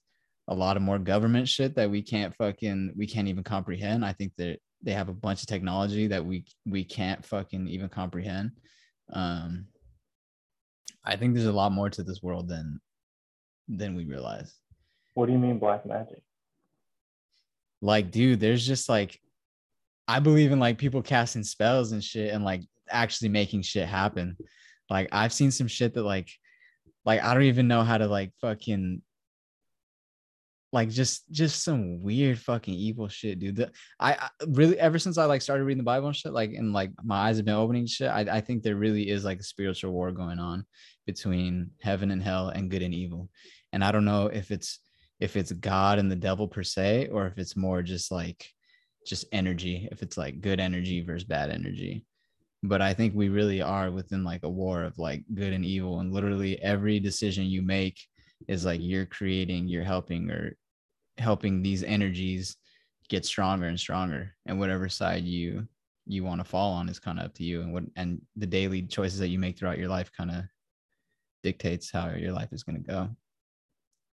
a lot of more government shit that we can't fucking we can't even comprehend. I think that they have a bunch of technology that we we can't fucking even comprehend. Um I think there's a lot more to this world than than we realize. What do you mean black magic? Like, dude, there's just like I believe in like people casting spells and shit and like actually making shit happen. Like I've seen some shit that like like I don't even know how to like fucking like just just some weird fucking evil shit, dude. The, I, I really ever since I like started reading the Bible and shit, like and like my eyes have been opening shit. I, I think there really is like a spiritual war going on between heaven and hell and good and evil. And I don't know if it's if it's God and the devil per se, or if it's more just like just energy, if it's like good energy versus bad energy. But I think we really are within like a war of like good and evil. And literally every decision you make is like you're creating, you're helping or helping these energies get stronger and stronger. And whatever side you you want to fall on is kind of up to you. And what and the daily choices that you make throughout your life kind of dictates how your life is going to go.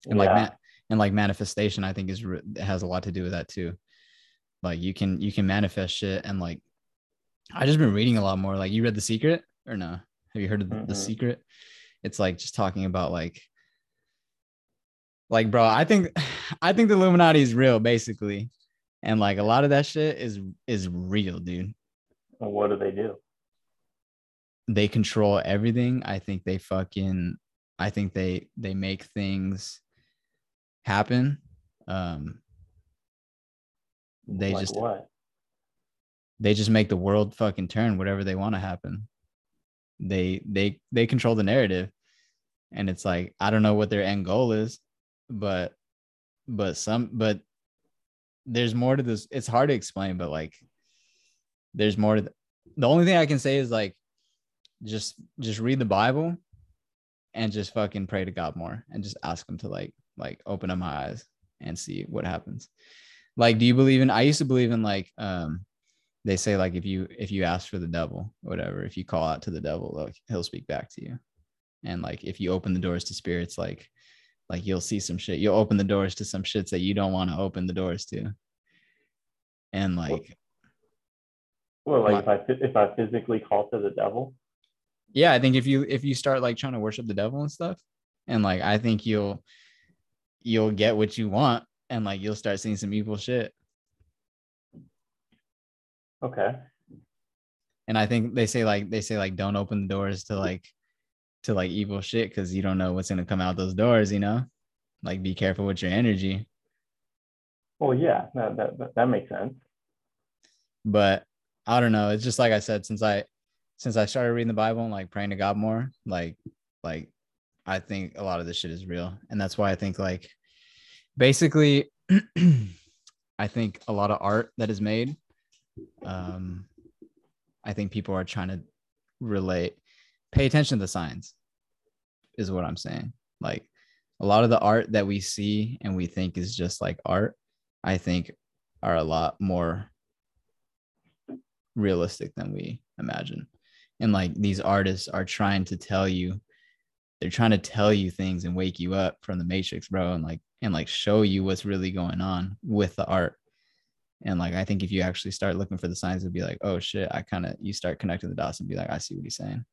And like Yeah. And like manifestation, I think is has a lot to do with that too. Like you can you can manifest shit and like I just been reading a lot more. Like you read The Secret or no? Have you heard of The, the. Secret? It's like just talking about like like bro, I think I think the Illuminati is real basically. And like a lot of that shit is is real, dude. What do they do? They control everything. I think they fucking I think they they make things happen. Um they like just what? they just make the world fucking turn whatever they want to happen they they they control the narrative and it's like i don't know what their end goal is but but some but there's more to this it's hard to explain but like there's more to the, the only thing i can say is like just just read the bible and just fucking pray to god more and just ask him to like like open up my eyes and see what happens like do you believe in i used to believe in like um they say like if you if you ask for the devil whatever if you call out to the devil like he'll speak back to you and like if you open the doors to spirits like like you'll see some shit. You'll open the doors to some shits that you don't want to open the doors to. And like Well, like if I if I physically call to the devil. yeah, I think if you if you start like trying to worship the devil and stuff, and like I think you'll you'll get what you want and like you'll start seeing some evil shit. Okay. And I think they say like they say like don't open the doors to like to like evil shit because you don't know what's gonna come out those doors, you know? Like be careful with your energy. Well, yeah, that that that, that makes sense. But I don't know. It's just like I said, since I since I started reading the Bible and like praying to God more, like like I think a lot of this shit is real. And that's why I think like basically I think a lot of art that is made, um, I think people are trying to relate, pay attention to the signs, is what I'm saying. Like a lot of the art that we see and we think is just like art, I think are a lot more realistic than we imagine. And like these artists are trying to tell you, they're trying to tell you things and wake you up from the matrix, bro, and like and like show you what's really going on with the art. And like I think if you actually start looking for the signs, it'd be like, oh shit, I kind of you start connecting the dots and be like, I see what he's saying.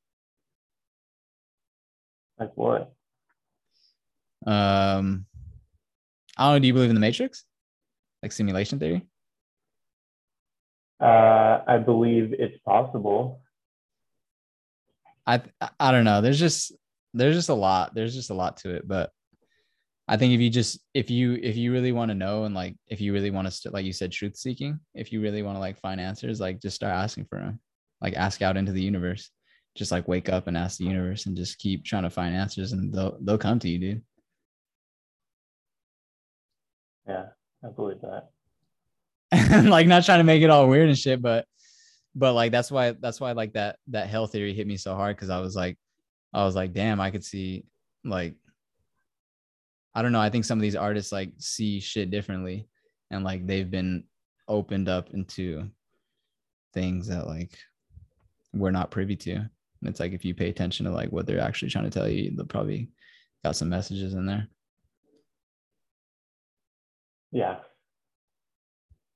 Like what? Um I don't know, do you believe in the matrix? Like simulation theory? Uh, I believe it's possible. I I don't know. There's just there's just a lot. There's just a lot to it, but I think if you just if you if you really want to know and like if you really want to st- like you said truth seeking, if you really want to like find answers, like just start asking for them. Like ask out into the universe. Just like wake up and ask the universe and just keep trying to find answers and they'll they'll come to you, dude. Yeah, I believe that. like not trying to make it all weird and shit, but but like that's why that's why like that that hell theory hit me so hard because I was like I was like, damn, I could see like I don't know. I think some of these artists like see shit differently and like they've been opened up into things that like we're not privy to. And it's like if you pay attention to like what they're actually trying to tell you, they'll probably got some messages in there. Yeah.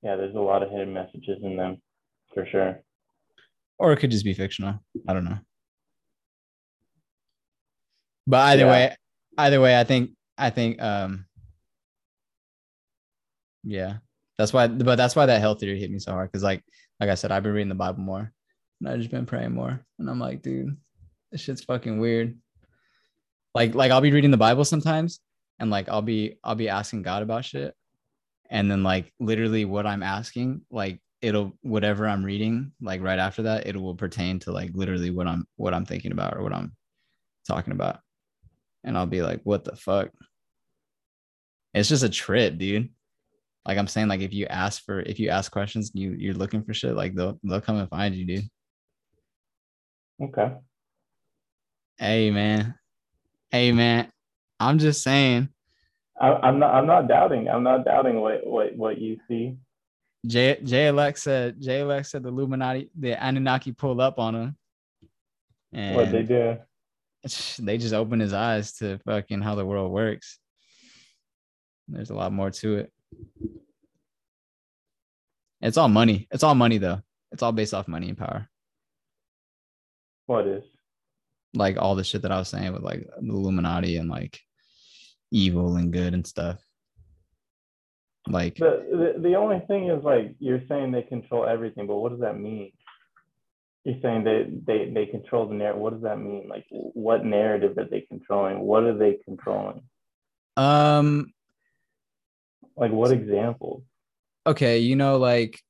Yeah, there's a lot of hidden messages in them for sure. Or it could just be fictional. I don't know. But either Yeah. way, either way, I think I think um yeah. That's why but that's why that health theory hit me so hard. Cause like like I said, I've been reading the Bible more and I've just been praying more. And I'm like, dude, this shit's fucking weird. Like like I'll be reading the Bible sometimes and like I'll be I'll be asking God about shit. And then like literally what I'm asking, like it'll whatever I'm reading, like right after that, it will pertain to like literally what I'm what I'm thinking about or what I'm talking about. And I'll be like, what the fuck? It's just a trip, dude. Like I'm saying, like if you ask for if you ask questions, you you're looking for shit, like they'll they'll come and find you, dude. Okay. Hey man. Hey man. I'm just saying. I, I'm not. I'm not doubting. I'm not doubting what what what you see. J JLX said JLX said the Illuminati, the Anunnaki pulled up on him. And What they do. they just opened his eyes to fucking how the world works. There's a lot more to it. It's all money. It's all money though. It's all based off money and power. What is? Like all the shit that I was saying with like the Illuminati and like evil and good and stuff. Like The, the the only thing is like you're saying they control everything, but what does that mean? You're saying that they they control the narrative. What does that mean? Like what narrative are they controlling? What are they controlling? um Like what examples? okay, you know, like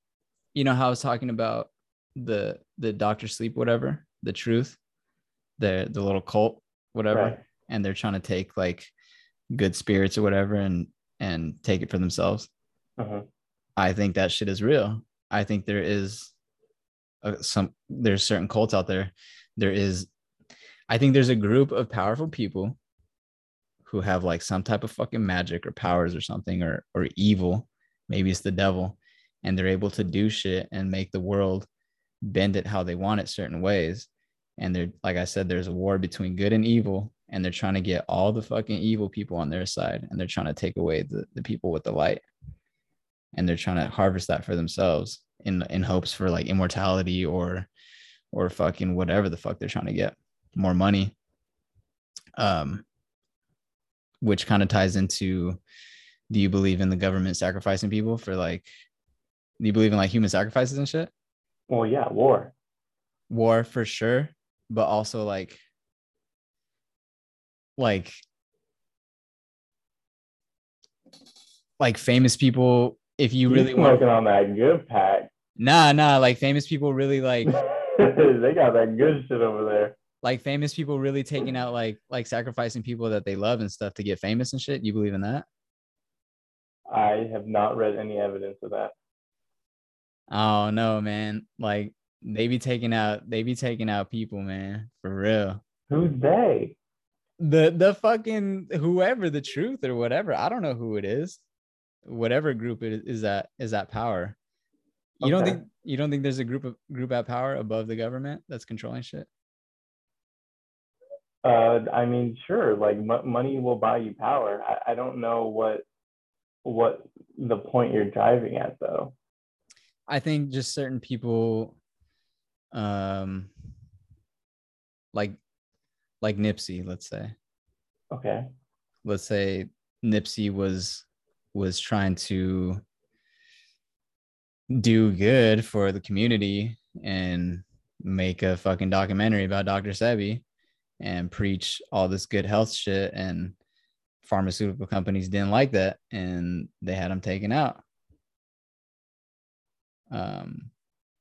you know how I was talking about the the Doctor Sleep, whatever, the truth, the the little cult, whatever, Right. and they're trying to take like good spirits or whatever and and take it for themselves. Uh-huh. I think that shit is real. I think there is uh, some there's certain cults out there. There is I think there's a group of powerful people who have like some type of fucking magic or powers or something or or evil. Maybe it's the devil and they're able to do shit and make the world bend it how they want it certain ways. And they're like I said there's a war between good and evil and they're trying to get all the fucking evil people on their side and they're trying to take away the, the people with the light and they're trying to harvest that for themselves in in hopes for like immortality or or fucking whatever the fuck they're trying to get more money um which kind of ties into do you believe in the government sacrificing people for like do you believe in like human sacrifices and shit Well, yeah, war. war for sure but also like like like famous people if you You really want smoking on that good pack. nah nah like famous people really like they got that good shit over there. like famous people really taking out like like sacrificing people that they love and stuff to get famous and shit you believe in that I have not read any evidence of that. oh no man like they be taking out they be taking out people man for real Who's they? the the fucking whoever the truth or whatever i don't know who it is whatever group it is, is that is that power you don't think you don't think there's a group of group at power above the government that's controlling shit Uh, I mean, sure. Like m- money will buy you power. I, I don't know what what the point you're driving at, though. i think just certain people um like like nipsey let's say Okay. let's say Nipsey was was trying to do good for the community and make a fucking documentary about Dr. Sebi and preach all this good health shit and pharmaceutical companies didn't like that and they had him taken out. Um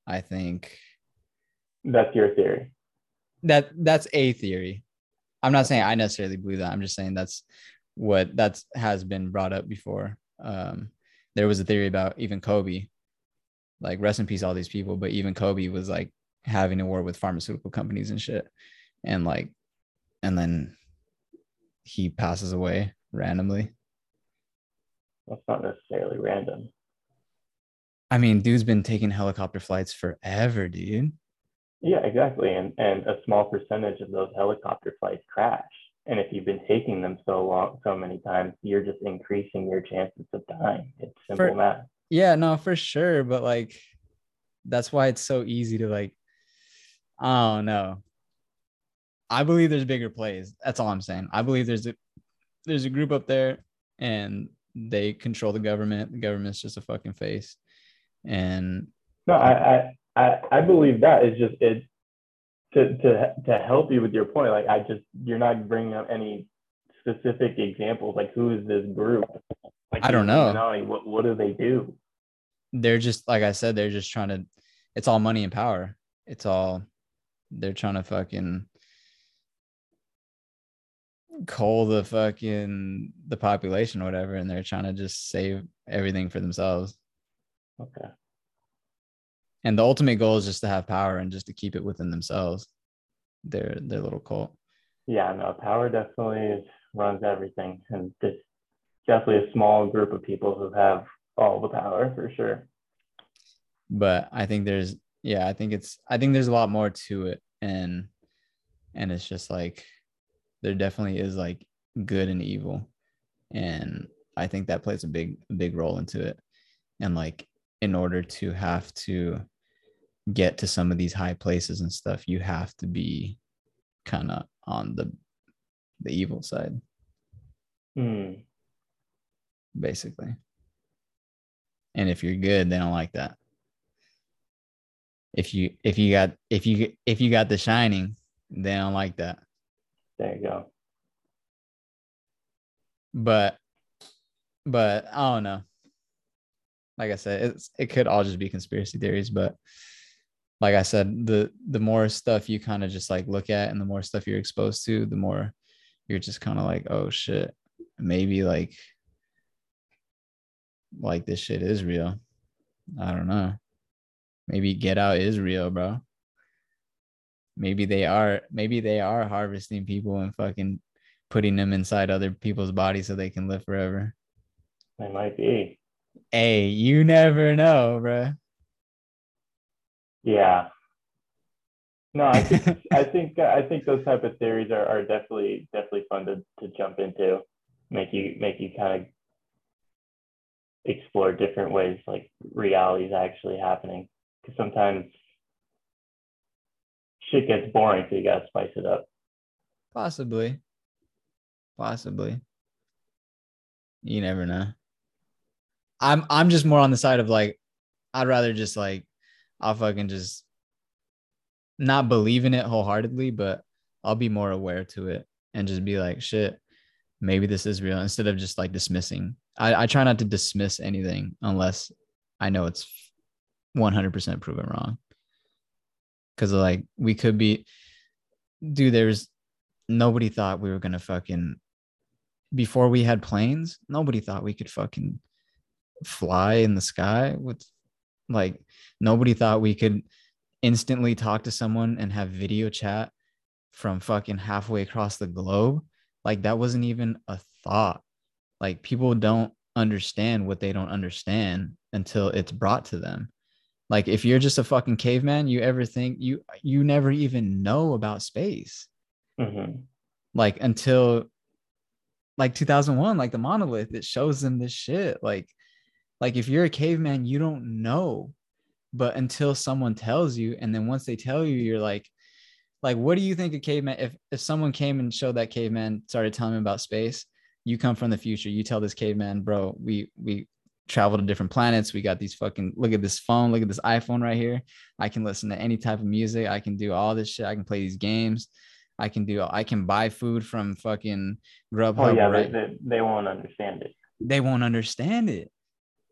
I think That's your theory. that that's a theory. I'm not saying I necessarily believe that. I'm just saying that's what that's has been brought up before. Um, there was a theory about even Kobe, like rest in peace, all these people, but even Kobe was like having a war with pharmaceutical companies and shit, and like, and then he passes away randomly. That's not necessarily random. I mean, dude's been taking helicopter flights forever, dude. Yeah, exactly. And and a small percentage of those helicopter flights crash. And if you've been taking them so long, so many times, you're just increasing your chances of dying. It's simple For- math. Yeah, no, for sure. But like, that's why it's so easy to like, I don't know. I believe there's bigger plays. That's all I'm saying. I believe there's a there's a group up there and they control the government. The government's just a fucking face. And No, I, I, I, I believe that is just it to, to, to help you with your point. Like I just, you're not bringing up any specific examples. Like who is this group? Like I don't know. What, what do they do? they're just like I said, they're just trying to it's all money and power. It's all they're trying to fucking cull the fucking the population or whatever, and they're trying to just save everything for themselves. Okay. And the ultimate goal is just to have power and just to keep it within themselves. Their their little cult. Yeah, no, power definitely runs everything. And there's definitely a small group of people who have all the power for sure. But I think there's yeah, I think it's I think there's a lot more to it. And and it's just like there definitely is like good and evil. And I think that plays a big big role into it. And like in order to have to get to some of these high places and stuff, you have to be kind of on the the evil side, Hmm. basically. And if you're good, they don't like that. If you if you got if you if you got the shining, they don't like that. There you go. But but I don't know. Like I said, it's it could all just be conspiracy theories, but like I said, the the more stuff you kind of just like look at and the more stuff you're exposed to, the more you're just kind of like, oh shit, maybe like like this shit is real. I don't know. Maybe Get Out is real, bro. Maybe they are maybe they are harvesting people and fucking putting them inside other people's bodies so they can live forever. They might be. Hey, you never know, bro. Yeah. No, I think I think I think those type of theories are, are definitely definitely fun to, to jump into. Make you make you kind of explore different ways like reality is actually happening. Because sometimes shit gets boring, so you gotta spice it up. Possibly. Possibly. You never know. I'm I'm just more on the side of like I'd rather just like I'll fucking just not believe in it wholeheartedly, but I'll be more aware to it and just be like, shit, maybe this is real instead of just like dismissing. I, I try not to dismiss anything unless I know it's 100% proven wrong. Cause like we could be, dude, there's nobody thought we were to fucking, before we had planes, nobody thought we could fucking fly in the sky with like, nobody thought we could instantly talk to someone and have video chat from fucking halfway across the globe. Like that wasn't even a thought. Like people don't understand what they don't understand until it's brought to them. Like if you're just a fucking caveman you ever think you you never even know about space. Mm-hmm. like until like 2001 like the monolith it shows them this shit. Like like if you're a caveman you don't know. But until someone tells you and then once they tell you you're like like what do you think a caveman if if someone came and showed that caveman started telling him about space you come from the future. You tell this caveman bro we we travel to different planets. We got these fucking look at this phone. Look at this iphone right here. I can listen to any type of music. I can do all this shit. I can play these games. I can do i can buy food from fucking oh, grubhub Oh yeah, right? they, they they won't understand it. they won't understand it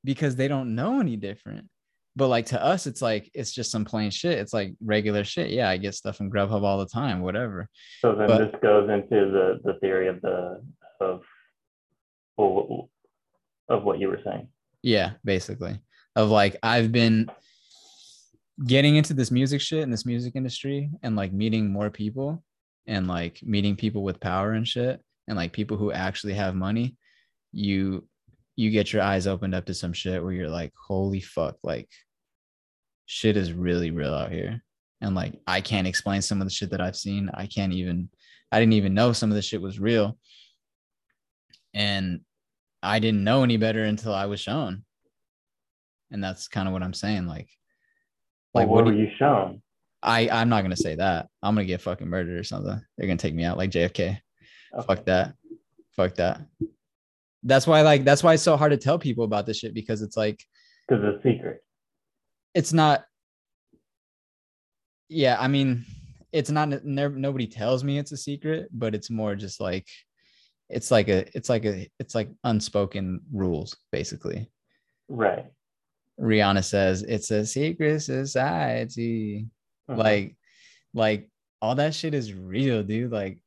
because they don't know any different. But like to us, it's like it's just some plain shit. It's like regular shit. Yeah, I get stuff from Grubhub all the time, whatever. So then But- this goes into the the theory of the of well, of what you were saying. Yeah, basically. Of like I've been getting into this music shit in this music industry and like meeting more people and like meeting people with power and shit and like people who actually have money, you you get your eyes opened up to some shit where you're like, holy fuck, like shit is really real out here. And like I can't explain some of the shit that I've seen. I can't even I didn't even know some of the shit was real. And I didn't know any better until I was shown. And that's kind of what I'm saying. Like, Like, what do were you shown? I I'm not gonna say that. I'm gonna get fucking murdered or something. They're gonna take me out like JFK. Fuck that. Fuck that. That's why like that's why it's so hard to tell people about this shit because it's like Because it's secret. it's not. Yeah, I mean, it's not. Never, nobody tells me it's a secret, but it's more just like, it's like a, it's like a, it's like unspoken rules basically. Right. Rihanna says it's a secret society. Mhm. Like, like all that shit is real, dude. Like,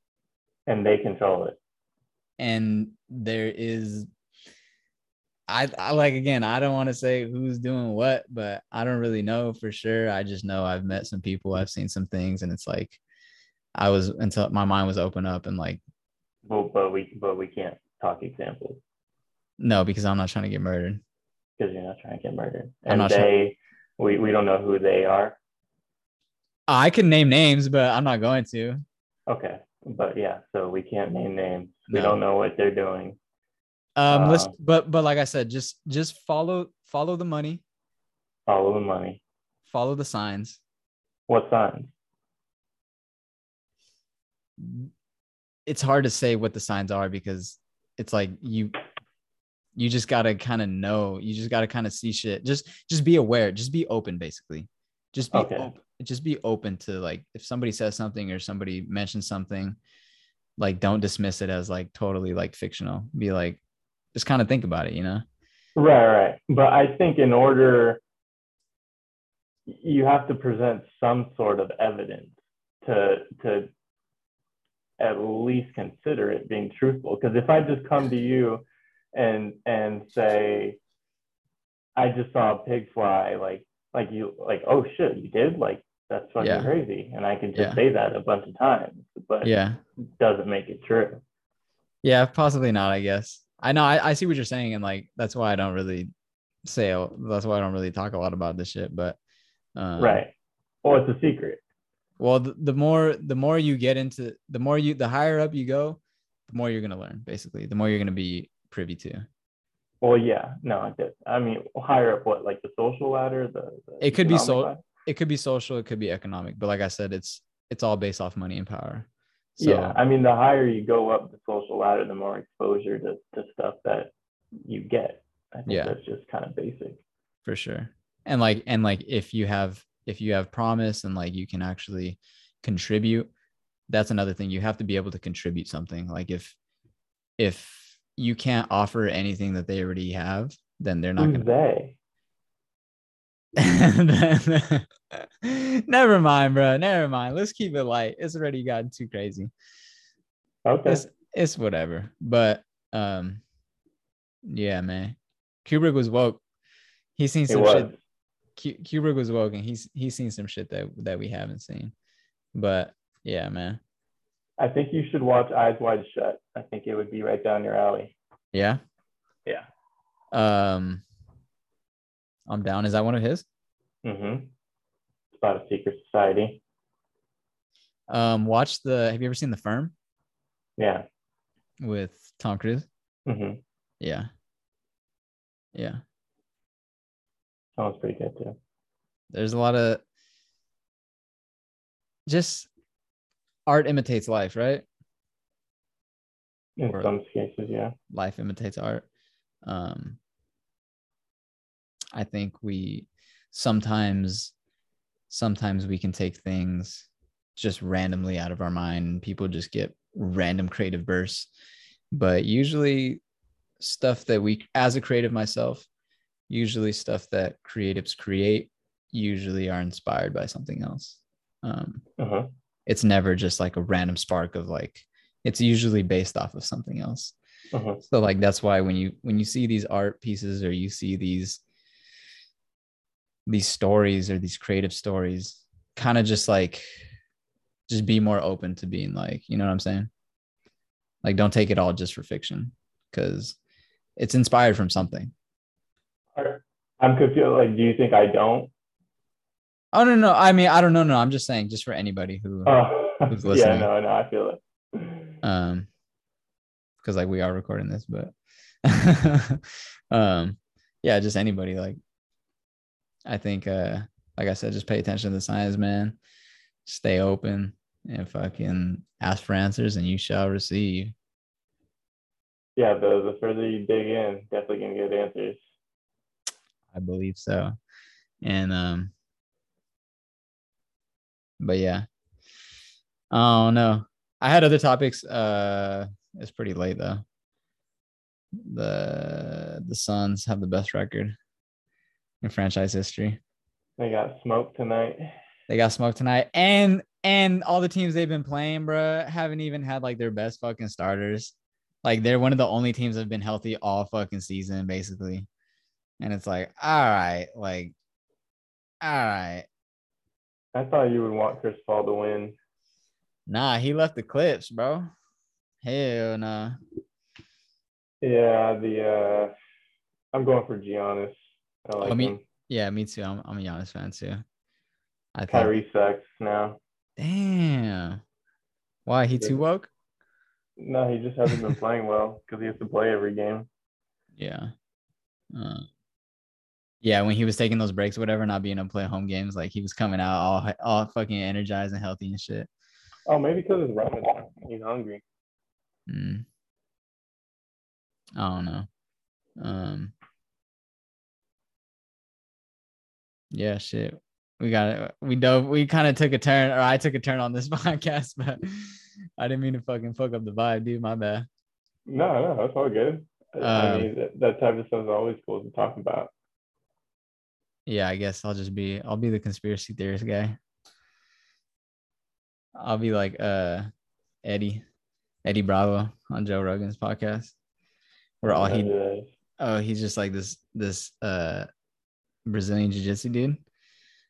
And they control it. And there is I, I like again i don't want to say who's doing what but i don't really know for sure i just know i've met some people i've seen some things and it's like i was until my mind was open up and like But, but we but we can't talk examples no because i'm not trying to get murdered because you're not trying to get murdered. And they we, we don't know who they are. i can name names but i'm not going to Okay. But yeah, so we can't name names. We No. don't know what they're doing. um let's Uh, but but like i said just just follow follow the money Follow the money. follow the signs What signs? it's hard to say what the signs are because it's like you you just gotta kind of know you just gotta kind of see shit just just be aware just be open basically just be Okay. open just be open to like if somebody says something or somebody mentions something like don't dismiss it as like totally like fictional be like just kind of think about it you know Right, right. But I think in order, you have to present some sort of evidence to to at least consider it being truthful. Because if I just come to you and and say, I just saw a pig fly, like like you like, oh shit, you did? Like that's fucking Yeah. crazy. And I can just Yeah. say that a bunch of times, but yeah doesn't make it true. yeah possibly not i guess i know I, I see what you're saying and like that's why i don't really say that's why i don't really talk a lot about this shit but um, right. Well, it's a secret. Well, the, the more the more you get into the more you the higher up you go, the more you're gonna learn. Basically, the more you're gonna be privy to. Well, yeah, no, I did. I mean, higher up, what like the social ladder? The, the It could be so. ladder? It could be social. It could be economic. But like I said, it's it's all based off money and power. So yeah, I mean, the higher you go up the social ladder, the more exposure to, to stuff that you get. I think Yeah. that's just kind of basic. for sure and like and like if you have if you have promise and like you can actually contribute that's another thing you have to be able to contribute something like if if you can't offer anything that they already have then they're not gonna they? never mind bro. Never mind. Let's keep it light. It's already gotten too crazy. Okay. it's it's whatever. But um yeah man. Kubrick was woke. He's seen some shit. Ku- Kubrick was woke and he's he's seen some shit that that we haven't seen. But yeah, man. I think you should watch Eyes Wide Shut. I think it would be right down your alley. Yeah. Yeah. Um I'm down. Is that one of his? Mm-hmm. It's about a secret society. Um watch the have you ever seen The Firm Yeah. with Tom Cruise? Mm-hmm. Yeah. Yeah. Sounds pretty good too. There's a lot of just art imitates life, right? In Or- some cases, yeah. life imitates art um i think we sometimes sometimes we can take things just randomly out of our mind people just get random creative bursts but usually stuff that we as a creative myself usually stuff that creatives create usually are inspired by something else um Uh-huh. It's never just like a random spark of like it's usually based off of something else Uh-huh. so like that's why when you when you see these art pieces or you see these these stories or these creative stories kind of just like just be more open to being like you know what i'm saying like don't take it all just for fiction because it's inspired from something I'm confused. Like, do you think I don't? Oh no no i mean i don't know no i'm just saying just for anybody who Oh, who's listening. yeah, no, no, I feel it. um because like we are recording this but um yeah just anybody like i think uh like i said just pay attention to the signs man stay open and fucking ask for answers and you shall receive Yeah, the the further you dig in, definitely gonna get answers. i believe so and um but yeah. Oh no i had other topics uh it's pretty late though. The the suns have the best record in franchise history. They got smoked tonight. they got smoked tonight. And and all the teams they've been playing bro, haven't even had like their best fucking starters. Like they're one of the only teams that have been healthy all fucking season basically. And it's like all right like all right I thought you would want Chris Paul to win. Nah, he left the clips, bro. Hell nah. Yeah, the uh I'm going for Giannis. I like I mean, him. yeah, me too. I'm, I'm a Giannis fan too. I think. Kyrie sucks now. Damn. Why he too woke? No, he just hasn't been playing well because he has to play every game. Yeah. Uh, yeah, when he was taking those breaks, or whatever, not being able to play home games, like he was coming out all all fucking energized and healthy and shit. Oh, maybe because it's Ramadan. He's hungry. Mm. I don't know. Um. Yeah, shit. We got it. We dove. We kind of took a turn, or I took a turn on this podcast, but I didn't mean to fucking fuck up the vibe, dude. My bad. No, no, that's all good. I Um, mean, that, that type of stuff is always cool to talk about. Yeah, I guess I'll just be. I'll be the conspiracy theorist guy. I'll be like uh Eddie, Eddie Bravo on Joe Rogan's podcast, where all he oh he's just like this this uh Brazilian jiu-jitsu dude.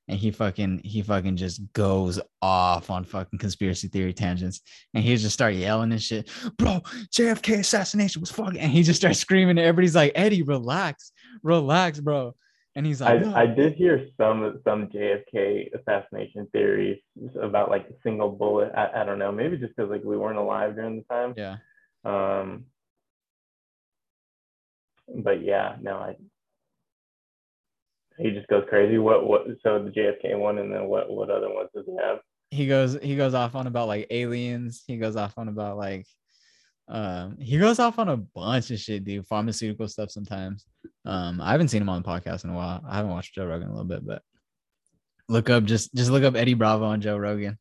And he fucking he fucking just goes off on fucking conspiracy theory tangents. And he just start yelling and shit. Bro, JFK assassination was fucking and he just starts screaming and everybody's like, Eddie, relax, relax, bro. And he's I, like, "No." I did hear some some JFK assassination theories about like a single bullet. I, I don't know, maybe just because like we weren't alive during the time. yeah. Um, but yeah, no, I. He just goes crazy. What what? So the JFK one, and then what what other ones does he have? he goes he goes off on about like aliens he goes off on about like um he goes off on a bunch of shit dude pharmaceutical stuff sometimes um i haven't seen him on the podcast in a while i haven't watched joe rogan a little bit but look up just just look up eddie bravo on joe rogan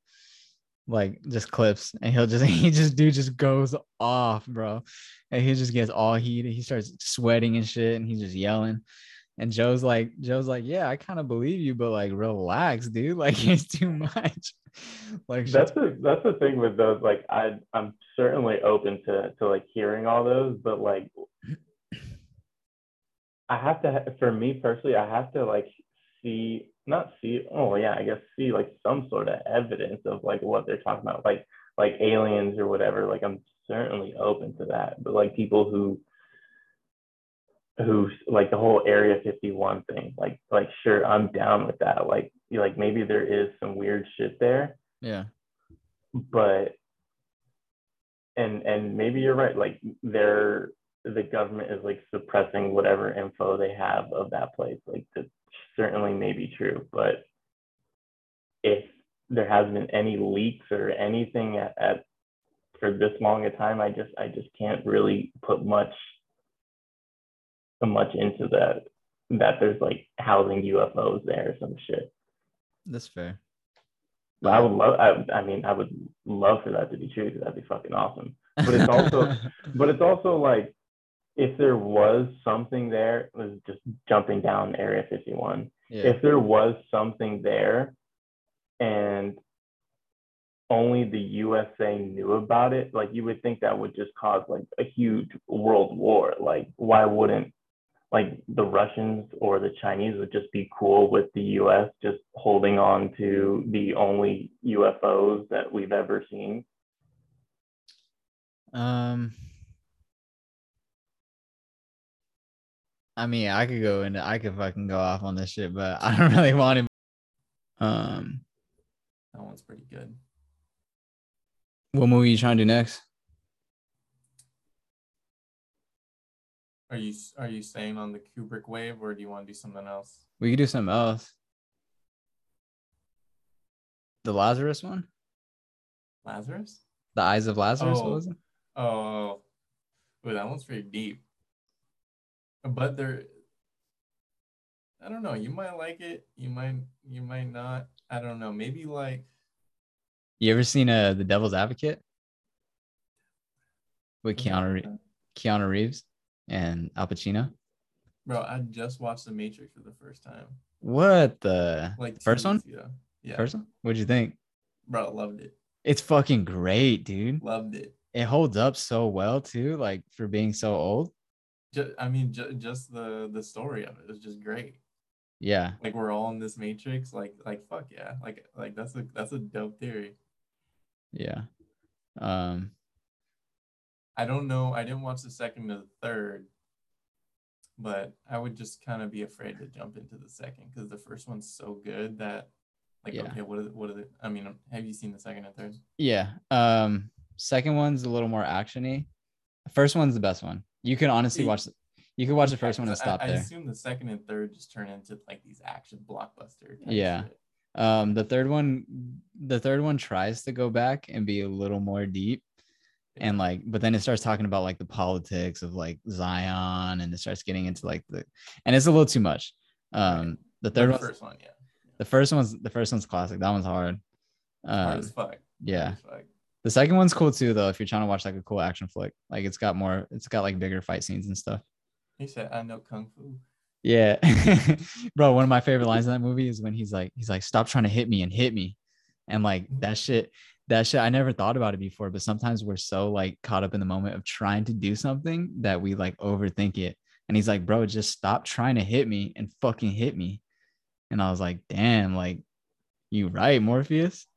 like just clips and he'll just he just dude just goes off bro and he just gets all heated he starts sweating and shit and he's just yelling and Joe's like, Joe's like, yeah, I kind of believe you, but like, relax, dude. Like, it's too much. like, That's the that's the thing with those. Like, I I'm certainly open to to like hearing all those, but like, I have to for me personally, I have to like see not see. Oh yeah, I guess see like some sort of evidence of like what they're talking about, like like aliens or whatever. Like, I'm certainly open to that, but like people who who like the whole area 51 thing like like sure i'm down with that. Like you like maybe there is some weird shit there. Yeah, but and and maybe you're right like they're the government is like suppressing whatever info they have of that place. Like that certainly may be true but if there hasn't been any leaks or anything at, at for this long a time i just i just can't really put much much into that that there's like housing ufos there or some shit that's fair. but I would love. I, I mean, I would love for that to be true because that'd be fucking awesome. But it's also, but it's also like, if there was something there, it was just jumping down Area 51. Yeah. If there was something there, and only the USA knew about it, like you would think that would just cause like a huge world war. Like, why wouldn't like the Russians or the Chinese would just be cool with the US just holding on to the only UFOs that we've ever seen. Um, I mean, I could go into, I could fucking go off on this shit, but I don't really want to. Um, That one's pretty good. what movie you trying to do next? Are you are you staying on the Kubrick wave, or do you want to do something else? We could do something else. The Lazarus one, Lazarus? the Eyes of Lazarus. What Oh. was it? Oh, Ooh, that one's pretty deep. But there, I don't know. You might like it. You might. You might not. I don't know. Maybe like. You ever seen uh The Devil's Advocate with Keanu Keanu Reeves and Al Pacino? Bro, I just watched The Matrix for the first time. What the Like first one? ago. Yeah. First one? What'd you think? Bro, loved it. It's fucking great, dude. Loved it. It holds up so well too, like for being so old. Just, I mean, ju- just the the story of it is just great. Yeah. Like we're all in this matrix. Like, like fuck yeah. Like, like that's a that's a dope theory. Yeah. Um I don't know. I didn't watch the second or the third, but I would just kind of be afraid to jump into the second because the first one's so good that, like, Yeah. okay, what are the, what are the? I mean, have you seen the second and third? yeah. Um second one's a little more actiony. First one's the best one. You can honestly See- watch you can watch the first one and stop I, I there. assume the second and third just turn into like these action blockbuster. Yeah. Um the third one the third one tries to go back and be a little more deep. And like, but then it starts talking about like the politics of like Zion and it starts getting into like the and it's a little too much. Um the third the one first one, yeah, the first one's the first one's classic. That one's hard. hard Um, as fuck. Yeah. as. The second one's cool too, though. If you're trying to watch like a cool action flick, like it's got more, it's got like bigger fight scenes and stuff. He said, "I know kung fu." Yeah, bro. One of my favorite lines in that movie is when he's like, he's like, "Stop trying to hit me and hit me," and like that shit, that shit. I never thought about it before, but sometimes we're so like caught up in the moment of trying to do something that we like overthink it. And he's like, "Bro, just stop trying to hit me and fucking hit me." And I was like, "Damn, like, you right, Morpheus."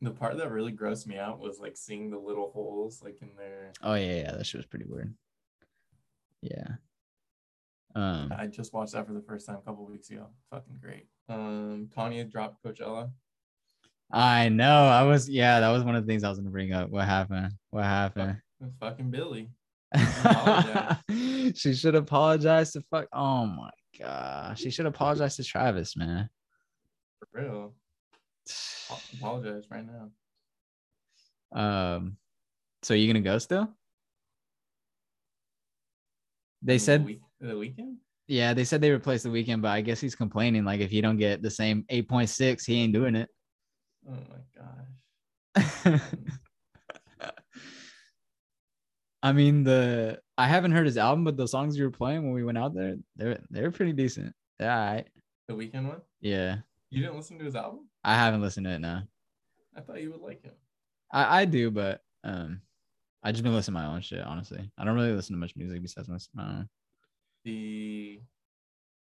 The part that really grossed me out was like seeing the little holes like in there Oh yeah, yeah, that shit was pretty weird. Yeah. Um, I just watched that for the first time a couple weeks ago. Fucking great. Um, Kanye dropped Coachella. I know. I was yeah, that was one of the things I was gonna bring up. What happened? What happened? Fucking Billie. she should apologize to fuck. Oh my god, she should apologize to Travis, man. For real. I'll apologize right now. Um, so you gonna go still? They said week- the Weeknd. yeah, they said they replaced the Weeknd, but I guess he's complaining like if you don't get the same eight point six, he ain't doing it. Oh my gosh. I mean the I haven't heard his album, but the songs you were playing when we went out there, they're they're pretty decent. They're all right. The Weeknd one. Yeah. You didn't listen to his album? I haven't listened to it now. I thought you would like him. I, I do, but um I just been listening to my own shit, honestly. I don't really listen to much music besides my, my own. The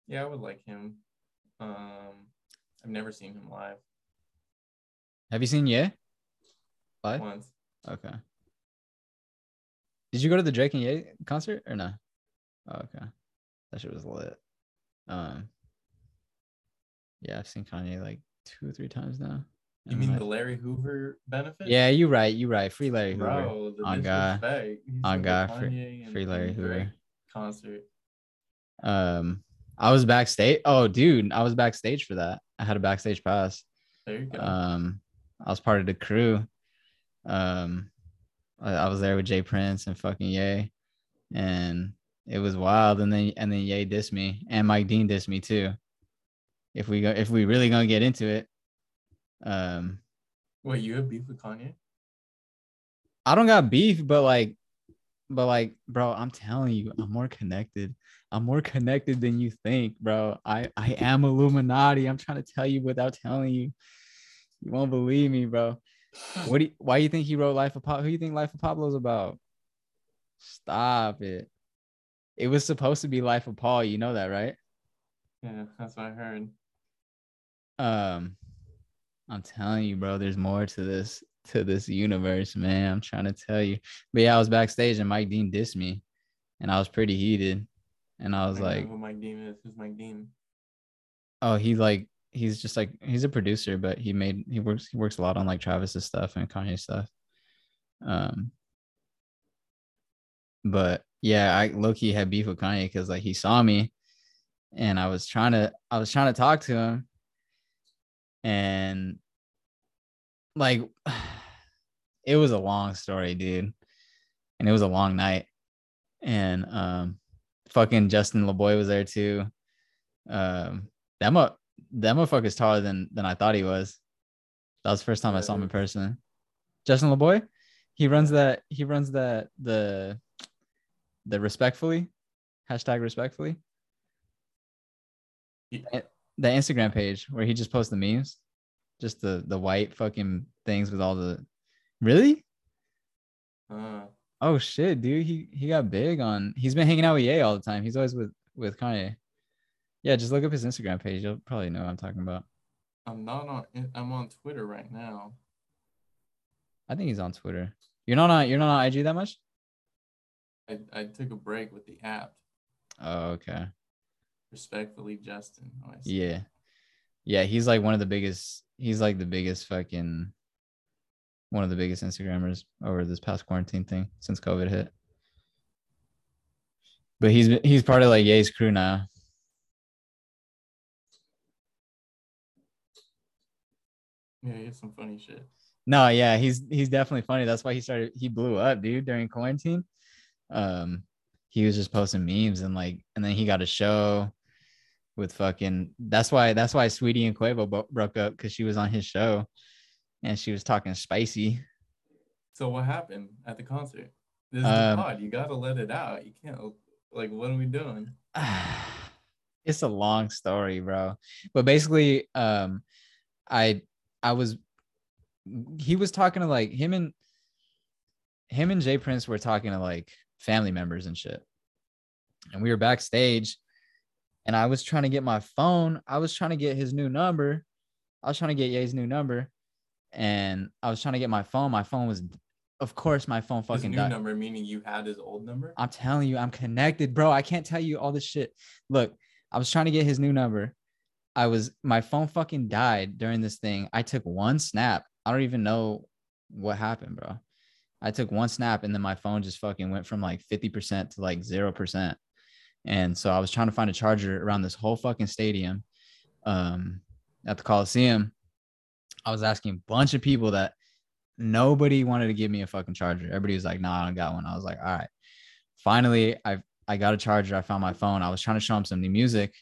yeah, I would like him. Um, I've never seen him live Have you seen Yeah? Live? once. Okay. Did you go to the Drake and Ye concert or no? Oh, okay. That shit was lit. Um Yeah, I've seen Kanye like two or three times now. You mean the Larry Hoover benefit? Yeah, you right. You right. Free Larry Hoover. Bro, the on God. On God. Free, free Larry Hoover. concert. Um, I was backstage. Oh, dude, I was backstage for that. I had a backstage pass. There you go. Um, I was part of the crew. Um, I, I was there with J Prince and fucking Ye, and it was wild. And then and then Ye dissed me, and Mike Dean dissed me too. If we go, if we really gonna get into it, um, Wait, you have beef with Kanye? I don't got beef, but like, but like, bro, I'm telling you, I'm more connected. I'm more connected than you think, bro. I I am Illuminati. I'm trying to tell you without telling you. You won't believe me, bro. What do you, why you think he wrote Life of Pablo? Who you think Life of Pablo's about? Stop it. It was supposed to be Life of Paul. You know that, right? Yeah, that's what I heard. Um, I'm telling you, bro. There's more to this to this universe, man. I'm trying to tell you. But yeah, I was backstage and Mike Dean dissed me, and I was pretty heated. And I was I like, who Mike Dean is. Who's Mike Dean? oh, he like he's just like he's a producer, but he made he works he works a lot on like Travis's stuff and Kanye stuff. Um, but yeah, I low key had beef with Kanye because like he saw me, and I was trying to I was trying to talk to him, and like it was a long story, dude, and it was a long night, and um, fucking Justin LaBoy was there too. Um, that mo- that motherfucker's taller than than I thought he was. That was the first time I saw him in person. Justin LaBoy, he runs that he runs that the the respectfully hashtag respectfully the the Instagram page where he just posts the memes, just the the white fucking things with all the really. Uh, Oh shit, dude, he he got big on. He's been hanging out with Ye all the time. He's always with with Kanye. Yeah, just look up his Instagram page. You'll probably know what I'm talking about. I'm not on. I'm on Twitter right now. I think he's on Twitter. You're not on. You're not on IG that much. I, I took a break with the app. Oh, okay. Respectfully, Justin. Oh. Yeah, yeah. He's like one of the biggest. He's like the biggest fucking. One of the biggest Instagrammers over this past quarantine thing since COVID hit. But he's he's part of like Ye's crew now. Yeah, he has some funny shit. No, yeah, he's he's definitely funny. That's why he started he blew up, dude, during quarantine. Um he was just posting memes and like and then he got a show with fucking that's why that's why Saweetie and Quavo bo- broke up cuz she was on his show and she was talking spicy. So what happened at the concert? This is Um, the pod. You gotta let it out. You can't like. What are we doing? it's a long story, bro. But basically, um, I I was he was talking to like him and him and J Prince were talking to like family members and shit. And we were backstage and I was trying to get my phone. I was trying to get his new number. I was trying to get Ye's new number. And I was trying to get my phone. My phone was of course my phone fucking His new died. number, meaning you had his old number. I'm telling you, I'm connected, bro. I can't tell you all this shit. Look, I was trying to get his new number. I was my phone fucking died during this thing. I took one snap. I don't even know what happened, bro. I took one snap and then my phone just fucking went from like 50% to like 0%. And so I was trying to find a charger around this whole fucking stadium um at the Coliseum. I was asking a bunch of people that nobody wanted to give me a fucking charger. Everybody was like, nah, I don't got one. I was like, all right. Finally, I I got a charger. I found my phone. I was trying to show him some new music.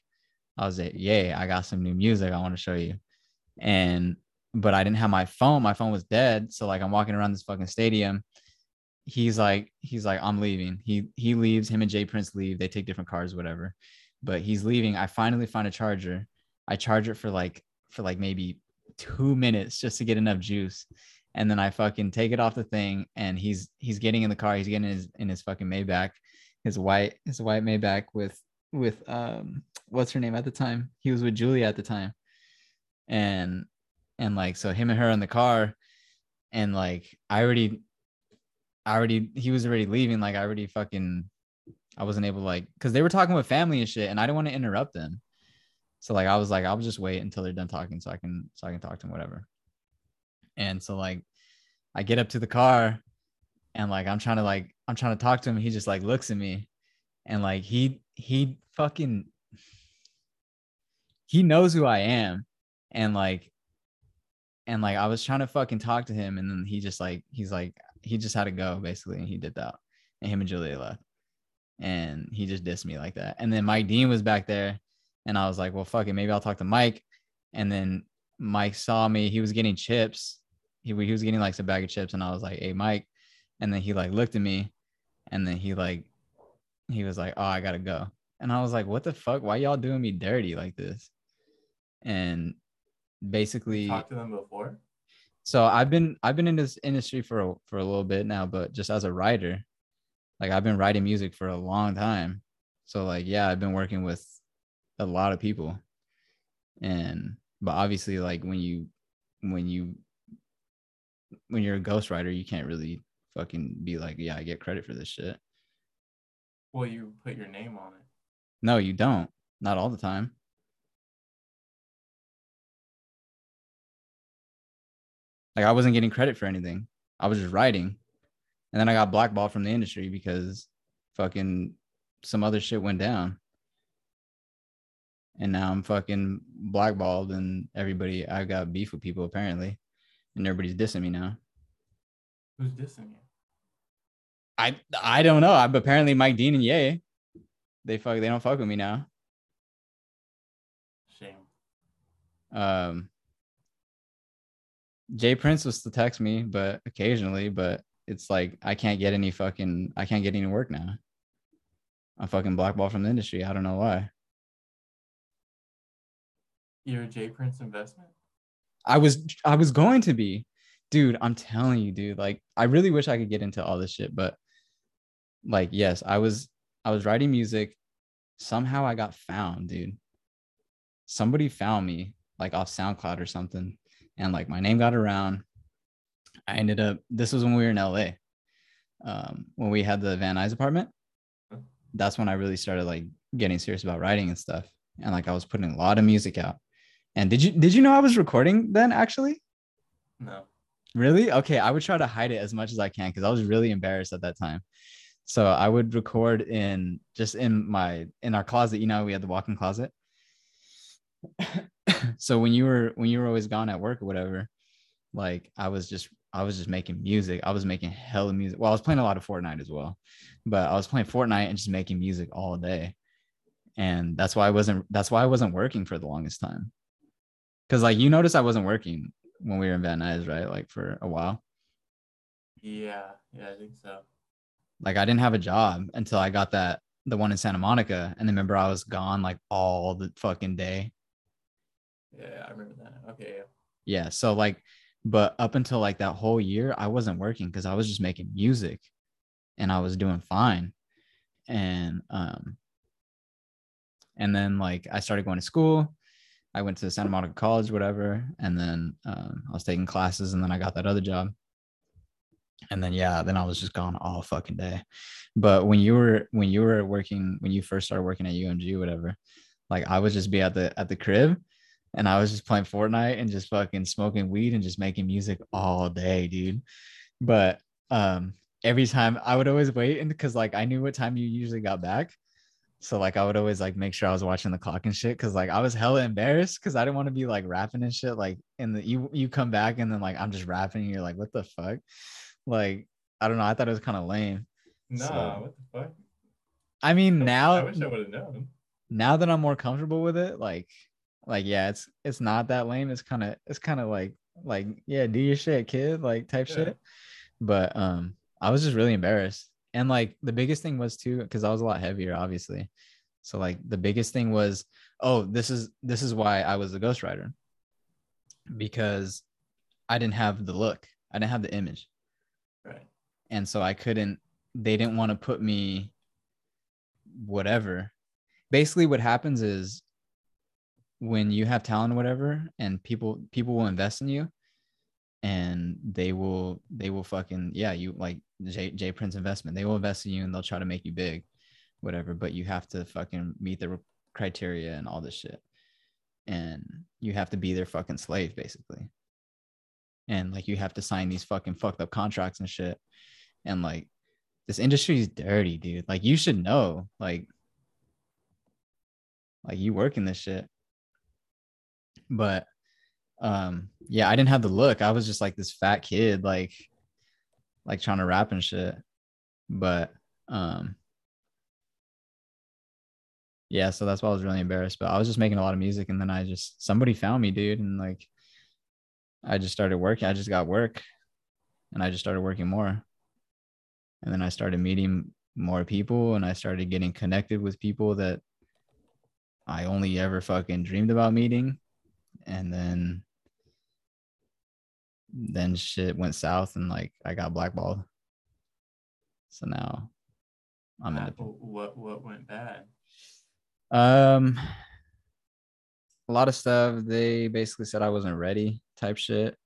I was like, Ye, I got some new music I want to show you. And but I didn't have my phone. My phone was dead. So like I'm walking around this fucking stadium. He's like, he's like, I'm leaving. He he leaves. Him and J Prince leave. They take different cars, whatever. But he's leaving. I finally find a charger. I charge it for like for like maybe two minutes just to get enough juice. And then I fucking take it off the thing and he's he's getting in the car. He's getting in his in his fucking Maybach, his white, his white Maybach with with um what's her name at the time? He was with Julia at the time. And and like so him and her in the car and like I already I already he was already leaving. Like I already fucking I wasn't able to like because they were talking with family and shit, and I didn't want to interrupt them. So like I was like, I'll just wait until they're done talking so I can so I can talk to them, whatever. And so like I get up to the car and like I'm trying to like I'm trying to talk to him. He just like looks at me and like he he fucking he knows who I am. And like and like I was trying to fucking talk to him, and then he just like he's like he just had to go basically, and he did that. And him and Julia left. And he just dissed me like that. And then Mike Dean was back there, and I was like, well, fuck it, maybe I'll talk to Mike. And then Mike saw me, he was getting chips. He, he was getting like some bag of chips, and I was like, hey, Mike. And then he like looked at me, and then he like he was like, oh, I gotta go. And I was like, what the fuck? Why y'all doing me dirty like this? And basically Talked to them before. so I've been I've been in this industry for a, for a little bit now, but just as a writer, like I've been writing music for a long time. So like yeah, I've been working with a lot of people. And but obviously like when you when you when you're a ghostwriter, you can't really fucking be like, yeah, I get credit for this shit. Well, you put your name on it. No, you don't. Not all the time. Like I wasn't getting credit for anything. I was just writing. And then I got blackballed from the industry because fucking some other shit went down. And now I'm fucking blackballed and everybody I got beef with people apparently. And everybody's dissing me now. Who's dissing you? I I don't know. I apparently Mike Dean and Ye. They fuck they don't fuck with me now. Shame. Um J Prince was to text me, but occasionally, but it's like I can't get any fucking I can't get any work now. I'm fucking blackballed from the industry. I don't know why. You're a J Prince investment. I was I was going to be. Dude, I'm telling you, dude. Like I really wish I could get into all this shit, but like yes, I was I was writing music. Somehow I got found, dude. Somebody found me like off SoundCloud or something and like my name got around. I ended up this was when we were in LA. Um when we had the Van Nuys apartment. That's when I really started like getting serious about writing and stuff. And like I was putting a lot of music out. And did you did you know I was recording then actually? No. Really? Okay, I would try to hide it as much as I can because I was really embarrassed at that time. So I would record in just in my in our closet. You know, we had the walk-in closet. so when you were when you were always gone at work or whatever, like I was just I was just making music. I was making hella music. Well, I was playing a lot of Fortnite as well, but I was playing Fortnite and just making music all day. And that's why I wasn't that's why I wasn't working for the longest time. Cause like you notice I wasn't working when we were in Van Nuys, right? Like for a while. Yeah, yeah, I think so. Like I didn't have a job until I got that the one in Santa Monica. And then remember I was gone like all the fucking day. Yeah, I remember that. Okay, yeah. Yeah. So like, but up until like that whole year, I wasn't working because I was just making music and I was doing fine. And um and then like I started going to school. I went to Santa Monica College, whatever, and then um, I was taking classes, and then I got that other job. And then yeah, then I was just gone all fucking day. But when you were when you were working when you first started working at UMG, whatever, like I would just be at the at the crib and I was just playing Fortnite and just fucking smoking weed and just making music all day, dude. But um every time I would always wait and because like I knew what time you usually got back. So like I would always like make sure I was watching the clock and shit because like I was hella embarrassed because I didn't want to be like rapping and shit. Like in the you you come back and then like I'm just rapping and you're like, what the fuck? Like, I don't know. I thought it was kind of lame. Nah, So- what the fuck? I mean, now I wish I would have known. now that I'm more comfortable with it, like, like yeah, it's it's not that lame. It's kind of it's kind of like like yeah, do your shit, kid, like type Yeah. shit. But um, I was just really embarrassed, and like the biggest thing was too because I was a lot heavier, obviously. So like the biggest thing was, oh, this is this is why I was a ghostwriter because I didn't have the look, I didn't have the image. And so I couldn't. They didn't want to put me whatever. Basically, what happens is when you have talent whatever, and people people will invest in you, and they will they will fucking yeah you like J J Prince investment. They will invest in you and they'll try to make you big, whatever. But you have to fucking meet the criteria and all this shit, and you have to be their fucking slave basically and like you have to sign these fucking fucked up contracts and shit and like this industry is dirty dude. Like you should know like like you work in this shit. But um yeah i didn't have the look. I was just like this fat kid like like trying to rap and shit. But um yeah so that's why i was really embarrassed. But i was just making a lot of music and then i just somebody found me dude and like I just started working. I just got work and I just started working more. And then I started meeting more people and I started getting connected with people that I only ever fucking dreamed about meeting. And then then shit went south and like I got blackballed. So now I'm in the What what what went bad? um, a lot of stuff. They basically said I wasn't ready, type shit,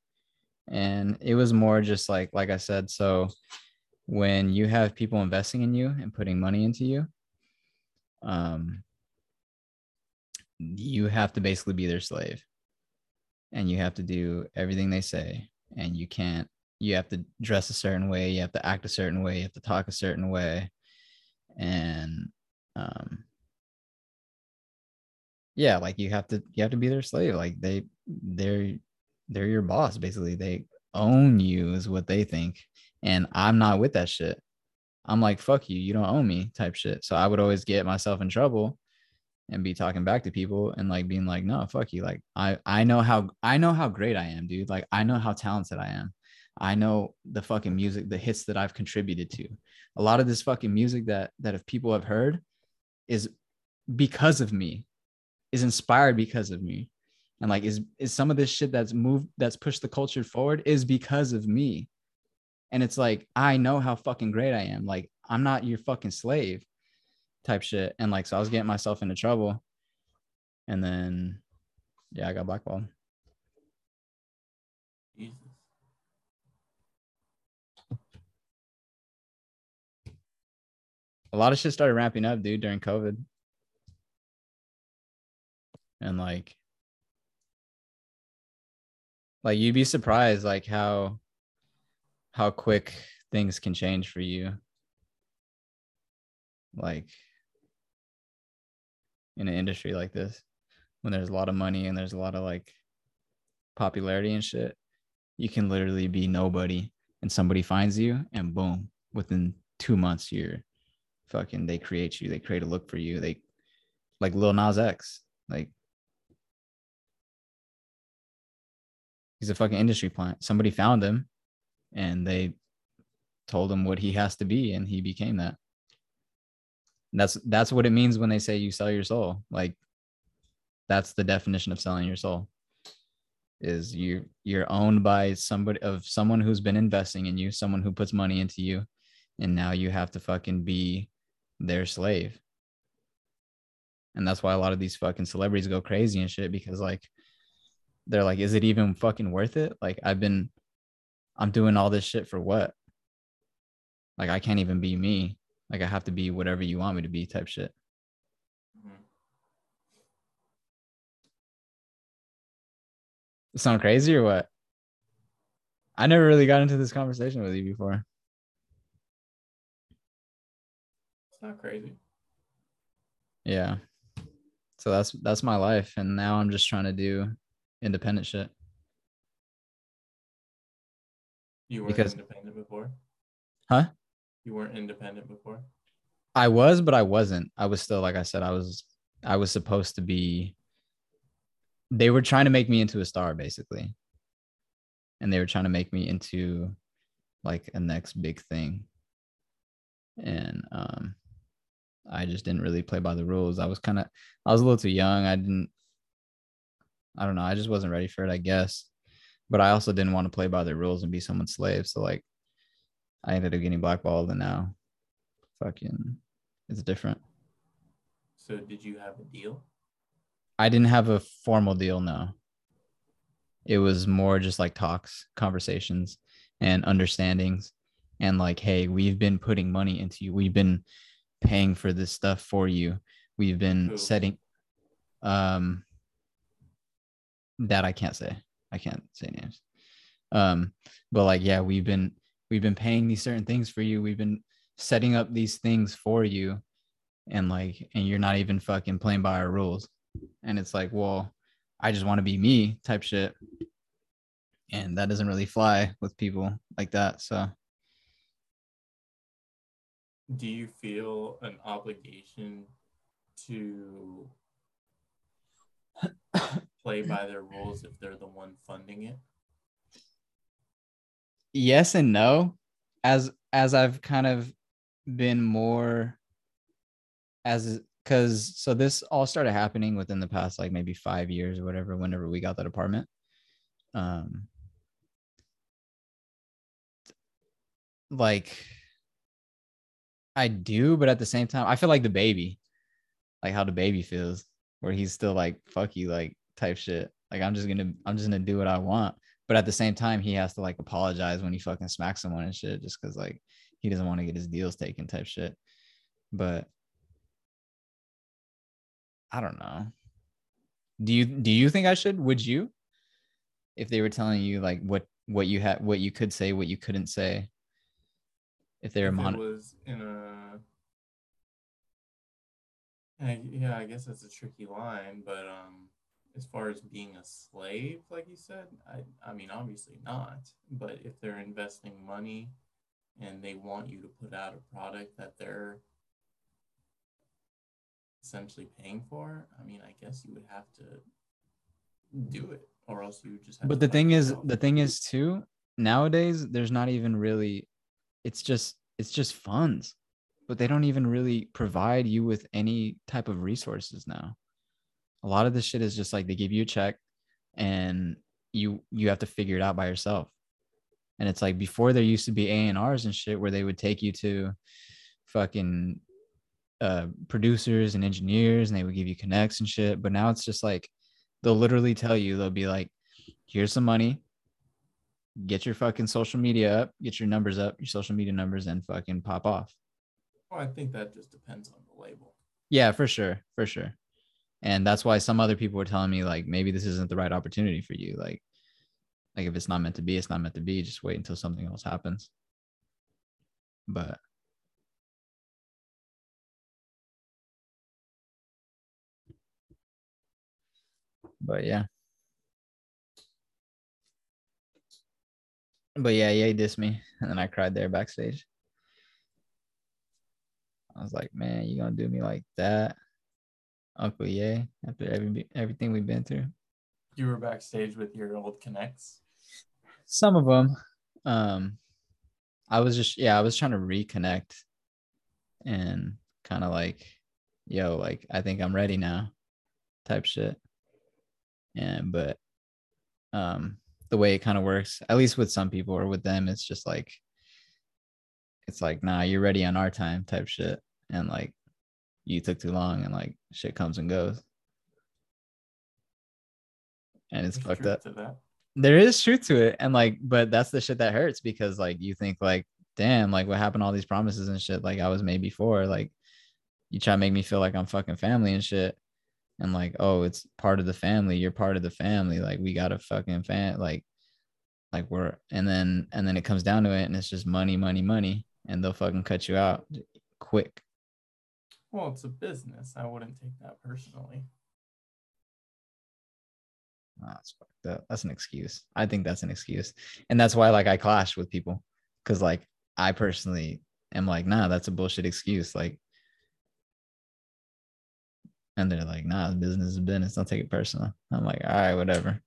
and it was more just like, like I said. So when you have people investing in you and putting money into you, um, you have to basically be their slave, and you have to do everything they say, and you can't. You have to dress a certain way. You have to act a certain way. You have to talk a certain way, and um yeah like you have to you have to be their slave like they they're they're your boss basically they own you is what they think and i'm not with that shit. I'm like fuck you you don't own me type shit. So i would always get myself in trouble and be talking back to people and like being like no fuck you. Like i i know how i know how great i am dude. Like i know how talented i am. I know the fucking music the hits that i've contributed to. A lot of this fucking music that that if people have heard is because of me is inspired because of me. And like is is some of this shit that's moved that's pushed the culture forward is because of me and it's like i know how fucking great i am. Like i'm not your fucking slave type shit. And like so i was getting myself into trouble. And then yeah i got blackballed. Jesus. a lot of shit started ramping up dude during covid. And like like you'd be surprised like how how quick things can change for you like in an industry like this when there's a lot of money and there's a lot of like popularity and shit you can literally be nobody and somebody finds you and boom within two months you're fucking they create you they create a look for you they like Lil Nas X like he's a fucking industry plant. Somebody found him and they told him what he has to be and he became that. That's that's what it means when they say you sell your soul. Like that's the definition of selling your soul. Is you you're owned by somebody of someone who's been investing in you, someone who puts money into you, and now you have to fucking be their slave. And that's why a lot of these fucking celebrities go crazy and shit because like they're like, is it even fucking worth it? Like I've been I'm doing all this shit for what? Like I can't even be me. Like I have to be whatever you want me to be type shit. Mhm. Sound crazy or what? I never really got into this conversation with you before. It's not crazy. Yeah. So that's that's my life and now I'm just trying to do independent shit. You weren't Because- independent before. Huh? You weren't independent before. I was, but I wasn't. I was still like I said I was I was supposed to be they were trying to make me into a star basically. And they were trying to make me into like a next big thing. And um I just didn't really play by the rules. I was kind of I was a little too young. I didn't I don't know. I just wasn't ready for it, I guess. But I also didn't want to play by the rules and be someone's slave. So like I ended up getting blackballed and now fucking it's different. So did you have a deal? I didn't have a formal deal, no. It was more just like talks, conversations, and understandings. And like, hey, we've been putting money into you. We've been paying for this stuff for you. We've been Who? setting um that I can't say. I can't say names. Um, but like, yeah, we've been we've been paying these certain things for you. We've been setting up these things for you, and like, and you're not even fucking playing by our rules. And it's like, well, I just want to be me type shit. And that doesn't really fly with people like that. So Do you feel an obligation to play by their rules if they're the one funding it? yes and no as as i've kind of been more as because so this all started happening within the past like maybe five years or whatever whenever we got that apartment um like i do but at the same time i feel like the baby like how the baby feels where he's still like fuck you like type shit. Like i'm just gonna i'm just gonna do what i want. But at the same time he has to like apologize when he fucking smacks someone and shit just because like he doesn't want to get his deals taken type shit. But i don't know. Do you do you think i should? Would you? If they were telling you like what what you had what you could say what you couldn't say. If they were mon- was in a I, yeah, I guess that's a tricky line, but um, as far as being a slave, like you said, I I mean obviously not. But if they're investing money and they want you to put out a product that they're essentially paying for, I mean, I guess you would have to do it, or else you would just have but the thing is the thing is too nowadays there's not even really it's just it's just funds but they don't even really provide you with any type of resources now a lot of this shit is just like they give you a check and you you have to figure it out by yourself. And it's like before there used to be a&rs and shit where they would take you to fucking uh producers and engineers and they would give you connects and shit. But now it's just like they'll literally tell you they'll be like here's some money. Get your fucking social media up get your numbers up your social media numbers and fucking pop off. Well, I think that just depends on the label. yeah for sure for sure and that's why some other people were telling me like maybe this isn't the right opportunity for you. Like like if it's not meant to be it's not meant to be. Just wait until something else happens. But but yeah. But yeah Ye dissed me and then i cried there backstage. I was like man you gonna do me like that uncle Ye after every everything we've been through. You were backstage with your old connects. some of them um i was just yeah i was trying to reconnect and kind of like yo like i think i'm ready now type shit. And but um the way it kind of works at least with some people or with them it's just like it's like nah you're ready on our time type shit. And like you took too long and like shit comes and goes and it's There's fucked up there is truth to it and like but that's the shit that hurts because like you think like damn, like what happened to all these promises and shit like I was made before. Like you try to make me feel like I'm fucking family and shit. And like, oh, it's part of the family. You're part of the family. Like we got a fucking fan like like we're and then and then it comes down to it and it's just money, money, money. And they'll fucking cut you out quick. Well, it's a business. I wouldn't take that personally. Oh, that's fucked up. That's an excuse. I think that's an excuse. And that's why like I clash with people. Cause like I personally am like, nah, that's a bullshit excuse. Like, and they're like, nah, business is business. Don't take it personal. I'm like, all right, whatever.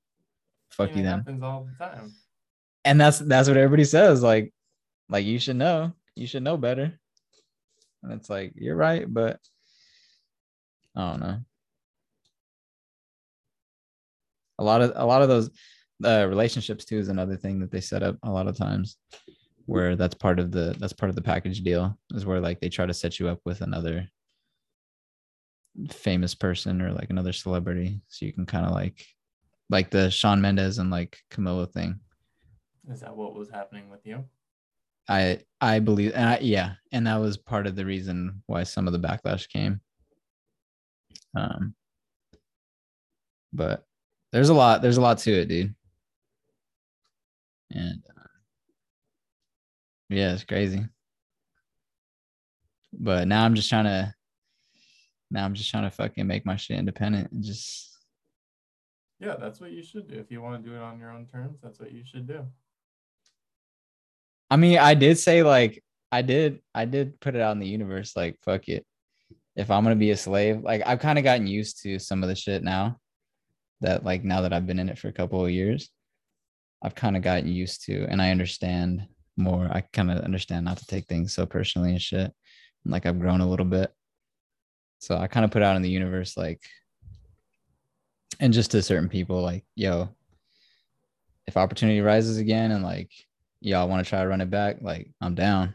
Fuck you then. happens all the time. And that's that's what everybody says. Like, like you should know. You should know better. And it's like, you're right, but I don't know. A lot of a lot of those uh, relationships too is another thing that they set up a lot of times where that's part of the that's part of the package deal is where like they try to set you up with another famous person or like another celebrity so you can kind of like like the Shawn Mendes and like Camilla thing. Is that what was happening with you? I I believe and I, yeah, and that was part of the reason why some of the backlash came. Um but there's a lot there's a lot to it, dude. And uh, yeah, it's crazy. But now I'm just trying to now I'm just trying to fucking make my shit independent and just Yeah, that's what you should do. If you want to do it on your own terms, that's what you should do. I mean, I did say like I did I did put it out in the universe like fuck it. If I'm gonna be a slave, like I've kind of gotten used to some of the shit now. That like now that I've been in it for a couple of years, I've kind of gotten used to and I understand more. I kind of understand not to take things so personally and shit. And, like I've grown a little bit. So I kind of put out in the universe like and just to certain people like, yo, if opportunity rises again and like y'all want to try to run it back, like I'm down.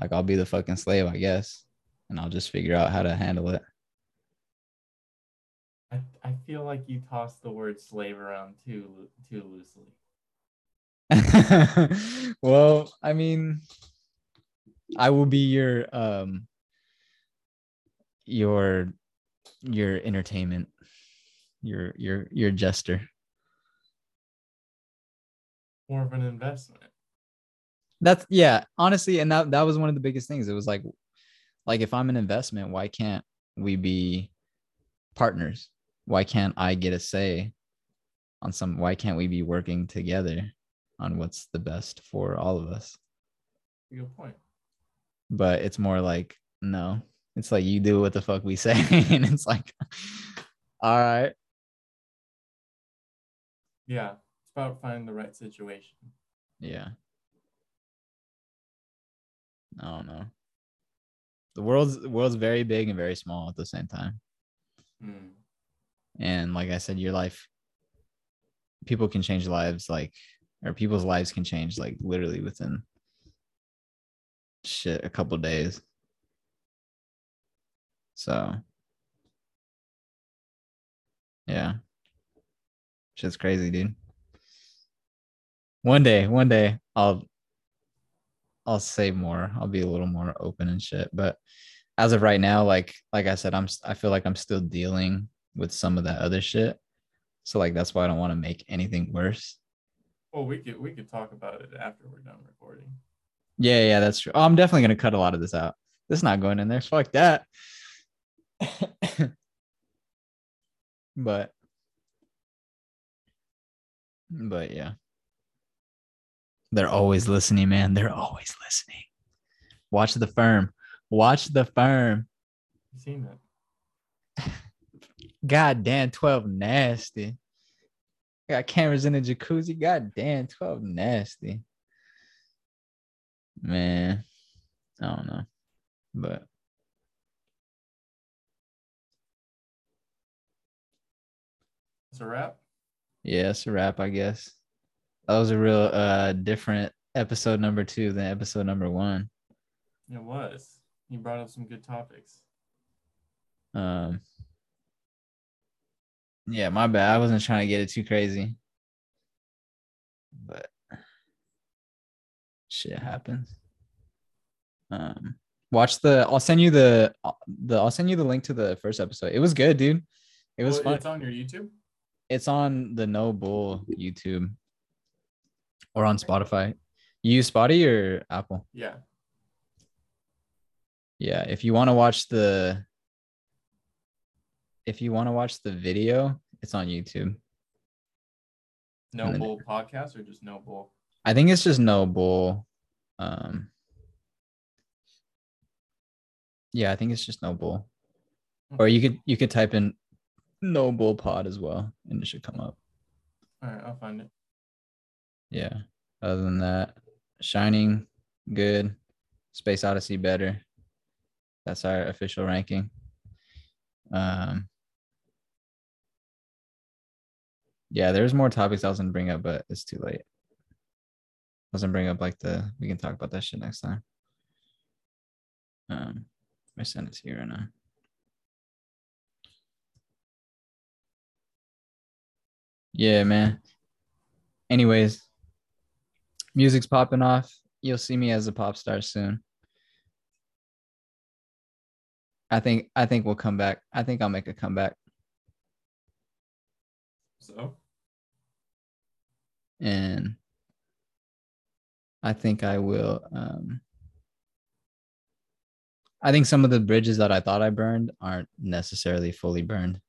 Like I'll be the fucking slave, I guess. And I'll just figure out how to handle it. I, I feel like you tossed the word slave around too too loosely. well, I mean, I will be your um your your entertainment, your your your jester. More of an investment. That's yeah, honestly, and that that was one of the biggest things. It was like like if I'm an investment, why can't we be partners? Why can't I get a say on some why can't we be working together on what's the best for all of us? Good point. But it's more like no. It's like you do what the fuck we say. and it's like all right. Yeah, about finding the right situation. Yeah. I don't know. The world's the world's very big and very small at the same time. Hmm. And like I said, your life people can change lives like or people's lives can change like literally within shit a couple days. So yeah. Shit's crazy, dude. One day, one day I'll I'll say more. I'll be a little more open and shit. But as of right now, like like I said, I'm I feel like I'm still dealing with some of that other shit. So like that's why I don't want to make anything worse. Well, we could we could talk about it after we're done recording. Yeah, yeah, that's true. Oh, I'm definitely gonna cut a lot of this out. This is not going in there. Fuck that. but but yeah. They're always listening, man. They're always listening. Watch the firm. Watch the firm. You seen that? God damn, 12 nasty. Got cameras in the jacuzzi. God damn, 12 nasty. Man, I don't know. But It's a wrap. yeah, it's a wrap, I guess. That was a real uh different episode number two than episode number one. It was. You brought up some good topics. Um yeah, my bad. I wasn't trying to get it too crazy. But shit happens. Um, watch the. I'll send you the the. I'll send you the link to the first episode. It was good, dude. It was Well, fun. It's on your YouTube. It's on the No Bull YouTube or on Spotify. You use Spotty or Apple? Yeah. Yeah, if you want to watch the if you want to watch the video, it's on YouTube. No then- Bull podcast or just No Bull? I think it's just No Bull. Um Yeah, I think it's just No Bull. Or you could you could type in No Bull Pod as well and it should come up. All right, I'll find it. Yeah. Other than that, Shining, good. Space Odyssey, better. That's our official ranking. Um, yeah, there's more topics I was gonna bring up, but it's too late. I was gonna bring up like the we can talk about that shit next time. Um, I send it to you right now. Yeah, man. Anyways, music's popping off. You'll see me as a pop star soon. I think I think we'll come back. I think I'll make a comeback. So and I think I will. Um, I think some of the bridges that I thought I burned aren't necessarily fully burned.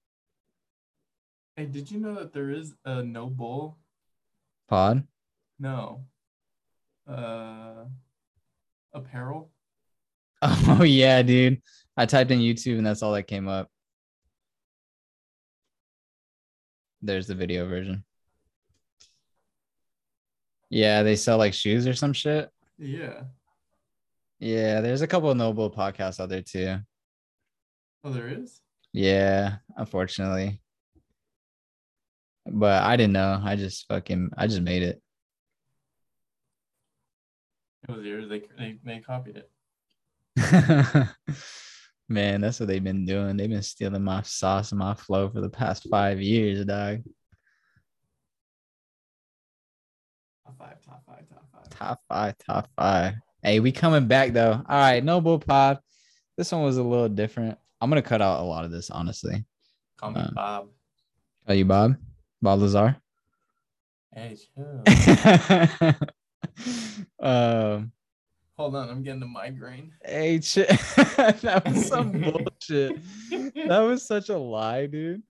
Hey, did you know that there is a No Bull? Pod. No. Uh apparel? Oh yeah, dude. I typed in YouTube and that's all that came up. There's the video version. Yeah, they sell like shoes or some shit. Yeah. Yeah, there's a couple of No Bull podcasts out there too. Oh, there is? Yeah, unfortunately. But I didn't know. I just fucking I just made it. It was yours. They they, they copied it. Man, that's what they've been doing. They've been stealing my sauce and my flow for the past five years, dog. Top five, top five, top five. Top five, top five. Hey, we coming back though. All right, No Bull Pod. This one was a little different. I'm gonna cut out a lot of this, honestly. Call me Uh, Bob. Are you Bob? Bob Lazar? Hey, chill. um Hold on, I'm getting a migraine. Hey, shit. that was some bullshit. That was such a lie, dude.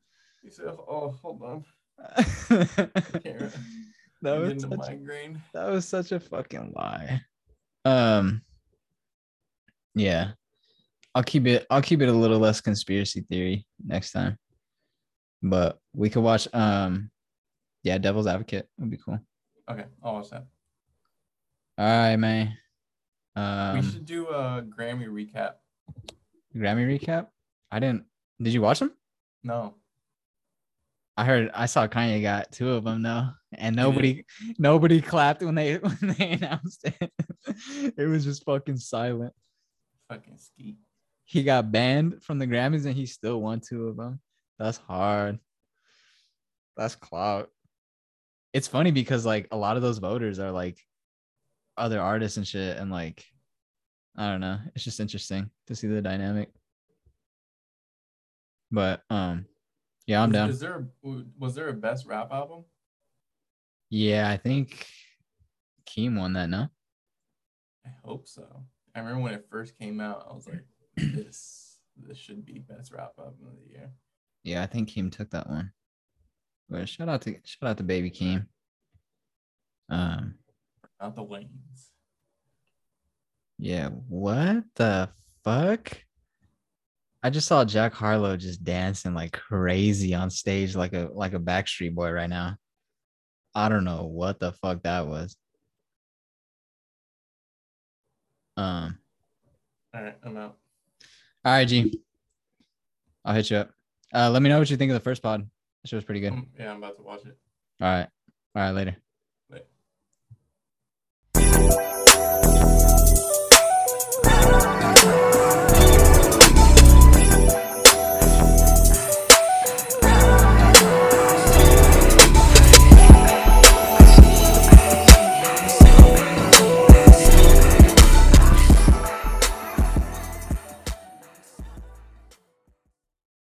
He said, "Oh, hold on." that I'm was getting a such, migraine. that was such a fucking lie. Um, yeah, I'll keep it. I'll keep it a little less conspiracy theory next time. But we could watch. Um, yeah, Devil's Advocate would be cool. Okay, I'll watch that. All right, man. Um, we should do a Grammy recap. Grammy recap. I didn't. Did you watch them? No. I heard I saw Kanye got two of them though, and nobody nobody clapped when they when they announced it. it was just fucking silent. Fucking ski. He got banned from the Grammys and he still won two of them. That's hard. That's clout. It's funny because like a lot of those voters are like other artists and shit, and like I don't know. It's just interesting to see the dynamic. But um, yeah, I'm Is- down. Is there a, was there a best rap album? Yeah, I think Keem won that, no? I hope so. I remember when it first came out, I was like, this this should be best rap album of the year. Yeah, I think Keem took that one. But shout out to shout out to baby Keem. Um Not the Waynes. yeah, what the fuck? I just saw Jack Harlow just dancing like crazy on stage like a like a Backstreet Boy right now. I don't know what the fuck that was. Um All right, I'm out. all right, G. I'll hit you up. Uh let me know what you think of the first pod. Shit was pretty good. Um, yeah, I'm about to watch it. All right. All right, later. Bye.